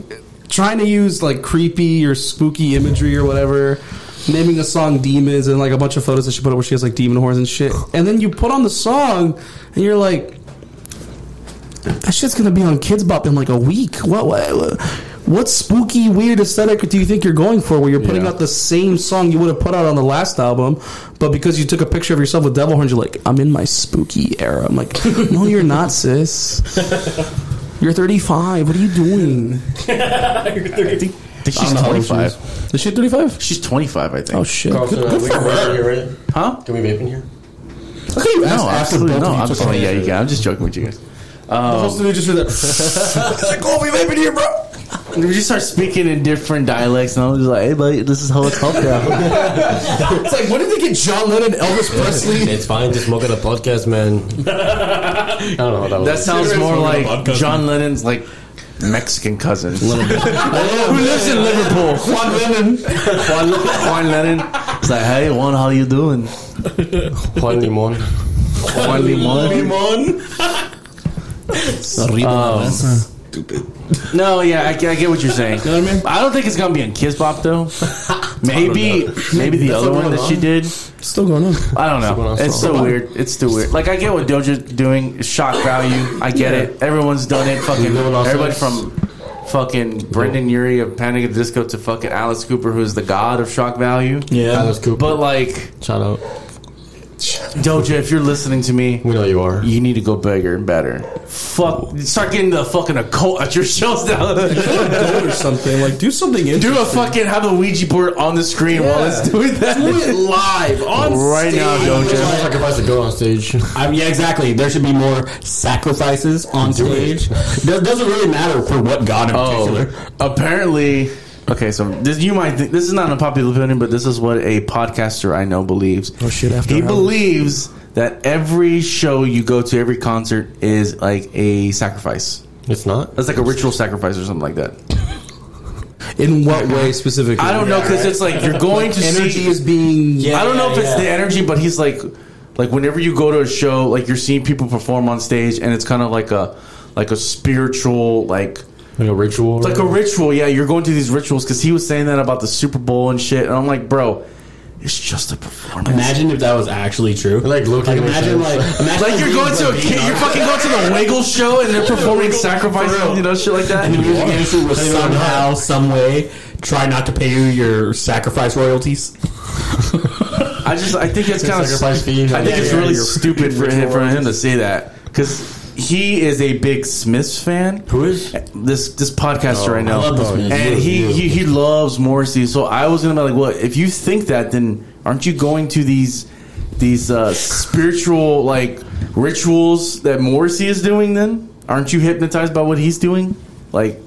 trying to use like creepy or spooky imagery or whatever, naming a song "Demons" and like a bunch of photos that she put up where she has like demon horns and shit. And then you put on the song, and you're like, that shit's gonna be on Kidz Bop in like a week. What? What? what what spooky, weird aesthetic do you think you're going for? Where you're putting Yeah. out the same song you would have put out on the last album, but because you took a picture of yourself with devil horns, you're like, I'm in my spooky era. I'm like, no, you're not, sis. You're 35. What are you doing? I think she's I don't know how old she 25. is. Is she 35? She's 25, I think. Oh shit! Carlson, Good, uh, good we for can vape in her. here, right? Huh? Can we vape in here? Okay, you asked No, after absolutely both no. of you I'm took just, off. yeah, you can. I'm just joking with you guys. Supposed to do just for that. like, oh, we vaping here, bro. We just start speaking in different dialects, and I was just like, hey, buddy, this is how it's called now. It's like, when did they get John Lennon, Elvis Presley? It's fine, just smoke at a podcast, man. I don't know what that was. that sounds more like John Lennon's, like, Mexican cousin. Who lives in Liverpool. Juan Lennon. Juan, Juan Lennon. It's like, hey, Juan, how you doing? Juan Limon. Juan Limon. Limon. Um, No, yeah, I, get- I get what you're saying. know what I mean? I don't think it's gonna be in Kidz Bop though. Maybe, maybe the other one that she did. Still going on. I don't know. on It's still. so weird. It's still weird. Like I get what Doja's doing. Shock value. I get it. Everyone's done it. Fucking everybody from fucking Brendon Urie of Panic at the Disco to fucking Alice Cooper, who's the god of shock value. Yeah. Alice Cooper. But like Shout out. Doja, if you're listening to me, We know you are. you need to go bigger and better. Fuck, start getting the fucking occult at your shows now. Or something. Like, do something interesting. Do a fucking have a Ouija board on the screen while it's doing that. Do it live on Right now, stage. Doja. Just sacrifice the goat on stage. I mean, yeah, exactly. There should be more sacrifices on stage. Does, doesn't really matter for what god in Oh, particular. apparently. Okay, so this you might think this is not a popular opinion, but this is what a podcaster I know believes. Oh, shit, after he hours. believes that every show you go to, every concert is like a sacrifice. It's not. It's like a ritual sacrifice or something like that. In what way specifically? I don't know because it's like you're going to energy see. is being. I don't know if it's yeah. the energy, but he's like, like whenever you go to a show, like you're seeing people perform on stage, and it's kind of like a, like a spiritual, like Like a ritual. It's like a ritual. Yeah, you're going through these rituals because he was saying that about the Super Bowl and shit. And I'm like, bro, it's just a performance. Imagine if that was actually true. Like, low-key makes imagine like, imagine like you're going to a being kid, you're fucking going to the Wiggle show and they're performing sacrifices, you know, shit like that. And the music industry was somehow, some way, try not to pay you your sacrifice royalties. I just, I think it's kind of, Sacrifice. I think Yeah, it's yeah, really stupid for him, for him to say that because he is a big Smiths fan. Who is? this this podcaster right now, love the Smiths. and he, he he loves Morrissey. So I was gonna be like, well, if you think that, then aren't you going to these these uh, spiritual like rituals that Morrissey is doing? Then aren't you hypnotized by what he's doing? Like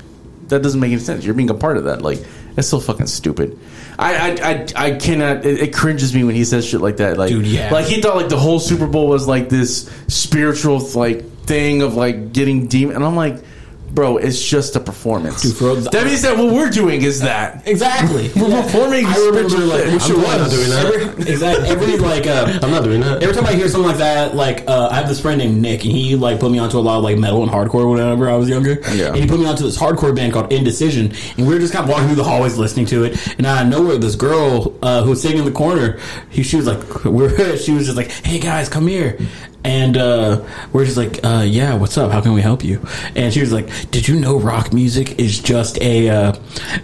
that doesn't make any sense. You're being a part of that. Like that's so fucking stupid. I I I, I cannot. It, it cringes me when he says shit like that. Like Dude, yeah. like he thought like the whole Super Bowl was like this spiritual like thing of like getting demon, and I'm like, bro, it's just a performance. Dude, for- that means that what we're doing is that Exactly. we're performing. I remember spiritual like shit. wish I'm it not doing that. Every, exactly. Every like uh, I'm not doing that. Every time I hear something like that, like uh, I have this friend named Nick, and he like put me onto a lot of like metal and hardcore whenever I was younger. Yeah. And he put me onto this hardcore band called Indecision, and we were just kind of walking through the hallways listening to it. And out of nowhere, this girl uh, who was sitting in the corner, he, she was like, we're, she was just like, "Hey guys, come here." And uh, we're just like, uh, yeah, what's up? How can we help you? And she was like, did you know rock music is just a uh,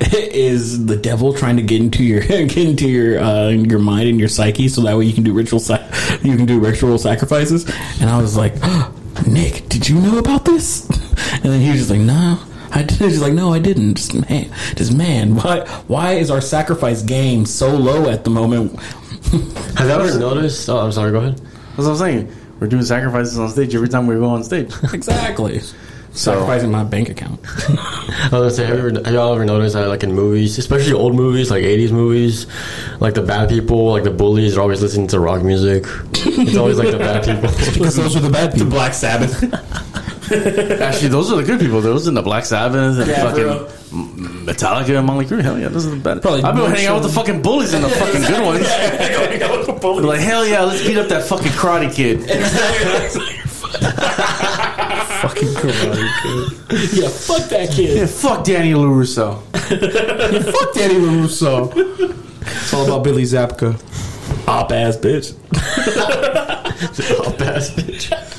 is the devil trying to get into your get into your uh, your mind and your psyche, so that way you can do ritual sa- you can do ritual sacrifices. And I was like, Nick, did you know about this? And then he was just like, no. I did. He's like, no, I didn't. Just man, just man. Why? Why is our sacrifice game so low at the moment? Have you ever noticed? Oh, I'm sorry. Go ahead. That's what I'm saying. We're doing sacrifices on stage every time we go on stage. Exactly. Sacrificing my bank account. I was gonna say, have, you ever, have y'all ever noticed that, like in movies, especially old movies, like '80s movies, like the bad people, like the bullies, are always listening to rock music. It's always like the bad people. Because those are the bad people. Black Sabbath. Actually, those are the good people. Those are the Black Sabbath and Yeah, fucking bro. M- Metallica and Mötley Crüe. Hell yeah, those are the bad. Probably I've been hanging out with the fucking bullies and the fucking good ones. like hell yeah, let's beat up that fucking karate kid. fucking karate yeah, fuck that kid. Yeah, fuck Danny Larusso. kid. Fuck Danny LaRusso. It's all about Billy Zabka. Op ass bitch. Oh, bad bitch.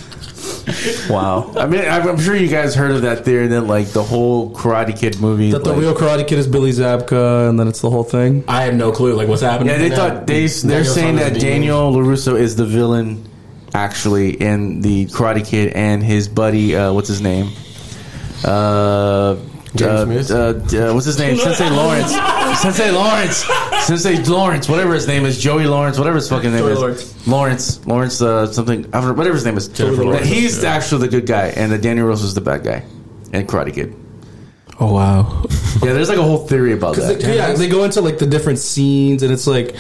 Wow. I mean, I'm I'm sure you guys heard of that theory that like the whole Karate Kid movie. That the like- real Karate Kid is Billy Zabka, and then it's the whole thing. I have no clue. Like, what's happening? Yeah, they thought they they're Daniel saying San that is the Daniel Larusso is the villain, actually, in the Karate Kid, and his buddy, uh, what's his name? Uh, James uh, Smith? uh, uh, what's his name? Sensei Lawrence. Sensei Lawrence. Sensei Lawrence. Whatever his name is, Joey Lawrence. Whatever his fucking name Joey is. Lawrence. Lawrence. Lawrence. Uh, something. I don't know, Whatever his name is. Jennifer Lawrence, He's yeah. actually the good guy, and that Daniel is the bad guy, in Karate Kid. Oh wow! Yeah, there's like a whole theory about that. yeah, they go into like the different scenes, and it's like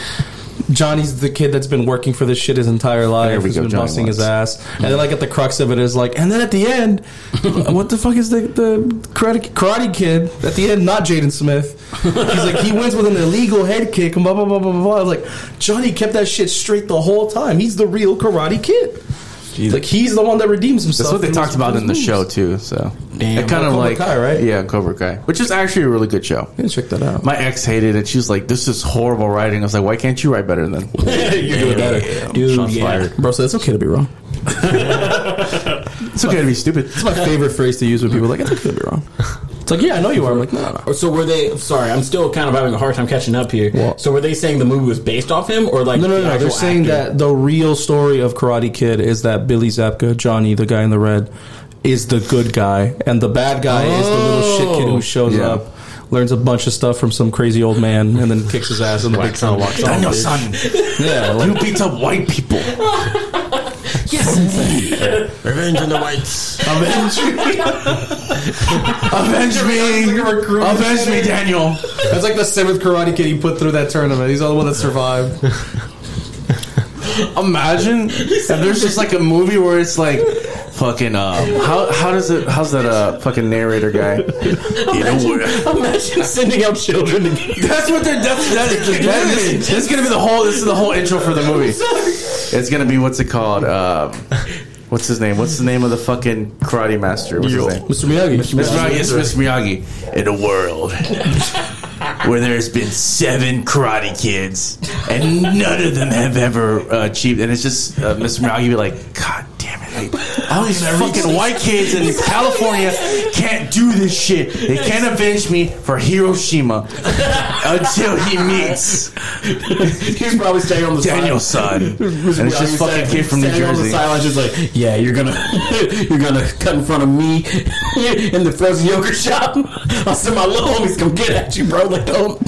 Johnny's the kid that's been working for this shit his entire life. There we He's go, been Johnny busting his ass, and then like at the crux of it is like, and then at the end, what the fuck is the the karate, karate kid at the end? Not Jaden Smith. He's like he wins with an illegal head kick. And blah blah blah blah. blah. I was like, Johnny kept that shit straight the whole time. He's the real karate kid. Like he's the one that redeems himself. That's what they talked about in the his show too. So Damn. it kind of Cobra like Kai, right? Yeah, Cobra Kai, which is actually a really good show. Yeah, check that out. My ex hated it. She was like, "This is horrible writing." I was like, "Why can't you write better than?" You're doing better, dude. Shots yeah. fired. Bro, so it's okay to be wrong. It's okay to be stupid. It's my favorite phrase to use when people are like, it's okay to be wrong. It's like, yeah, I know you are. I'm like, no, no, no. So were they? Sorry, I'm still kind of having a hard time catching up here. What? So were they saying the movie was based off him, or like No, no, the no. They're saying actor? that the real story of Karate Kid is that Billy Zabka, Johnny, the guy in the red, is the good guy, and the bad guy is the little shit kid who oh. shows Yeah. up, learns a bunch of stuff from some crazy old man, and then kicks his ass in the big Wax on, wax on. Daniel, son, Yeah, you like, beat up white people. Revenge on the whites. Avenge me. Avenge me. Avenge me, Daniel. that's like the seventh Karate Kid he put through that tournament. He's the only one that survived. Imagine if there's just like a movie where it's like fucking um, how how does it how's that uh fucking narrator guy? You know what? Imagine sending out children to get That's what they're. That's, that's, that is, this is gonna be the whole. This is the whole intro for the movie. It's gonna be what's it called? Um, what's his name? What's the name of the fucking karate master? What's his name? Mr. Miyagi. Mr. Miyagi. Yes, Mr. Miyagi. In a world where there's been seven karate kids and none of them have ever uh, achieved, and it's just uh, Mr. Miyagi be like, God damn it! Like, all these fucking white kids in California can't do this shit. They can't avenge me for Hiroshima until he meets He's probably staying on the Daniel's son, and it's just fucking kid from New Standing on the Jersey. sideline, just like, yeah, you're gonna, you're gonna cut in front of me in the frozen yogurt shop. I'll send my little homies come get at you, bro. Like, don't.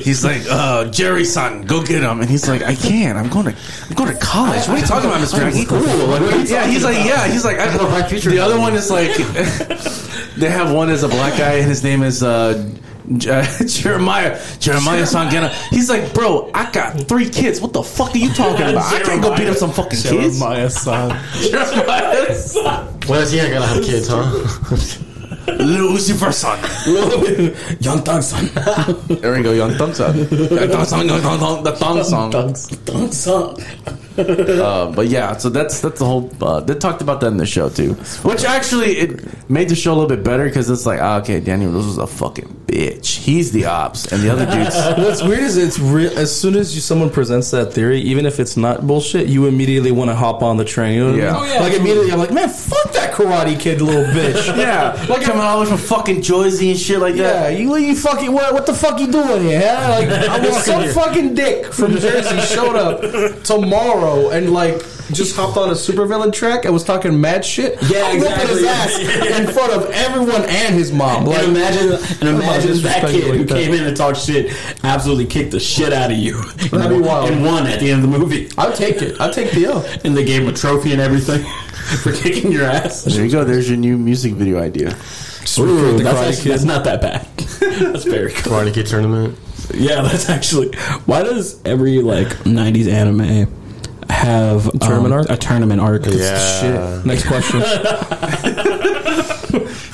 He's like, uh, Jerry son, go get him. And he's like, I can't. I'm going to, I'm going to college. What are you talking about, Mr. Miyagi? Cool. Like, what are you Yeah, he's like, yeah, he's like, I, my future. the other one is like, they have one as a black guy, and his name is uh, Jeremiah Jeremiah Sangana. He's like, bro, I got three kids. What the fuck are you talking about? I can't go beat up some fucking kids. Jeremiah son. Jeremiah's son. Well, that's yeah, I gotta have kids, huh? Lucifer son. Young Thug son. There we go, young thumb son. Young thumb son, young thumb song, the thumb song. Thug son. Uh, but yeah, so that's that's the whole. Uh, they talked about that in the show too, which actually it made the show a little bit better because it's like, ah, okay, Daniel Rose was a fucking bitch. He's the ops, and the other dudes. What's weird is it's real. As soon as you, someone presents that theory, even if it's not bullshit, you immediately want to hop on the train. You know Yeah. I Oh, yeah. Like immediately, I'm like, man, fuck that karate kid, little bitch. yeah, like coming all the way from fucking Jersey and shit like Yeah, that. you you fucking what? What the fuck you doing here? Huh? Like, I want some fucking dick from Jersey showed up tomorrow and like just hopped on a supervillain track and was talking mad shit. Yeah, I'm whooping his exactly. ass in front of everyone and his mom. Like, and imagine, and imagine that kid like who that. came in and talked shit, absolutely kicked the shit out of you, That'd be wild. and won at the end of the movie. I'll take it. I'll take the L. And they gave him a trophy and everything for kicking your ass. There you go. There's your new music video idea. Ooh, that's, actually, that's not that bad. that's very cool. Karate Kid tournament. Yeah, that's actually. Why does every like '90s anime have a tournament arc? A tournament arc. Yeah. Shit. Next question.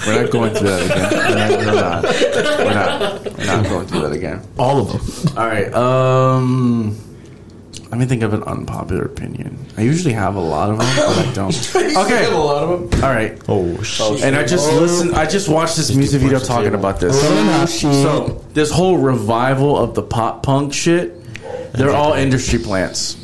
We're not going through that again. We're not. We're not, we're not, we're not going through that again. All of them. All right. Um, let me think of an unpopular opinion. I usually have a lot of them, but I don't. Okay. Have a lot of them. All right. Oh shit! And I just listened. I just watched this music video talking about this. So this whole revival of the pop punk shit, they're all industry plants.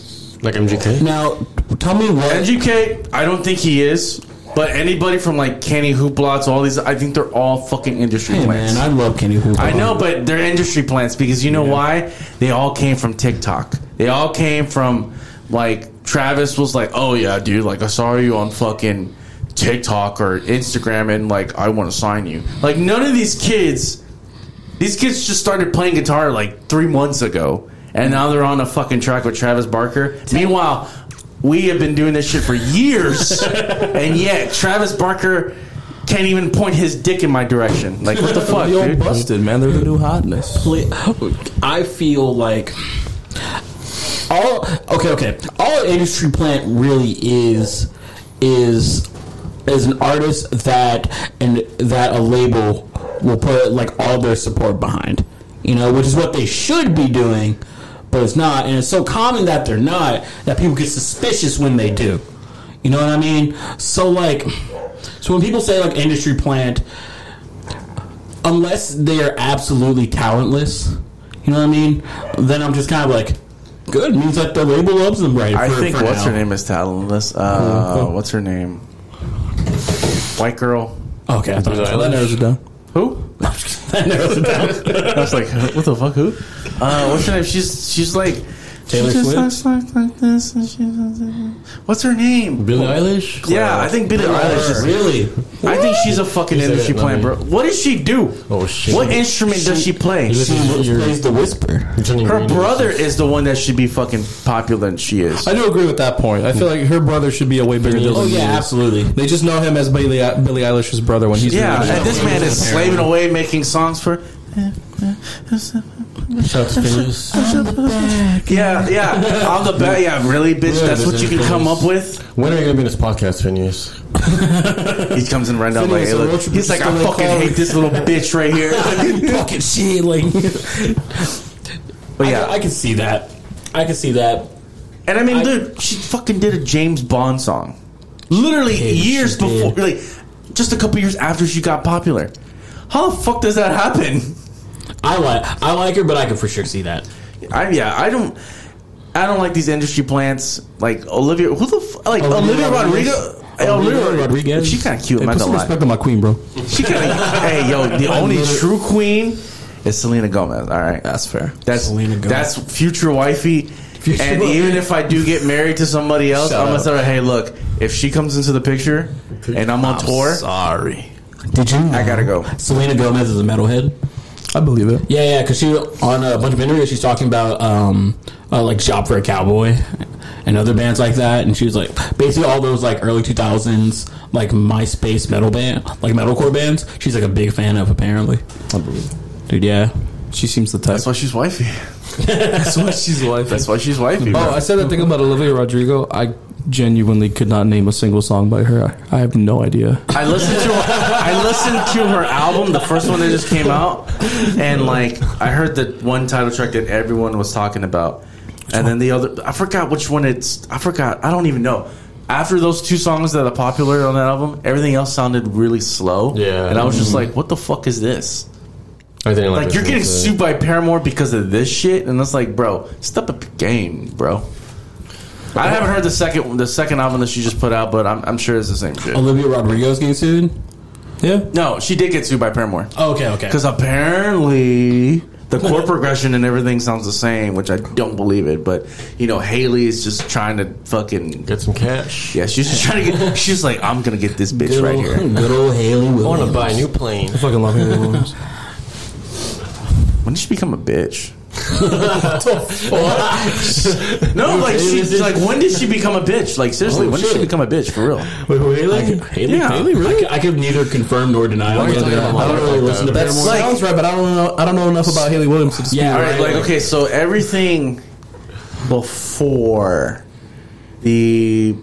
Like MGK. Now, tell me what. MGK. I don't think he is. But anybody from like Kenny Hoopla, all these, I think they're all fucking industry Hey plants. man, I love Kenny Hoopla. I know, but they're industry plants because you know why? They all came from TikTok. They all came from like Travis was like, "Oh yeah, dude, like I saw you on fucking TikTok or Instagram, and like I want to sign you." Like none of these kids, these kids just started playing guitar like three months ago, and now they're on a fucking track with Travis Barker. Meanwhile, we have been doing this shit for years, and yet Travis Barker. Can't even point his dick in my direction. Like what the fuck, The old dude? busted man. They're the new hotness. I feel like all okay, okay. All an industry plant really is is is an artist that and that a label will put like all their support behind. You know, which is what they should be doing, but it's not. And it's so common that they're not that people get suspicious when they do. You know what I mean? So like, so when people say like industry plant, unless they are absolutely talentless, you know what I mean? Then I'm just kind of like, good means that the label loves them, right? I for- think for what's now. her name is talentless. Uh, what's her name? White girl. Okay, I thought So that narrows it. Who? That narrows it down. I was like, what the fuck? Who? Uh, what's her name? She's she's like Taylor she just Swift? looks like, like this. And she does it. What's her name? Billie Eilish. Yeah, I think Billie Eilish. Is, really? I think she's a fucking said industry it, plant, bro. What does she do? Oh, shit. What instrument does she play? You She plays the whisper. Her brother is the one that should be fucking popular than she is. I do agree with that point. I feel like her brother should be a way bigger oh, deal. Oh than he yeah, is. absolutely. They just know him as Billie, Billie Eilish's brother when he's Yeah, the and this man is slaving away making songs for. Shout out to Finneas. Yeah, yeah. On the back, yeah, really, bitch. Yeah, That's what you can there's come up with. When are you gonna be in this podcast, Finneas? He comes in right down like, hey, look. he's like, I fucking car. hate this little bitch right here. Fucking shit, like. But yeah, I can see that. I can see that. and I mean, I- dude, she fucking did a James Bond song, literally Okay, years before, did. like just a couple years after she got popular. How the fuck does that happen? I like I like her, but I can for sure see that. I yeah, I don't. I don't like these industry plants like Olivia. Who the f- like Olivia, Olivia Rodrigo? Rodriguez. Hey, Olivia Olivia Rodriguez. She kind of cute. Hey, I'm put not some gonna lie. respect on my queen, bro. She kind of. hey, yo, the only true queen is Selena Gomez. All right, That's fair. that's Selena Gomez. that's future wifey. and even if I do get married to somebody else, Shut I'm gonna up. tell her, hey, look, if she comes into the picture and I'm on tour, Sorry. Did you? Know I gotta go. Selena Gomez is a metalhead. I believe it. Yeah, yeah, because she on a bunch of interviews she's talking about um uh, like Shop for a Cowboy and other bands like that, and she was like basically all those like early two thousands like MySpace metal band like metalcore bands. She's like a big fan of apparently. I believe it. Dude, yeah. She seems the type. That's why she's wifey. That's why she's wife. That's why she's wifey. Oh, bro. I said that thing about Olivia Rodrigo. I genuinely could not name a single song by her. I, I have no idea. I listened to I listened to her album, the first one that just came out, and like I heard the one title track that everyone was talking about, and then the other I forgot which one it's I forgot I don't even know. After those two songs that are popular on that album, everything else sounded really slow. Yeah. and I was just like, "What the fuck is this?" I didn't like. Like you're getting sued by Paramore because of this shit, and it's like, bro, step up your game, bro. I haven't heard the second the second album that she just put out, but I'm, I'm sure it's the same shit. Olivia Rodrigo's getting sued. Yeah. No, she did get sued by Paramore. Oh, okay, okay. Because apparently the chord progression and everything sounds the same, which I don't believe it. But you know, Hayley is just trying to fucking Get some cash. yeah. She's just trying to get. She's like, I'm gonna get this bitch good, right old, here. good old Hayley Williams. I want to buy a new plane. I fucking love Hayley Williams. When did she become a bitch? No, like she, like when did she become a bitch? Like seriously, Oh, when did she shit. become a bitch for real? Wait, wait, Hayley? Hayley, Yeah. Hayley, really? I, could, I could neither confirm nor deny. are you that. talking I don't really like listen to that? Paramore. Like- Sounds right, but I don't know. I don't know enough about Hayley Williams to dispute. Yeah, All right, right, like okay, so everything before the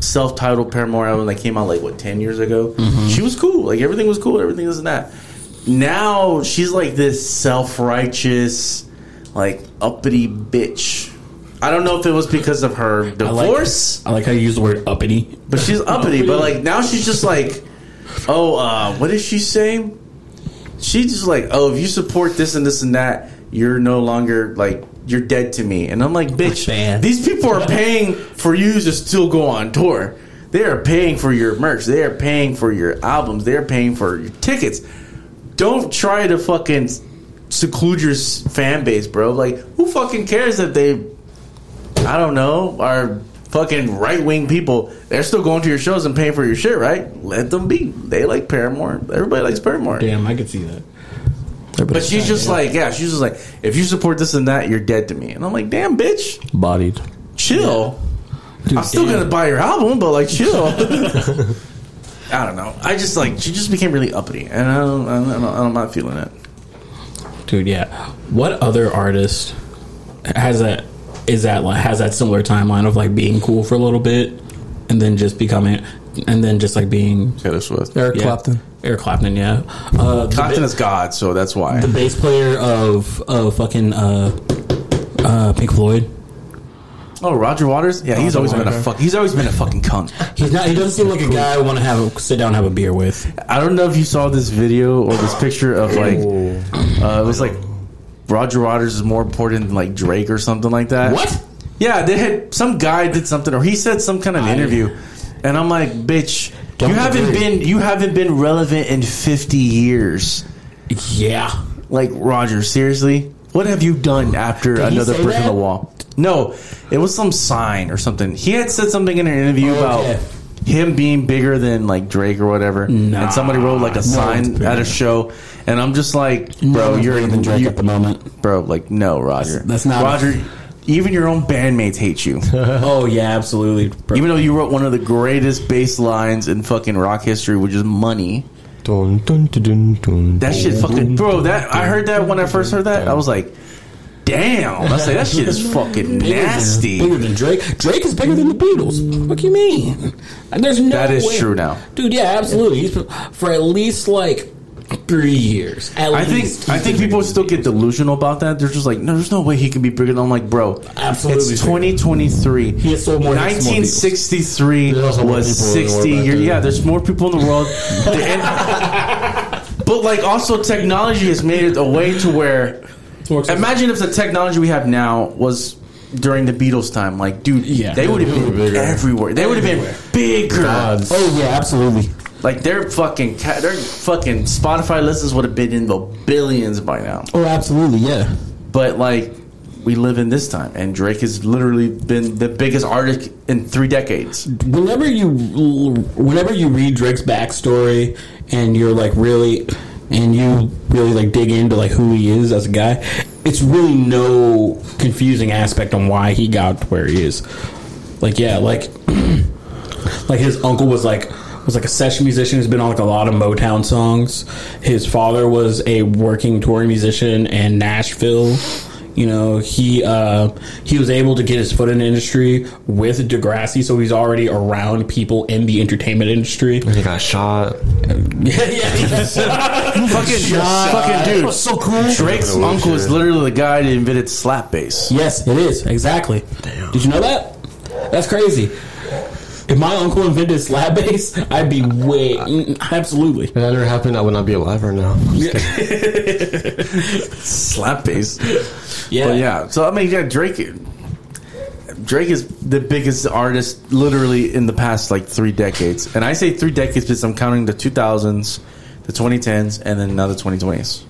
self-titled Paramore album that came out like what ten years ago, mm-hmm. she was cool. Like everything was cool. Everything this and that. Now she's like this self-righteous, like uppity bitch. I don't know if it was because of her I like, divorce, I like how you use the word uppity. but she's uppity. But like now she's just like, oh, uh, what did she say? She's just like, oh, if you support this and this and that, you're no longer like you're dead to me. And I'm like, bitch, Man. these people are paying for you to still go on tour. They are paying for your merch. They are paying for your albums. They are paying for your tickets. Don't try to fucking seclude your fan base, bro. Like, who fucking cares that they, I don't know, are fucking right wing people? They're still going to your shows and paying for your shit, right? Let them be. They like Paramore. Everybody likes Paramore. Damn, I could see that. But she's just like, yeah, she's just like, if you support this and that, you're dead to me. And I'm like, damn, bitch, bodied. chill. Dude, I'm still damn. gonna buy your album, but like, chill. I don't know. I just like she just became really uppity, and I don't, I don't, I'm not feeling it. Dude, yeah. What other artist has that is that like has that similar timeline of like being cool for a little bit and then just becoming and then just like being Taylor Swift. Eric yeah. Clapton. Eric Clapton, yeah. Uh, Clapton ba- is God, so that's why. the bass player of of fucking uh, uh, Pink Floyd. Oh, Roger Waters. Yeah, he's always been a fuck. He's always been a fucking cunt. He's not. He doesn't seem like a guy I want to have a, sit down and have a beer with. I don't know if you saw this video or this picture of like, uh, it was like Roger Waters is more important than like Drake or something like that. What? Yeah, they had some guy did something or he said some kind of interview, and I'm like, bitch, Don't you haven't agree. been you haven't been relevant in 50 years. Yeah. Like Roger, seriously, what have you done after he another say brick in that? the wall? No, it was some sign or something. He had said something in an interview Oh, about okay. him being bigger than like Drake or whatever, and somebody wrote like a sign at a show, and I'm just like, bro, you're bigger than Drake at the moment. bro. Like, no, Roger, that's not- Roger. Even your own bandmates hate you. oh yeah, absolutely. Even though you wrote one of the greatest bass lines in fucking rock history, which is "Money." Dun, dun, dun. That shit, fucking bro. That I heard that when I first heard that, I was like, damn. I say that shit is fucking nasty. Bigger than Drake. Drake is bigger than the Beatles. What do you mean? There's no. That is way- true now. dude. Yeah, absolutely. He's for at least like three years. At I think. I think people still get delusional about that. They're just like, no, there's no way he can be bigger than. I'm like, bro, Absolutely. It's 2023. He has sold more than some more 1963 more was people in the world 60 back years. Yeah, there's more people in the world. But like, also technology has made it a way to where. Imagine if the technology we have now was during the Beatles time. Like, dude, Yeah. they would have been bigger. everywhere. They would have been bigger. Gods. Oh yeah, absolutely. Like their fucking ca- their fucking Spotify listens would have been in the billions by now. Oh, absolutely. Yeah. But like we live in this time, and Drake has literally been the biggest artist in three decades. whenever you whenever you read Drake's backstory and you're like really and you really like dig into like who he is as a guy, it's really no confusing aspect on why he got to where he is. Like yeah, like like his uncle was like was like a session musician who's been on like a lot of Motown songs. His father was a working touring musician in Nashville. You know, he uh, he was able to get his foot in the industry with Degrassi, so he's already around people in the entertainment industry. He got shot. yeah, yeah. fucking, shot. fucking dude, so cool. Drake's uncle is literally the guy that invented slap bass. Yes, it is exactly. Did you know that? That's crazy. If my uncle invented slab bass, I'd be way mm, absolutely. If that never happened, I would not be alive right now. Slap bass. Yeah, But yeah, so I mean, yeah, Drake. Drake is the biggest artist literally in the past like three decades, and I say three decades because I'm counting the 2000s, the 2010s, and then now the 2020s.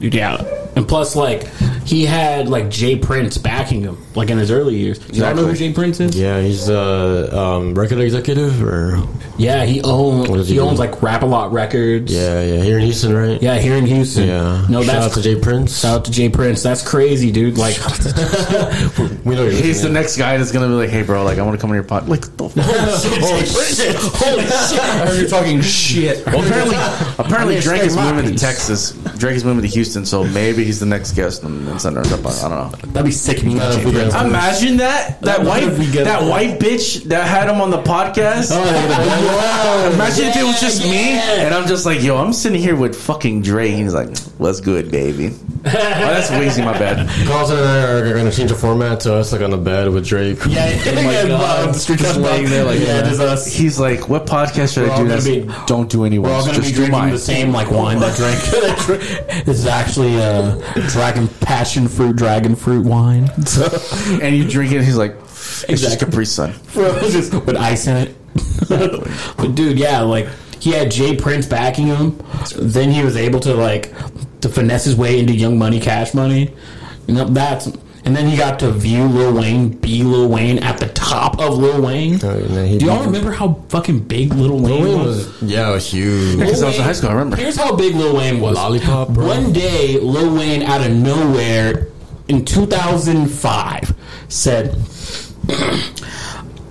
Yeah, and plus, like he had like J. Prince backing him, like in his early years. Do You all know who J. Prince is? Yeah, he's the um, record executive, or Yeah, he owns he, he do? owns like Rap a Lot Records. yeah, yeah, here in Houston, right? yeah, here in Houston. yeah. no, shout out to J. Prince. shout out to J. Prince. That's crazy, dude. Like, we know you're He's the next guy that's gonna be like, "Hey, bro, like I want to come on your pod." Like, the fuck? holy shit, holy shit. I heard you're talking shit. well, apparently, apparently Drake is moving to. Texas. Drake is moving to Houston, so maybe he's the next guest and, and send us up. on- I don't know. That'd be sick if you got if Jay we Prince. got- Imagine that that That white would be good. that white bitch that had him on the podcast. Oh, Imagine if it was just me and I'm just like, yo, I'm sitting here with fucking Dre. He's like, what's good, baby? oh, that's Weezy, my bad. Carlton and I are going to change the format to us like on the bed with Drake. Yeah, oh my god, just laying there like yeah, just us. He's like, what podcast should We're I all do? gonna That's be- don't do any We're all ones. going to be Just do drinking mine. the same like wine that drink. that drink- this is actually uh, dragon passion fruit dragon fruit wine. And you drink it. He's like, it's just Exactly. Capri Sun. just with ice in it. but dude, yeah, like he had J. Prince backing him. Then he was able to like to finesse his way into Young Money, Cash Money. You know that's. And then he got to view Lil Wayne, be Lil Wayne at the top of Lil Wayne. Oh, and then he- Do y'all remember how fucking big Lil Wayne, Lil Wayne was? was, yeah, it was huge. Because I was in high school. I remember. Here's how big Lil Wayne was. Lollipop, bro. One day, Lil Wayne out of nowhere in 2005 said,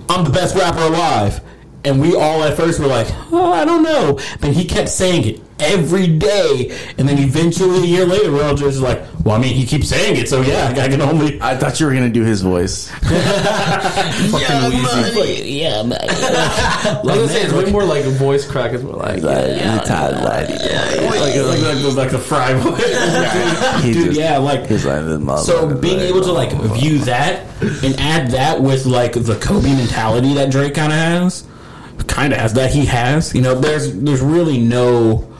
"I'm the best rapper alive." And we all at first were like, "Oh, I don't know." But he kept saying it every day, and then eventually a year later, we're all just like, "Well, I mean, he keeps saying it, so yeah, I can only." I thought you were gonna do his voice. Yeah, money, yeah, man. I was gonna say it's way more like a voice crack. It's more like like, like, like, like the fry voice. He Dude, just- yeah, like He's like, this So being like, able to like view that and add that with like the Kobe mentality that Drake kind of has, kind of has that he has. You know, there's there's really no,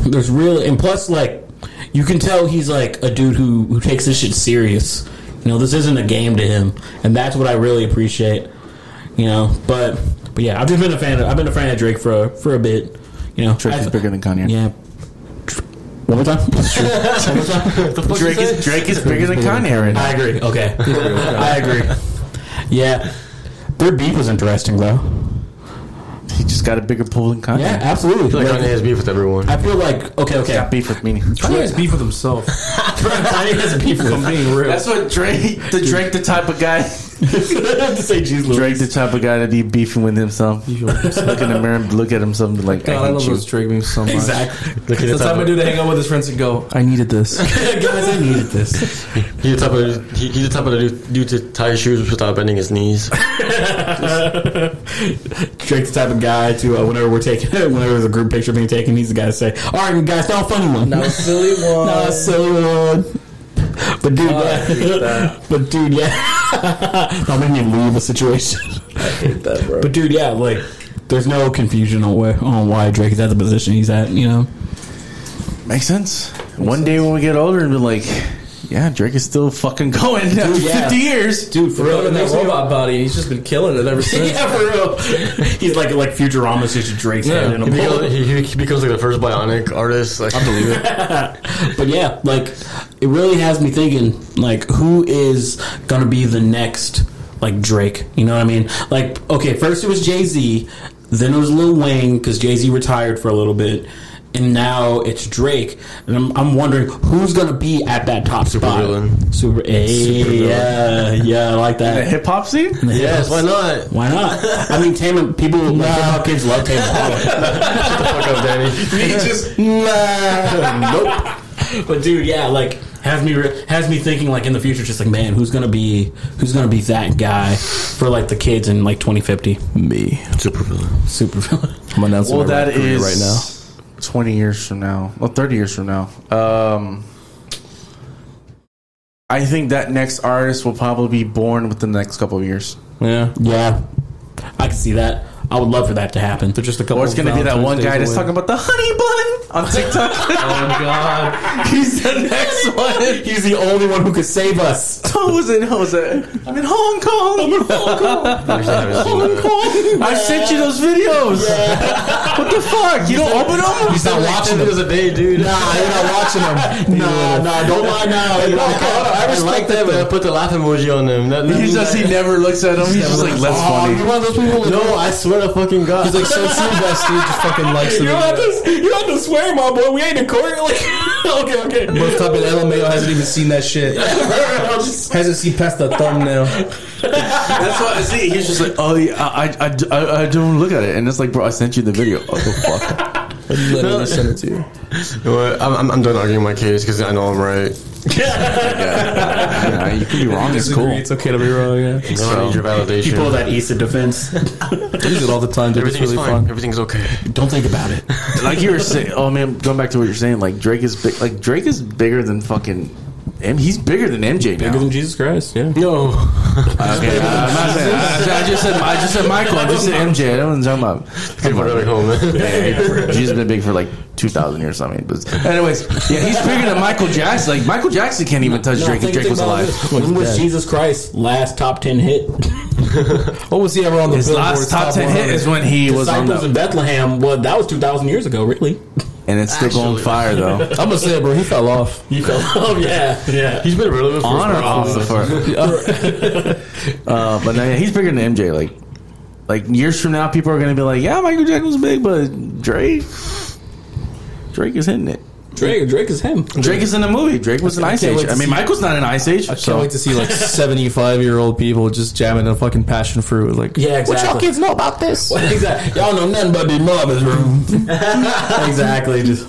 there's really and plus like you can tell he's like a dude who who takes this shit serious. You know, this isn't a game to him, and that's what I really appreciate. You know, but but yeah, I've just been a fan. Of, I've been a fan of Drake for for a bit. You know, Drake is bigger than Kanye. Yeah. One more time. One more time. Drake is Drake is bigger than Kanye right now. I agree. Okay, I agree. Yeah, their beef was interesting though. He just got a bigger pull than Kanye. Yeah, absolutely. I feel like Like, Kanye has beef with everyone. I feel like okay, okay. Got beef with me. Kanye has beef with himself. Kanye has beef with I'm being real. That's what Drake, the Drake, the type of guy. To say jeez Louise. Drake, the type of guy to be beefing with himself. look in the mirror, and look at himself, and be like, God, I I love you. those Drake memes so much. Exactly. Look at It's the the time I do to hang out with his friends and go, I needed this. Guys, I needed this. he's the type of he, he's the type of dude, dude to tie his shoes without bending his knees. Drake's the type of guy to uh, whenever we're taking whenever there's a group picture being taken, he's the guy to say, "All right, guys, now a funny one, Now a silly one. now a silly one." But dude, Oh, I hate yeah. that. but dude, yeah, made me leave a situation. I hate that, bro. But dude, yeah, like there's no confusion on where on why Drake is at the position he's at. You know, Makes sense. One day when we get older and be like, yeah, Drake is still fucking going after yeah. 50 years. dude, for real, in that robot body, he's just been killing it ever since. yeah, for real. He's like like Futurama's just Drake's Yeah. head in a He bowl. becomes, he, he becomes like the first bionic artist. Like, I believe it. But yeah, like it really has me thinking, like who is gonna be the next like Drake? You know what I mean? Like, okay, first it was Jay Z, then it was Lil Wayne because Jay Z retired for a little bit. And now it's Drake, and I'm, I'm wondering who's gonna be at that top spot. Supervillain. Super, eh, hey, yeah, yeah, I like The that. hip hop scene? Yes, why not? Why not? I mean, Tame people, like, hip hop kids love Tame Impala. Fuck up, Danny. Me just nah. nope. But dude, yeah, like has me re- has me thinking like in the future, just like man, who's gonna be who's gonna be that guy for like the kids in like 2050? Me. Supervillain. Super villain. I'm announcing Well, my that rap career right now. 20 years from now. Well, 30 years from now. Um, I think that next artist will probably be born within the next couple of years. Yeah. Yeah, I can see that. I would love for that to happen. They're just a couple Or it's going to be that one guy that's away. talking about the honey bun on TikTok. Oh, God. He's the next one. He's the only one who could save us. What was it? What was it? I'm in Hong Kong. I'm in Hong Kong. Actually, I haven't seen that. Kong. I sent you those videos. What the fuck? You don't open them? He's not watching them. videos a day, dude. Nah, you're not watching them. Nah, nah, don't lie now. You're like, I respect that, but I put the laugh emoji on them. That, that He means just he never looks at them. He's just like, that's funny. you're one of those people. No, I swear to fucking God. He's like, so see you guys, dude. Just fucking likes the You have video. to, you have to swear, my boy. We ain't in court. Like, okay, okay. Most top in LMAO hasn't even seen that shit. Hasn't seen past the thumbnail. That's what I see. He's just like, oh, yeah, I, I, I, I don't look at it, and it's like, bro, I sent you the video. Oh, the fuck. I literally sent it to you. You know what? I'm, I'm, I'm done arguing my case because I know I'm right. yeah, you could be wrong. It's Disagree, cool. It's okay to be wrong, yeah. I don't need your validation. You pull that Easton defense. I use it all the time, dude. It's Everything's really fine. fun. Everything's okay. Don't think about it. Like you were saying. Oh man, going back to what you're saying. Like Drake is big. Like Drake is bigger than fucking. M. He's bigger than MJ now. Bigger than Jesus Christ. Yeah. Yo. Okay, uh, I'm not saying. I, I just said. I just said Michael. I just said MJ. I don't know what I'm talking about. really home, man. Yeah, he's been big for like 2,000 years. I mean, but anyways, yeah, he's bigger than Michael Jackson. Like Michael Jackson can't even touch No, Drake if Drake was alive. this. When was Jesus Christ last top ten hit? What was he ever on the His Billboard last top 10 hit is when he was on Disciples in Bethlehem. Well, that was two thousand years ago. Really? And it's still going fire though. I'm gonna say it, bro. He fell off. You fell. Oh yeah, yeah. He's been relevant for on or off the birthday. uh, but no, yeah, he's bigger than MJ. Like, like years from now, people are gonna be like, "Yeah, Michael Jackson was big, but Drake, Drake is hitting it. Drake. Drake is him. Drake is in the movie. Drake was in Ice can't Age. wait to I mean, see- Michael's not in Ice Age. I can't so. wait to see like 75 year old people just jamming a fucking passion fruit. Like, Yeah, What y'all exactly. kids know about this? exactly. Y'all know nothing but the mama's room. exactly. Just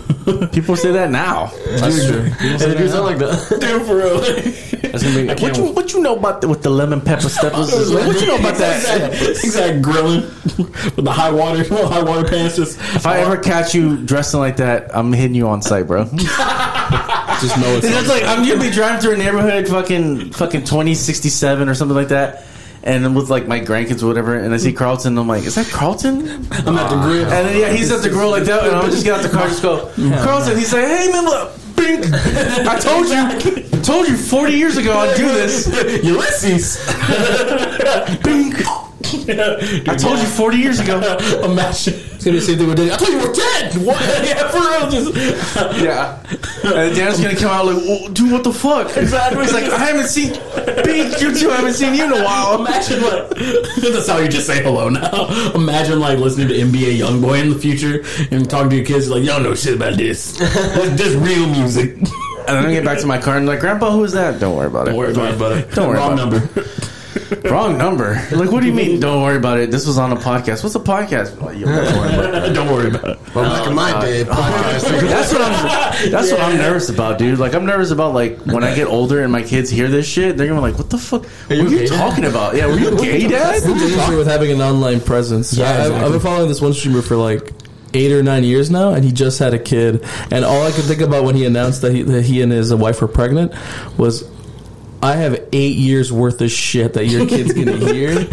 People say that now. That's true. Hey, the dude sound like that. dude for real. That's gonna be, what you what you know about the, with the lemon pepper steppers? what you know about that? Exact grilling with the high water, high water pants. Just If I ever catch you dressing like that, I'm hitting you on sight, bro. Just know it's It's like I'm gonna be driving through a neighborhood, fucking fucking twenty sixty seven or something like that, and with like my grandkids or whatever, and I see Carlton, I'm like, is that Carlton? I'm at the grill. And then yeah, he's at the grill like that, and I'm just get out the car, and just go, Carlton. He's like, hey man, look, bink. I told you, I told you forty years ago I'd do this. Ulysses. Bink. I told you forty years ago. Imagine. Gonna be the same thing with Diddy. I thought you were dead. What? yeah, for real. Just Yeah. And Dan's gonna come out like, "Well, dude, what the fuck? Exactly. He's like, I haven't seen Bink, you two, I haven't seen you in a while. imagine like that's how you just say hello now. Imagine like listening to NBA YoungBoy in the future and talking to your kids like, y'all know shit about this. this, real music. And then I get back to my car and I'm like, Grandpa, who is that? Don't worry about it. Don't worry about it. Don't worry about Wrong about number. Wrong number. Like, what do you mean? Don't worry about it. This was on a podcast. What's a podcast? Well, you don't worry about it. Don't worry about it. Well, back in my uh, day, podcasting. That's what I'm. That's what I'm nervous about, dude. Like, I'm nervous about like when I get older and my kids hear this shit, they're gonna be like, "What the fuck? What are you gay, Dad?" talking about? Yeah, were you gay, dad?" What's the issue with having an online presence? Yeah, I, I've- I've been following this one streamer for like eight or nine years now, and he just had a kid. And all I could think about when he announced that he, that he and his wife were pregnant was. I have eight years worth of shit that your kid's gonna hear,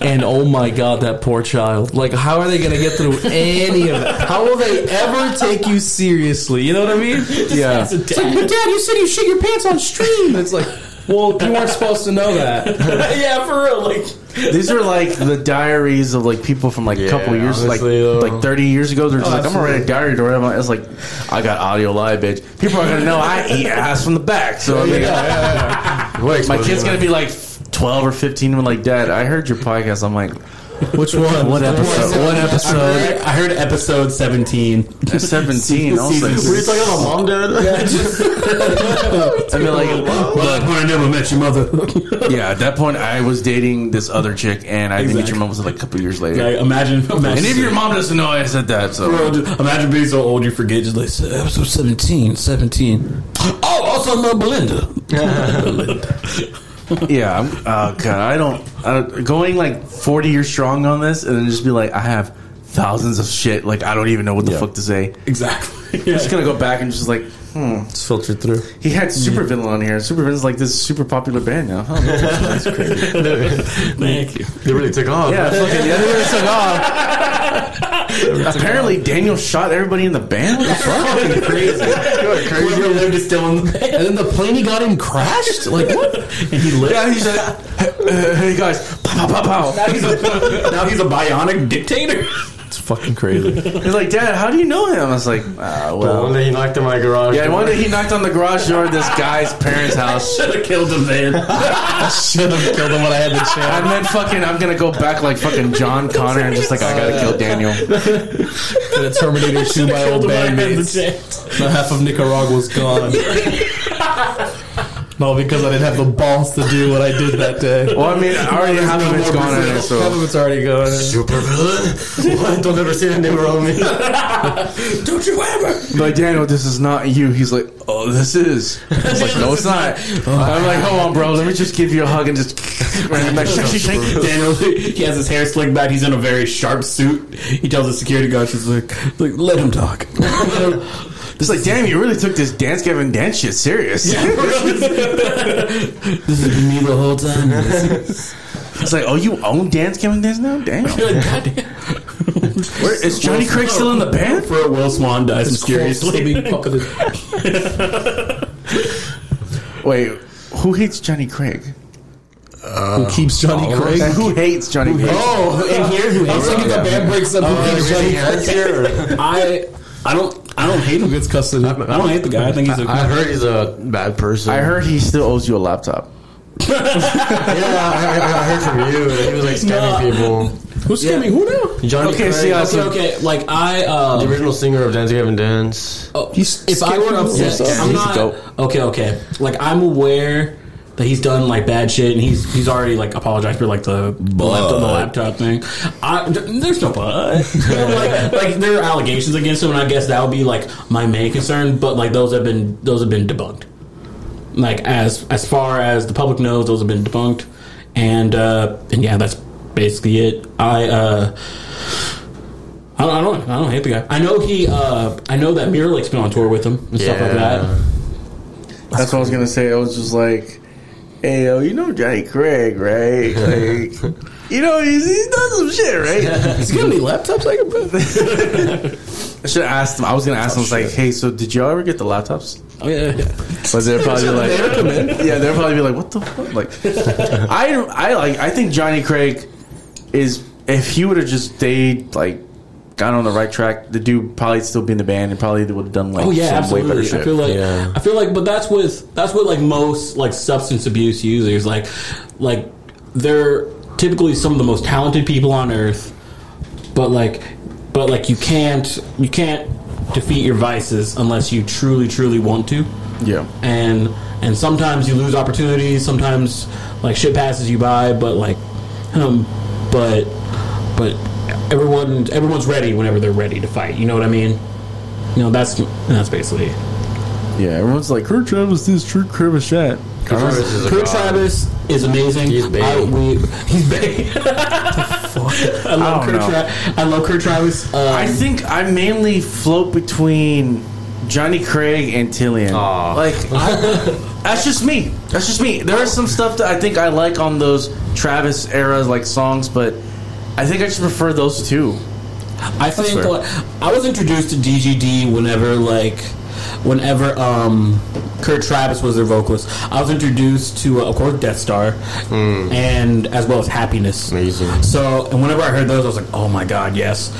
and oh my god, that poor child! Like, how are they gonna get through any of it? How will they ever take you seriously? You know what I mean? Yeah. It's like, but dad, you said you shit your pants on stream. It's like, well, you weren't supposed to know that. yeah, for real. Like, These are like the diaries of like people from like a couple Yeah, years, like though. like thirty years ago. They're oh, just like, I'm gonna write a diary to whatever. It's like, I got audio live, bitch. People are gonna know I eat ass from the back. So I mean, Way my kid's gonna be like twelve or fifteen. And like, Dad, I heard your podcast. I'm like, Which one? what episode? What I heard, I heard episode 17. Seventeen. I was like, Were you talking about mom, dad? I mean, like, Well, I never met your mother. yeah. At that point, I was dating this other chick, and I think your mom was like a couple years later. Like, imagine, imagine, And if your mom doesn't know I said that, so Bro, imagine being so old you forget. Just like Episode 17, 17. oh, also love Belinda. Yeah, I'm, oh god, I don't uh, going like forty years strong on this, and then just be like, I have thousands of shit. Like I don't even know what the Yeah. fuck to say. Exactly. I'm just gonna go back and just like, hmm. It's filtered through. He had Supervillain on here. Supervillain's like this super popular band now. Huh? That's crazy. Thank you. They really took off. Yeah, fucking yeah, they really took off. Apparently, Daniel shot everybody in the band. What the fuck? Crazy. Whoever lived is still in the band. And then the plane he got in crashed? Like, what? And he lived. Yeah, he's like, hey, hey guys, pow pow pow Now pow. he's, a, now he's a bionic dictator. It's fucking crazy. He's like, Dad, how do you know him? I was like, ah, One well. day he knocked on my garage. Yeah, door. one day he knocked on the garage door of this guy's parents' house. Should have killed him man. I should have killed him when I had the chance. And then fucking, I'm gonna go back like fucking John Connor and just like, I gotta kill Daniel. The Terminator 2 by old him when the bandmates. chance. Now half of Nicaragua's gone. No, because I didn't have the balls to do what I did that day. Well, I mean, I already half of it's gone in there, Half of it's already gone. Super villain? what? Don't ever say that name around me. Don't you ever? Like, Daniel, this is not you. He's like, oh, this is. I was like, no, it's not. I'm like, hold on, bro. Let me just give you a hug and just. Daniel, he has his hair slicked back. He's in a very sharp suit. He tells the security guard, she's like, Like, let him talk. It's like, damn, you really took this Dance Gavin Dance shit serious. This has been me the whole time. It's like, oh, you own Dance Gavin Dance now? Damn. goddamn. Where, is Johnny Craig still in the band? For Will Swan dies mysteriously. being. Wait, who hates Johnny Craig? Who keeps Johnny oh. Craig? Who hates Johnny Craig? Oh, in here, who hates I was like, if the band breaks up, who oh, keeps Johnny Craig? I, I don't, I don't hate him. Gets custody. I don't hate the guy. I think he's a. I heard he's a bad person. I heard he still owes you a laptop. Yeah, I, I, I heard from you. that He was like scamming people. Who's scamming who now? Johnny Okay, Craig, see, I- okay, okay. Like I, uh, the original singer of Dance Gavin Dance. Oh, He's if I were to scamming upset, himself. I'm He's not. dope. Okay, okay. Like I'm aware that he's done like bad shit, and he's he's already like apologized for like the the laptop, the laptop thing. I, there's no but. like, like there are allegations against him, and I guess that would be like my main concern. But like those have been those have been debunked. Like as as far as the public knows, those have been debunked, and uh, and yeah, that's basically it. I. uh I don't, I don't. I don't hate the guy. I know he. Uh, I know that Mirror Lake's been on tour with him and stuff like that. That's what I was gonna say. I was just like, "Hey, yo, you know Johnny Craig, right? Like, you know he's, he's done some shit, right?" He's got any laptops I can buy? I should have asked him. I was gonna ask him. I was oh, like, "Hey, so did y'all ever get the laptops?" Oh yeah, yeah. But they're probably like, yeah, they're probably be like, "What the fuck?" Like, I, I like, I think Johnny Craig is if he would have just stayed like. Got on the right track. The dude probably still be in the band and probably would have done like Oh yeah, some way better absolutely. shit. I feel like Yeah. I feel like, but that's with that's with like most like substance abuse users. Like, like they're typically some of the most talented people on earth, but like, but like you can't you can't defeat your vices unless you truly, truly want to. Yeah. And and sometimes you lose opportunities. Sometimes like shit passes you by, but like, um, but but everyone everyone's ready whenever they're ready to fight. You know what I mean? You know that's that's basically. Yeah, everyone's like, Kurt Travis, this Kurt Travis chat. Travis is a Kurt. Travis is amazing. He's big. I, we, he's big. I love I don't Kurt. Tra- I love Kurt Travis. Um, I think I mainly float between Johnny Craig and Tilian. Aw. Like, I, that's just me. That's just me. There is some stuff that I think I like on those Travis eras like songs, but I think I just prefer those two. I think fair. like, I was introduced to DGD whenever like whenever um Kurt Travis was their vocalist. I was introduced to uh, of course Death Star and as well as Happiness. Amazing. So and whenever I heard those, I was like, oh my god, yes.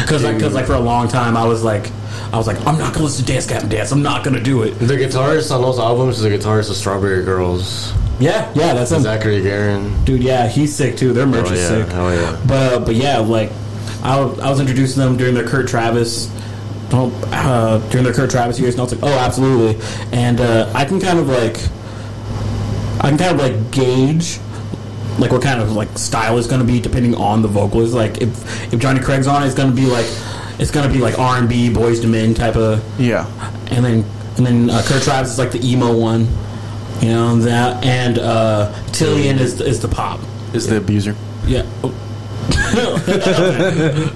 Because like, cause, like for a long time, I was like, I was like, I'm not gonna listen to Dance Captain Dance. I'm not gonna do it. The guitarist on those albums is the guitarist of Strawberry Girls, Yeah, yeah, that's him. Zachary Garren. Dude, yeah, he's sick too. Their merch Oh, is yeah. sick. Hell yeah. But uh, but yeah, like I, was- I was introduced to them during their Kurt Travis. oh, Uh, during their Kurt Travis years, and I was like, "Oh, absolutely!" And uh, I can kind of like, I can kind of like gauge, like what kind of like style is going to be depending on the vocalist. Like if if Johnny Craig's on, it's going to be like, it's going to be like R and B, Boyz II Men type of Yeah. and then and then uh, Kurt Travis is like the emo one, you know that, and uh, Tilian is is the pop. Is the abuser. Yeah.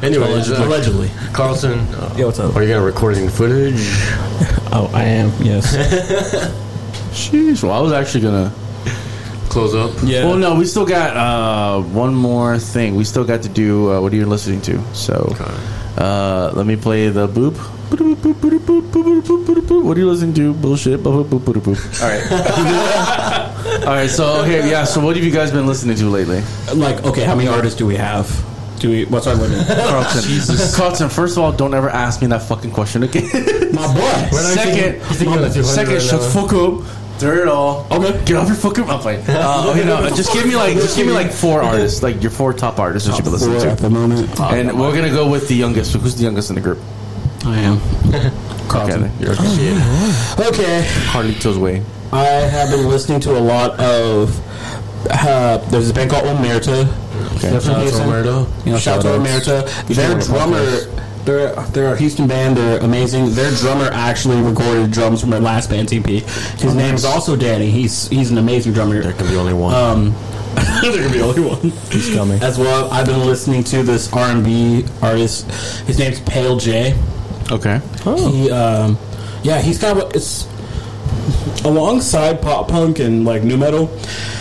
Anyway, Allegedly. Allegedly. Carlton, uh, Yeah, what's up? are you gonna recording footage? Oh, I am. Yes. Sheesh. Well, I was actually gonna. Close up. Yeah. Well, no, we still got uh, one more thing. We still got to do uh, what are you listening to? So, uh, let me play the boop. What are you listening to? Bullshit. All right. All right. So, okay, yeah. So, what have you guys been listening to lately? Like, okay, how many artists do we have? Do we? What's our limit? Carlton. Carlton, first of all, don't ever ask me that fucking question again. My boy. second, thinking about 200 second, right shut the fuck up. Third, all. Okay. Get off your fucking. I'm playing. Uh, okay, no, just give me like, just give me like four artists, like your four top artists that you've been listening Four at to. the moment. And we're gonna go with the youngest. Who's the youngest in the group? I am. Okay, Carlton. You're okay. Okay. Carlito's way. I have been listening to a lot of. Uh, there's a band called Omerta. Okay. Shout out to Omerta. You know, shout out to Shout-outs. Omerta. Their drummer, podcast. They're they're a Houston band. They're amazing. Their drummer actually recorded drums from their last band's EP. His name is also Danny. He's he's an amazing drummer. There can be only one. Um, there can be only one. He's coming. As well, I've been listening to this R and B artist. His name's Pale J. Okay. He, um, yeah, he's kind of it's alongside pop punk and like nu metal.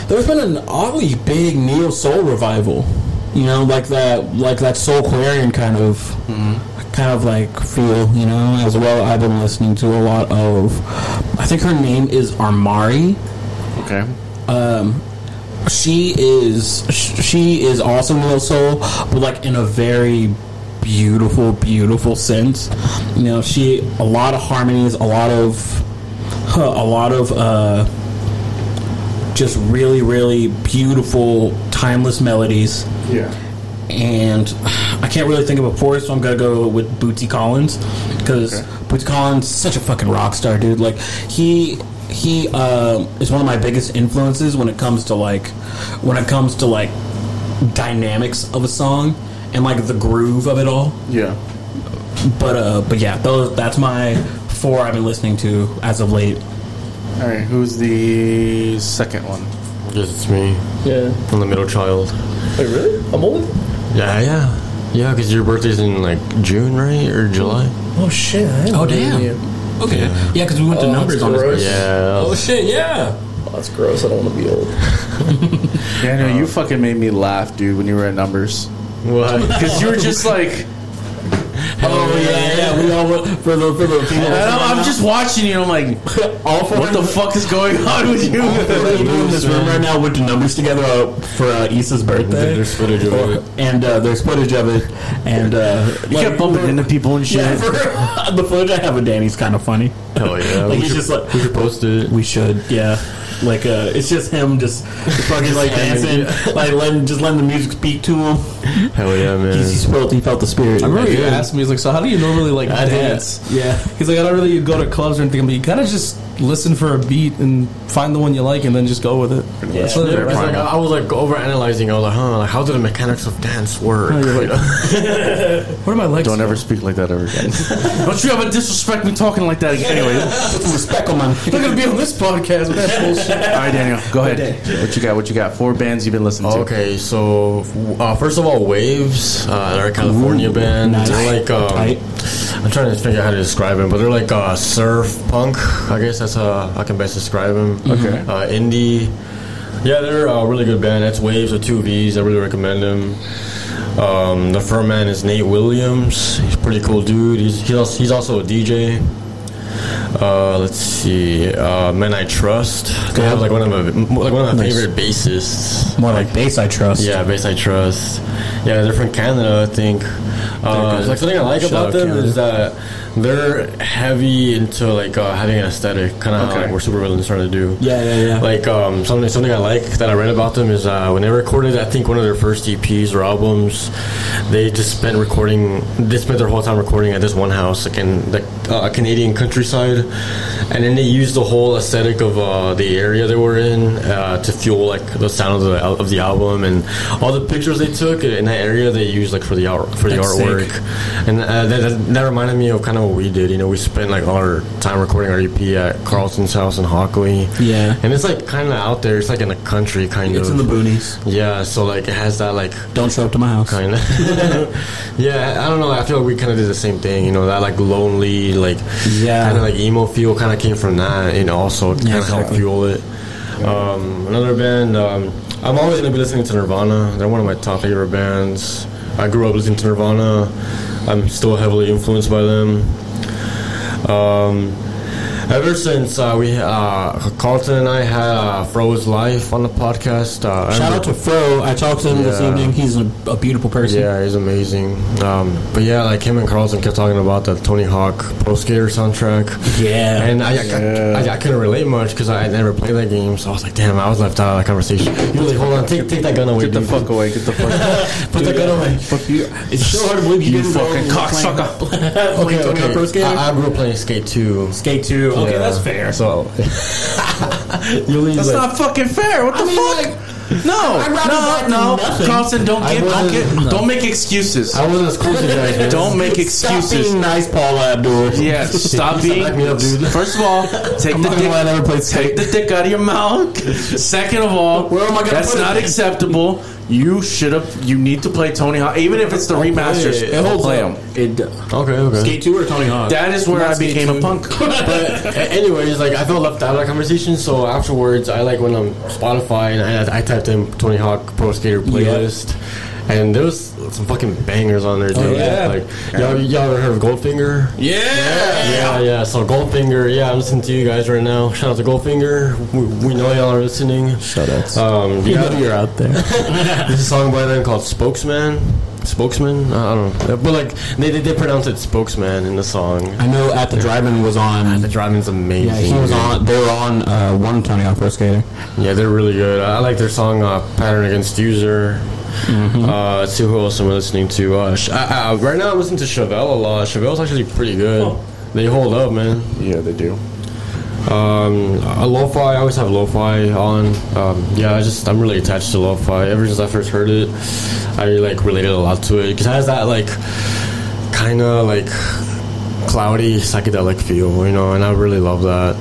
There's been an oddly big neo soul revival. You know, like that, like that Soulquarian kind of, kind of like feel. You know, as well. I've been listening to a lot of. I think her name is Armari Okay. Um, she is she is awesome neo soul but like in a very beautiful beautiful sense you know she a lot of harmonies a lot of a lot of uh just really really beautiful timeless melodies Yeah. And I can't really think of a fourth, so I'm gonna go with Bootsy Collins because Bootsy Collins is such a fucking rock star, dude. Like he he um, is one of my biggest influences when it comes to like when it comes to like dynamics of a song and like the groove of it all. Yeah. But uh, but yeah, those that's my four I've been listening to as of late. All right. Who's the second one? Yes, it's me. Yeah. I'm the middle child. Wait, really? I'm old? Yeah, yeah. Yeah, because your birthday's in like June, right? Or July? Oh, shit. I Oh, know damn. that. Okay, yeah, because we went to Oh, numbers that's on this. gross. Yeah. Oh shit, yeah. Oh, that's gross. I don't want to be old. Yeah, no, you uh, fucking made me laugh, dude, when you were at numbers. What? Because you were just like, Oh yeah, yeah. We all went for the for the people. I know, I'm just watching you. I'm like, all four what the fuck is going on with you? Everybody in this room right now went to numbers together uh, for uh, Issa's birthday. There's footage of it. and uh, there's footage of it, and uh, You kept bumping into people and shit. Yeah, for, the footage I have of Danny's kind of funny. Hell yeah. Like, we, he's should, just like- we should post it. We should, yeah. Like uh, it's just him just, just fucking like dancing, like letting just letting the music speak to him. Hell yeah, man. He, he felt he felt the spirit. I remember you asked me, he's like, so how do you normally like I did. dance? Yeah. He's like, I don't really go to clubs or anything, but you kind of just listen for a beat and find the one you like and then just go with it. Yeah. That's what Yeah, it it's is. like, I was like over analyzing. I was like, huh, like how do the mechanics of dance work? you're What am I like? Don't ever speak like that ever again. Don't you ever disrespect me talking like that again. Anyway, Put some respect on my. I'm gonna be on this podcast with that bullshit. all right, Daniel, go ahead. What you got? What you got? Four bands you've been listening to. Okay, so uh, first of all, Wavves. Uh, they're a California band. nice. They're like um, Tight. I'm trying to figure out how to describe them, but they're like uh, surf punk. I guess that's how I can best describe them. Okay. Uh, indie. Yeah, they're a really good band. That's Wavves with two V's. I really recommend them. Um, the front man is Nate Williams. He's a pretty cool dude. He's he's also, he's also a DJ. Uh, let's see. Uh, Men I Trust. They have like one of my like one of my Nice. favorite bassists. More like bass, I trust. Yeah, bass I Trust. Yeah, they're from Canada, I think. Uh, like something I like about them Canada. is that they're heavy into like uh, having an aesthetic, kind of Okay. like what Supervillain's trying to do. Yeah, yeah, yeah. Like um, something something I like that I read about them is uh, when they recorded, I think one of their first EPs or albums, they just spent recording. They spent their whole time recording at this one house, like in the uh, Canadian countryside, and then they used the whole aesthetic of uh, the area they were in uh, to fuel like the sound of the of the album and all the pictures they took in that area. They used like for the art for the That's sick. artwork, and uh, that, that, that reminded me of kind of what we did. You know, we spent like all our time recording our EP at Carlton's house in Hockley. Yeah. And it's like kind of out there. It's like in the country, kind It's of. It's in the boonies. yeah, so like it has that like Don't show up to my house. kind of. yeah, I don't know. I feel like we kind of did the same thing. You know, that like lonely, like Yeah. kind of like emo feel kind of came from that. You know, also kind of helped exactly. fuel it. Um, another band. Um, I'm always gonna be listening to Nirvana. They're one of my top favorite bands. I grew up listening to Nirvana. I'm still heavily influenced by them. Um, ever since uh, we uh, Carlton and I had uh, Fro's Life on the podcast. Uh, Shout out to Fro. I talked to him this evening. He's a, a beautiful person. Yeah, he's amazing. Um, but yeah, like him and Carlton kept talking about the Tony Hawk Pro Skater soundtrack. Yeah. And I, I, I, I couldn't relate much because I never played that game, so I was like, damn, I was left out of that conversation. You like, hold on, take take that gun away, Get the fuck away. Get the fuck. Put that gun away. fuck you. It's so hard to believe you, You fucking know cocksucker. Playing, Okay, okay. Pro Skater. I, I grew up playing Skate 2. Skate 2. Okay, Yeah. that's fair. So, you leave That's like, not fucking fair. What the fuck? no, no, no. nothing. Carlson, don't I get, don't wasn't- get, don't make excuses. I wasn't as cool as you guys. Don't make Stop excuses. being nice, Paul Abdul. Yeah, stop being. back me up, dude. First of all, take the not gonna dick. I never played take the dick out of your mouth. Second of all, Where am I gonna that's put it? not acceptable. You should have. You need to play Tony Hawk, even if it's the remasters. it. It holds play up. them. It, Okay, okay. Skate 2 or Tony Hawk? That is where Not I Skate became 2. a punk. but anyways, like I felt left out of that conversation. So afterwards, I like went on Spotify and I, I typed in Tony Hawk Pro Skater playlist, and there was some fucking bangers on there, dude. yeah. Like y'all, y'all ever heard of Goldfinger? yeah. Yeah, yeah. So Goldfinger, yeah, I'm listening to you guys right now. Shout out to Goldfinger. We, we know y'all are listening. Shout outs. Um, You yeah, know you're out there. there's a song by them called Spokesman. Spokesman? I don't know. But like they they, they pronounce it Spokesman in the song. I know at the drive-in was on. At the Drive-In's amazing. Yeah, he was on. They were on uh, one Tony Hawk Pro Skater. Yeah, they're really good. I like their song uh, "Pattern Against User." Uh, let's see who else I'm listening to. Uh, Sh- I, I, right now, I'm listening to Chevelle a lot. Chevelle's actually pretty good. They hold up, man. Yeah, they do. Um, uh, lo-fi, I always have lo-fi on. Um, yeah, I just I'm really attached to lo-fi. Ever since I first heard it, I like related a lot to it because it has that like kind of like cloudy psychedelic feel, you know, and I really love that.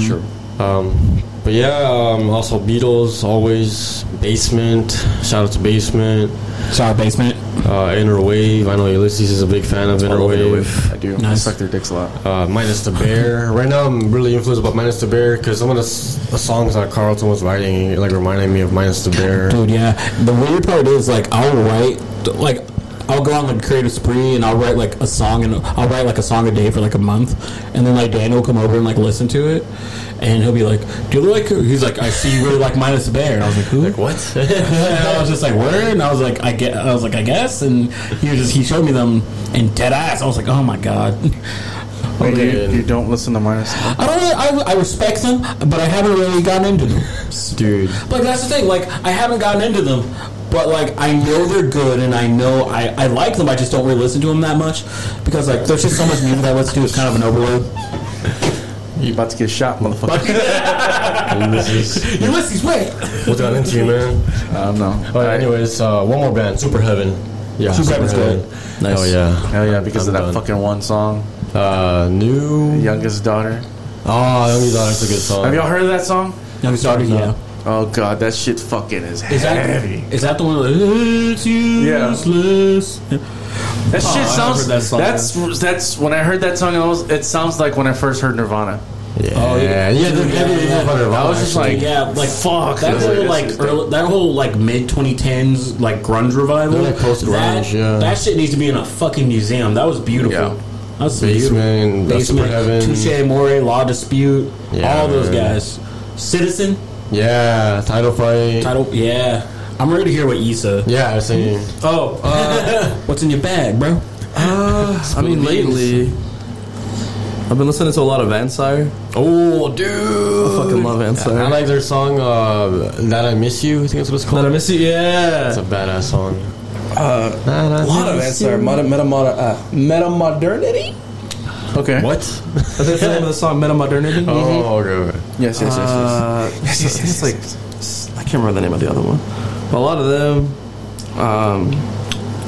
Sure. Um, but yeah, um, also Beatles, always Basement. Shout out to Basement. Shout out basement. Uh, Inner Wave. I know Ulysses is a big fan of Inner Wave. I do. Nice. I suck their dicks a lot. Uh, Minus the Bear. right now, I'm really influenced by Minus the Bear because some of the, s- the songs that Carlton was writing like reminded me of Minus the Bear. Dude, yeah. The weird part is like I'll write like I'll go on like creative spree and I'll write like a song and I'll write like a song a day for like a month, and then like Daniel will come over and like listen to it, and he'll be like, "Do you look like?" Who he's like, "I see you really like Minus the Bear," and I was like, "Who?" Like What? and I was just like, "Where?" And I was like, "I get." I was like, "I guess." And he was just he showed me them in dead eyes. I was like, "Oh my god." Wait, you, you don't listen to minus. I don't. Really, I, I respect them, but I haven't really gotten into them. Dude. Like that's the thing. Like I haven't gotten into them, but like I know they're good, and I know I, I like them. I just don't really listen to them that much because like there's just so much music that I listen to. It's kind of an overload. You about to get shot, motherfucker? And this is Ulysses, wait. what's got into you, man. I don't know. All right, anyways, uh, one more band, Super Heaven. Yeah, Super Heaven's good. Nice. Oh yeah. Hell yeah, because I'm of that done. fucking one song, Uh, new. "Youngest Daughter." Oh, Young Daughter's a good song. Have y'all heard of that song? Young starter, yeah. Oh god, that shit fucking is, Is that heavy. is that the one? Like, it's useless. That oh, shit I've sounds. that song, that's that's when I heard that song. It, was, it sounds like when I first heard Nirvana. Yeah, Oh, yeah. yeah, they're heavy Yeah. yeah. I was just like, Yeah, like fuck. that this whole like early, that whole like mid 2010s like grunge revival. They're like post-grunge, that, yeah. That shit needs to be in a fucking museum. That was beautiful. Yeah. That was Basement, beautiful. Super Heaven. Touche Amore, La Dispute, Yeah, all those man. guys. Citizen yeah, title fight. title, yeah. I'm ready to hear what Issa. Yeah, I was saying. Oh, uh, What's in your bag, bro? I mean, lately, I've been listening to a lot of Vansire. Oh, dude. I fucking love Vansire. I like their song, uh, That I Miss You, I think that's what it's called. That I miss you. Yeah. It's a badass song. Uh, a lot of Vansire. Meta, meta, meta, uh, meta modernity. Okay. What? I think that's the name of the song, Meta Modernity. Oh, okay. Yes, yes, yes, yes. Uh, yes, yes, yes, It's like I can't remember the name of the other one. But a lot of them, um,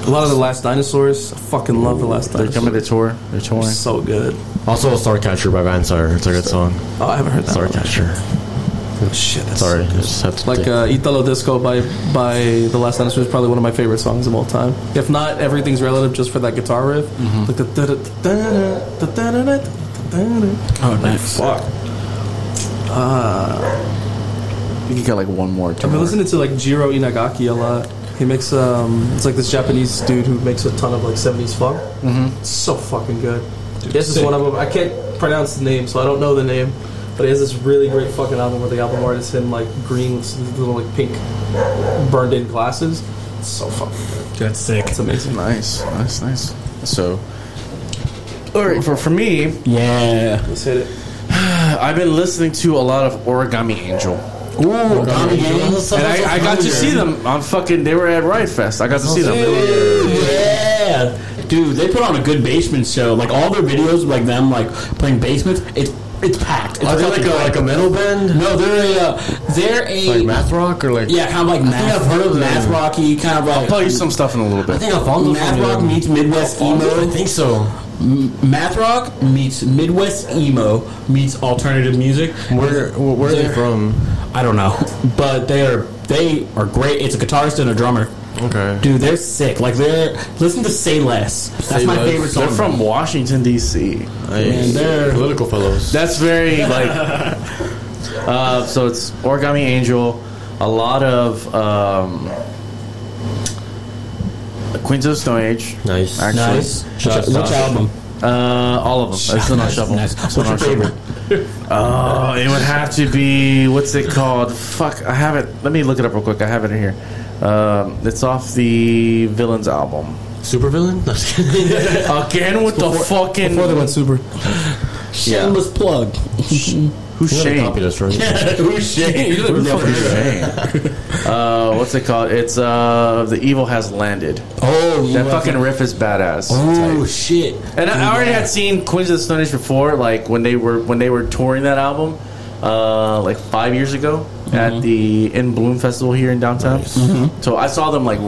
a lot of the Last Dinosaurs. I fucking love the Last dinosaurs. They're Dinosaurs. coming to tour. They're touring. so good. Also, Starcatcher by Vansire. It's a good song. Oh, I haven't heard that. one. Shit, that's sorry. So just like uh, Italo Disco by by The Last Dinosaur is probably one of my favorite songs of all time. If not, everything's relative just for that guitar riff. Mm-hmm. Like the oh, nice. Fuck. Uh, you could get like one more. I've been listening to like Jiro Inagaki a lot. He makes um, it's like this Japanese dude who makes a ton of like '70s funk. Mm-hmm. So fucking good. Dude, this sick. is one of them. I can't pronounce the name, so I don't know the name. But he has this really great fucking album where the album art is in like green, with little like pink, burned in glasses. It's so fucking good. That's sick. It's amazing. Nice, nice, nice. So, all right, for for me, Yeah. Let's hit it. I've been listening to a lot of Origami Angel, Ooh, Tommy Games. and I, I got to see them on fucking. They were at Riot Fest. I got to see them. Yeah, dude, they put on a good basement show. Like all their videos, like them like playing basements. It's it's packed. It's Are they like a, like a metal band? No, they're a uh, they're a Like math rock or like? yeah, kind of like math, I've heard of them. math rocky, kind of I'll like tell you some stuff in a little bit. I bit. think Alfonso math from rock them. meets Midwest emo. I think so. Math rock meets Midwest emo meets alternative music. Where where, where are they from? I don't know, but they are they are great. It's a guitarist and a drummer. Okay. Dude, they're sick. Like they're listen to Say Less. That's Say my Less. favorite song. They're from Washington D.C. Nice. they're- political fellows. That's very like. uh, so it's Origami Angel. A lot of um, Queens of the Stone Age. nice. Actually, nice. Shout out Which album? Uh, all of them. It's still on Nice, shuffle. nice. Still What's on your shuffle. favorite? Oh, it would have to be what's it called? Fuck, I have it. Let me look it up real quick. I have it in here. Um, it's off the Villains album. Super villain? Again with the fucking Before they went super. Shameless plug. who's You gotta Shane? copy this, right? Who's Shane? Who's Shane? uh, what's it called? It's uh, the evil has landed. Oh, That love fucking it. riff is badass. Oh shit! And I I already had seen Queens of the Stone Age before, like when they were when they were touring that album, uh, like five years ago at mm-hmm. the In Bloom Festival here in downtown. Mm-hmm. So I saw them like,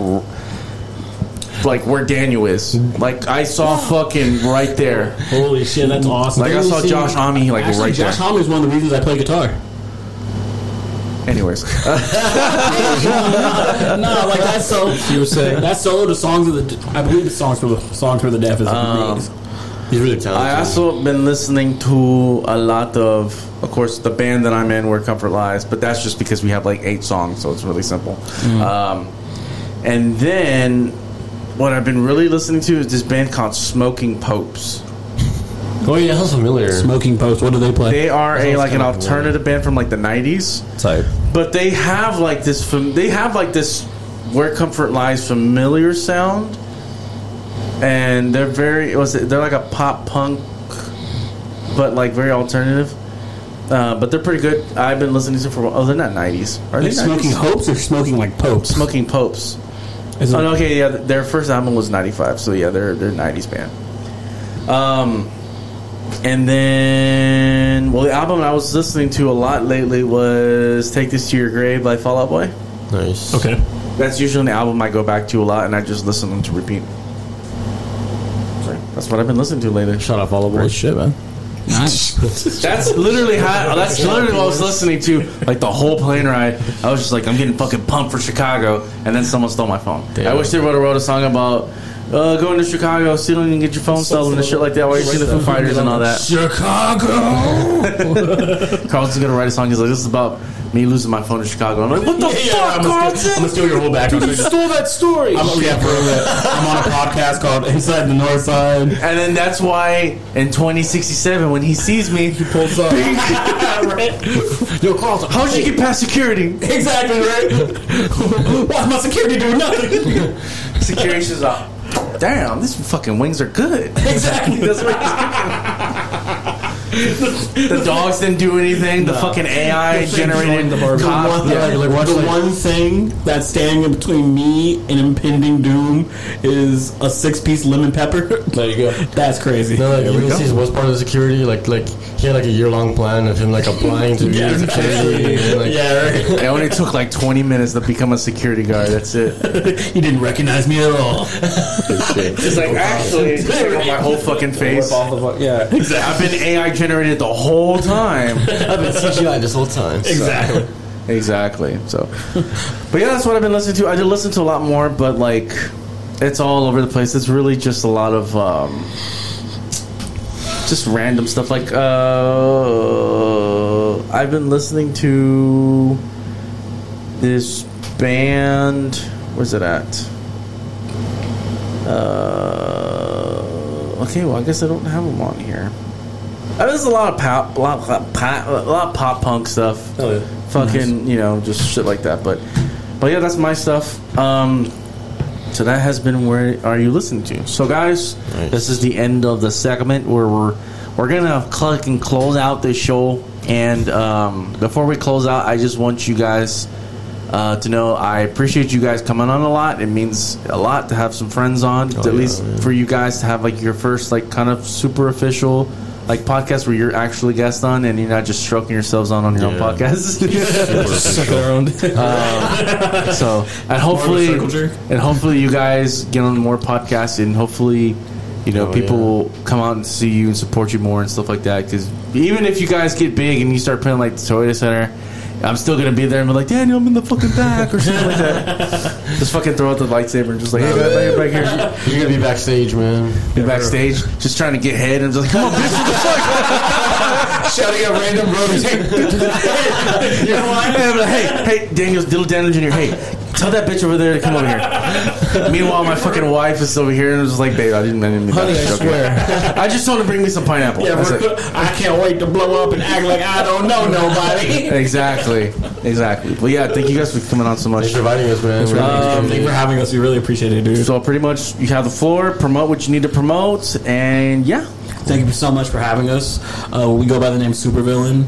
like where Daniel is. Like I saw fucking right there. Holy shit, that's awesome. Like I saw Josh Homme like Actually, right Josh there. Josh Homme is one of the reasons I play guitar. Anyways, no, like that solo. You were saying? that solo to songs of the. I believe the songs for the songs for the deaf is um, amazing. He's really talented. I also been listening to a lot of, of course, the band that I'm in, Where Comfort Lies, but that's just because we have like eight songs, so it's really simple. Um, and then what I've been really listening to is this band called Smoking Popes. oh yeah, sounds familiar. Smoking Post. What do they play? They are a like an kinda alternative band from like the '90s, Type. but they have like this. Fam- they have like this Where Comfort Lies familiar sound, and they're very. Was it? They're like a pop punk but like very alternative. Uh, but they're pretty good. I've been listening to them for. Oh, they're not nineties. Are Like they smoking 90s? hopes or smoking like popes? Smoking Popes. Is Oh, okay, yeah. Their first album was '95, so yeah, they're they're '90s band. Um, and then well, the album I was listening to a lot lately was "Take This to Your Grave" by Fall Out Boy. Nice. Okay. That's usually an album I go back to a lot, and I just listen them to repeat. So, that's what I've been listening to lately. Shut out all the Great shit, man. Nice. That's literally how. That's literally what I was listening to. Like the whole plane ride, I was just like, I'm getting fucking pumped for Chicago, and then someone stole my phone. I wish they would have wrote a song about uh, going to Chicago, stealing and get your phone stolen and shit like that. While you see the Foo Fighters and all that. Chicago. Carlton's gonna write a song. He's like, this is about me losing my phone in Chicago. I'm like, what the Yeah, fuck, I'm gonna, steal, I'm gonna steal your whole background. You stole that story. I'm, yeah, for real. I'm on a podcast called Inside the North Side. and then that's why in 2067, when he sees me, he pulls up. Yo, Carlton. How'd you get past security? Exactly right. Why my security doing nothing? Security says, oh, damn, these fucking wings are good. exactly. That's what he's thinking. the dogs didn't do anything. The fucking AI generated the The one, Yeah, like, like, watch, the like- one thing that's standing in between me and impending doom is a six-piece lemon pepper. There you go. That's crazy. No, like, we you go. see was part of the security. Like, like he had like a year long plan of him like applying to be Yeah, a security. and, like, yeah, right. It only took like 20 minutes to become a security guard. That's it. He didn't recognize me at all. It's like actually, just like my whole fucking face. Yeah. I've been AI generated the whole time. I've been CGI this whole time. Exactly. Exactly. So, but yeah, that's what I've been listening to. I did listen to a lot more, but like, it's all over the place. It's really just a lot of um, just random stuff. Like, uh, I've been listening to this band. Where's it at? Uh, okay, well, I guess I don't have them on here. Uh, there's a lot of pop, a lot, of pop, a lot of pop punk stuff Oh, yeah. fucking you know just shit like that but but yeah that's my stuff um so that has been where are you listening to so guys Nice. this is the end of the segment where we're we're gonna click and close out this show and um before we close out i just want you guys uh, to know I appreciate you guys coming on a lot. It means a lot to have some friends on. at yeah, least man. for you guys to have like your first like kind of super official like podcasts where you're actually guest on and you're not just stroking yourselves on on your own Yeah. podcast. Suck it around. Um, so and hopefully and hopefully you guys get on more podcasts and hopefully you know Oh, people yeah. will come out and see you and support you more and stuff like that because even if you guys get big and you start playing like the Toyota Center I'm still gonna be there and be like Daniel I'm in the fucking back or something like that just fucking throw out the lightsaber and just like hey back, back here You're gonna be backstage, man. be backstage just trying to get head and just like come on bitch what the fuck Shouting at random brothers. Hey, you know what? Hey, I'm like, hey, hey, Daniel, little Daniel Jr. Hey, tell that bitch over there to come over here. Meanwhile, my fucking wife is over here and was like, babe, I didn't, I didn't mean Honey, that. I Okay. swear. I just told him to bring me some pineapple. Yeah, That's it. I can't wait to blow up and act like I don't know nobody. Exactly, exactly. But yeah, thank you guys for coming on so much. Thanks for inviting us, man. Um, thank you for having us. We really appreciate it, dude. So pretty much, you have the floor. Promote what you need to promote, and yeah, Thank you so much for having us. Uh, we go by the name Supervillain.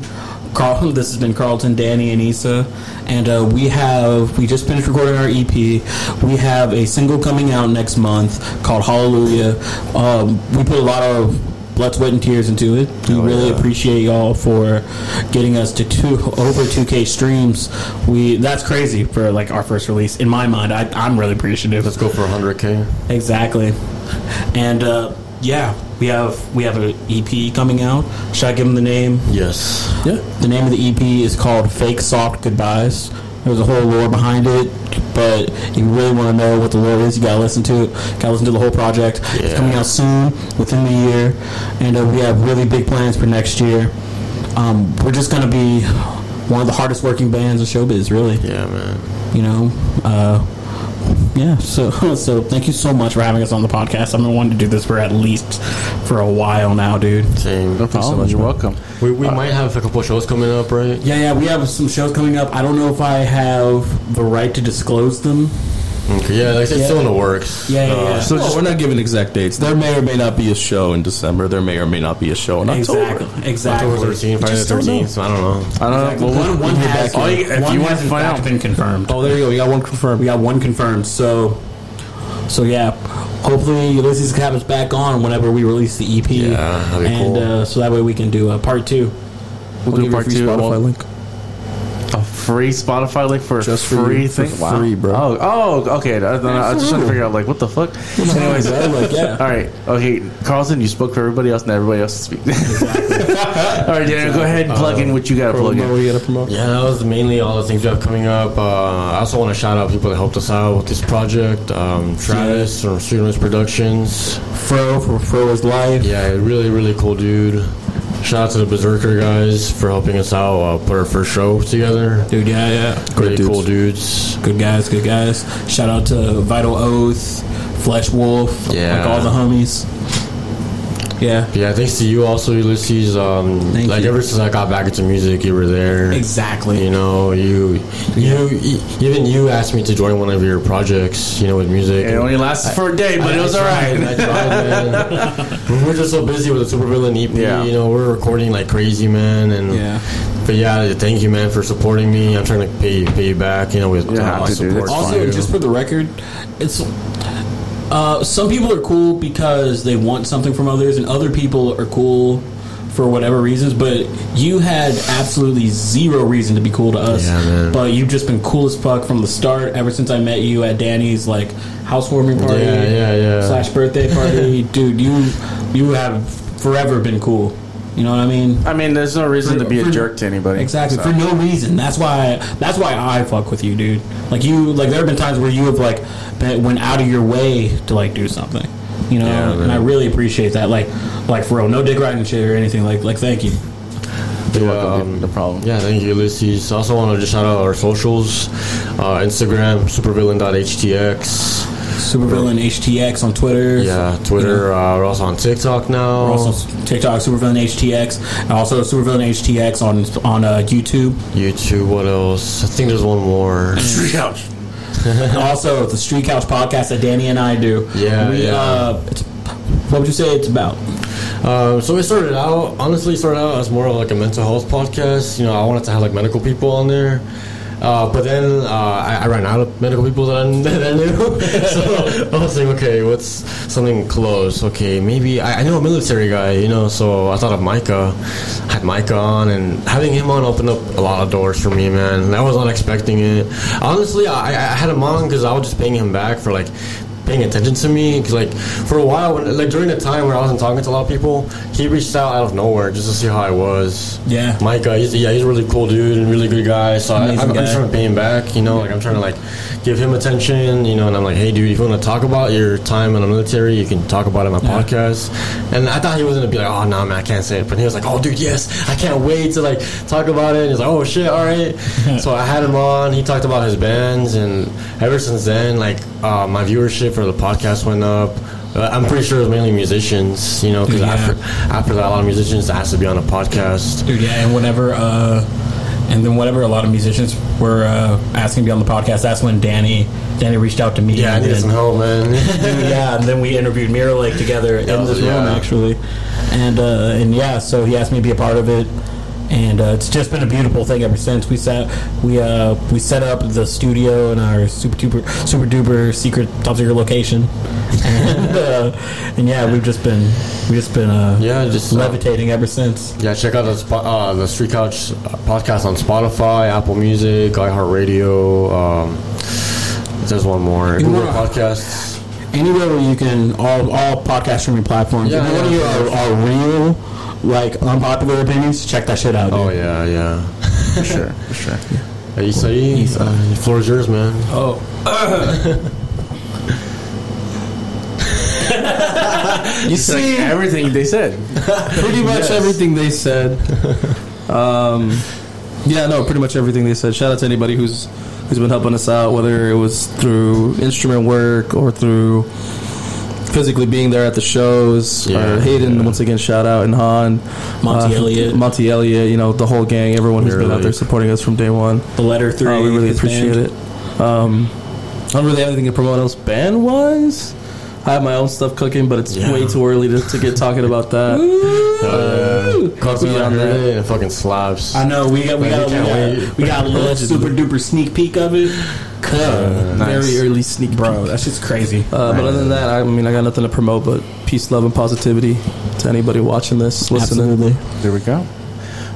Carl, this has been Carlton, Danny, and Issa, and uh, we have we just finished recording our EP. We have a single coming out next month called Hallelujah. Um, we put a lot of blood, sweat, and tears into it. We really appreciate y'all for getting us to two over 2K streams. We that's crazy for like our first release. In my mind, I, I'm really appreciative. Let's go for 100k. Exactly. And uh, yeah, we have we have an EP coming out. Should I give them the name? Yes. Yeah. The name of the EP is called Fake Soft Goodbyes. There's a whole lore behind it, but if you really want to know what the lore is, you gotta listen to it. Gotta listen to the whole project. It's coming out soon, within the year, and uh, we have really big plans for next year. Um, we're just gonna be one of the hardest working bands in showbiz, really Yeah, man. you know uh yeah so so thank you so much for having us on the podcast i've been wanting to do this for at least for a while now dude Same. no problem. Oh, you're welcome. We, we uh, might have a couple shows coming up, right? yeah yeah we have some shows coming up i don't know if i have the right to disclose them Okay, yeah, like it's still in the works. Yeah, yeah, yeah. So we're not giving exact dates. There may or may not be a show in December. There may or may not be a show in October. exactly, exactly. October 13th, Friday the 13th. I don't know. I don't know. Well, one, one has, back you- if one you want has to find out, been confirmed. Oh, there you go. We got one confirmed. We got one confirmed. So, so yeah. Hopefully, Ulysses Cabin's back on whenever we release the EP. Yeah, that'd be and cool. uh, so that way we can do a part two. we'll We'll do give you a part free two. Spotify Well, link. A free Spotify link for Just a for free you, for thing? free, bro. Oh, oh, okay. I, I, I was trying to figure out like what the fuck. Anyways, like, yeah. all right. Okay, Carlson, you spoke for everybody else, and everybody else to speak. all right, Daniel, go ahead and plug in what you got to plug Promo, in. you gotta promote. Yeah, that was mainly all the things we have coming up. Uh, I also want to shout out people that helped us out with this project. Um, Travis from Streetwise Productions. Fro for Fro's life. Yeah, really, really cool dude. Shout out to the Berserker guys for helping us out uh, put our first show together. Dude, yeah, yeah. Really dudes. cool dudes. Good guys, good guys. Shout out to Vital Oath, Flesh Wolf, Yeah. like all the homies. Yeah, Yeah, thanks to you also, Ulysses. Um, Thank like you. ever since I got back into music, you were there. exactly. You know, you, you, even you asked me to join one of your projects. You know, with music. It only lasted for a day, but it was all right. I tried, man. we're just so busy with the Supervillain EP. Yeah. You know, we're recording like crazy, man. And Yeah. but yeah, thank you, man, for supporting me. I'm trying to pay pay you back. You know, with You uh, my support. It's Also, just for the record, it's uh, some people are cool because they want something from others, and other people are cool for whatever reasons. But you had absolutely zero reason to be cool to us. Yeah. But you've just been cool as fuck from the start. Ever since I met you at Danny's like housewarming party, Yeah, yeah, yeah. slash birthday party, dude. You you have forever been cool. You know what I mean? I mean, there's no reason to be a For- jerk to anybody. Exactly so. for no reason. That's why. That's why I fuck with you, dude. Like you. Like there have been times where you have like been, went out of your way to like do something. You know, Yeah, and I really appreciate that. Like, like for real, no dick riding shit or anything. Like, like thank you. You're Yeah, welcome, um, no problem. Yeah, thank you, Ulysses. I also, want to just shout out our socials: uh, Instagram, supervillain.htx. Supervillain HTX on Twitter. Yeah, Twitter. Uh, we're also on TikTok now. We're also TikTok Supervillain HTX, also Supervillain HTX on on uh, YouTube. YouTube. What else? I think there's one more. Street Couch. also, the Street Couch podcast that Danny and I do. Yeah, we, yeah. Uh, it's, what would you say it's about? Um, so it started out, honestly, started out as more of like a mental health podcast. You know, I wanted to have like medical people on there. Uh, but then uh, I, I ran out of medical people that I, that I knew. so I was like, okay, what's something close? Okay, maybe I, I know a military guy, you know, so I thought of Micah. Had Micah on, and having him on opened up a lot of doors for me, man. I was not expecting it. Honestly, I, I had him on because I was just paying him back for like paying attention to me because like for a while when, like during the time where i wasn't talking to a lot of people he reached out out of nowhere just to see how i was Yeah. micah he's, yeah he's a really cool dude and really good guy so I, I'm, I'm just trying to pay him back you know like i'm trying to like give him attention you know and i'm like hey dude if you want to talk about your time in the military you can talk about it on my Yeah. podcast and i thought he was gonna be like oh no man i can't say it but he was like oh dude yes i can't wait to like talk about it and he's like oh shit all right so i had him on he talked about his bands and ever since then like uh, my viewership the podcast went up uh, I'm pretty sure it was mainly musicians, you know, because Yeah. after after that, a lot of musicians asked to be on a podcast. Dude, yeah, and whenever, uh, and then whenever a lot of musicians were uh, asking to be on the podcast, that's when Danny Danny reached out to me. Yeah, I and needed then- some help, man. Dude, yeah, and then we interviewed Mirror Lake together in Oh, this room actually, and uh, and yeah, so he asked me to be a part of it, and uh, it's just been a beautiful thing ever since we set we uh, we set up the studio in our super duper super duper secret top secret location, and uh, and yeah, we've just been we've just been uh, Yeah, just, uh, levitating ever since. yeah, check out the uh, the Street Couch podcast on Spotify, Apple Music, iHeartRadio. Um, there's one more. You Google Podcasts. anywhere where you can all all podcast streaming platforms. Yeah, if you yeah. hear our, our real like unpopular opinions, check that shit out. Dude. Oh yeah, yeah. For sure, for sure. Hey, Isai, uh, the floor is yours, man. Oh, You It's like see, everything they said. pretty much everything they said. Um, yeah, no, pretty much everything they said. Shout out to anybody who's who's been helping us out, whether it was through instrument work or through physically being there at the shows. Yeah, or Hayden, yeah. once again, shout out, and Han, Monty uh, Elliott. Monty Elliott, you know the whole gang, everyone who's been out there supporting us from day one. the letter three. Uh, we really appreciate band. it. Um, don't really have anything to promote else band wise. I have my own stuff cooking, but it's way too early to, to get talking about that. Uh, Carlton, I beyond that. it and it fucking slaps. I know we got we got we we got, we got a little super duper sneak peek of it. Cuh. Very early sneak Bro, That's just crazy. Uh, but other than that, I mean, I got nothing to promote but peace, love, and positivity to anybody watching this, listening. Absolutely. There we go.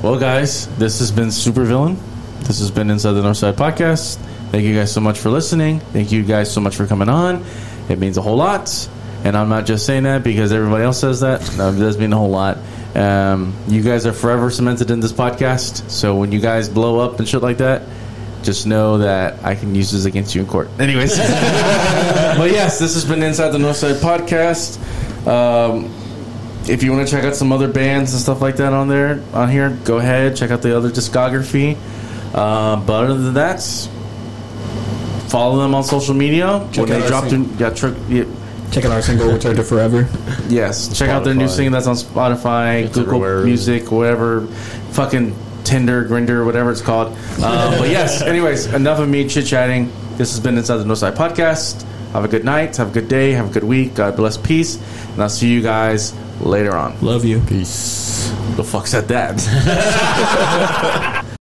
Well, guys, this has been Super Villain. This has been Inside the North Side Podcast. Thank you guys so much for listening. Thank you guys so much for coming on. It means a whole lot. And I'm not just saying that because everybody else says that. No, it does mean a whole lot. Um, you guys are forever cemented in this podcast. So when you guys blow up and shit like that, just know that I can use this against you in court. Anyways. but yes, this has been Inside the Northside Podcast. Um, if you want to check out some other bands and stuff like that on there on here, go ahead check out the other discography. Uh, but other than that, follow them on social media when they our drop their sing- yeah, tr- yeah, Check out our single Return to Forever. yes check out their new Spotify. single that's on Spotify, It's Google everywhere. Music, whatever, fucking Tinder, Grindr, whatever it's called. Uh, but yes, anyways, enough of me chit chatting. This has been Inside the Northside Podcast. Have a good night. Have a good day. Have a good week. God bless. Peace. And I'll see you guys later on. Love you. Peace. The fuck said that?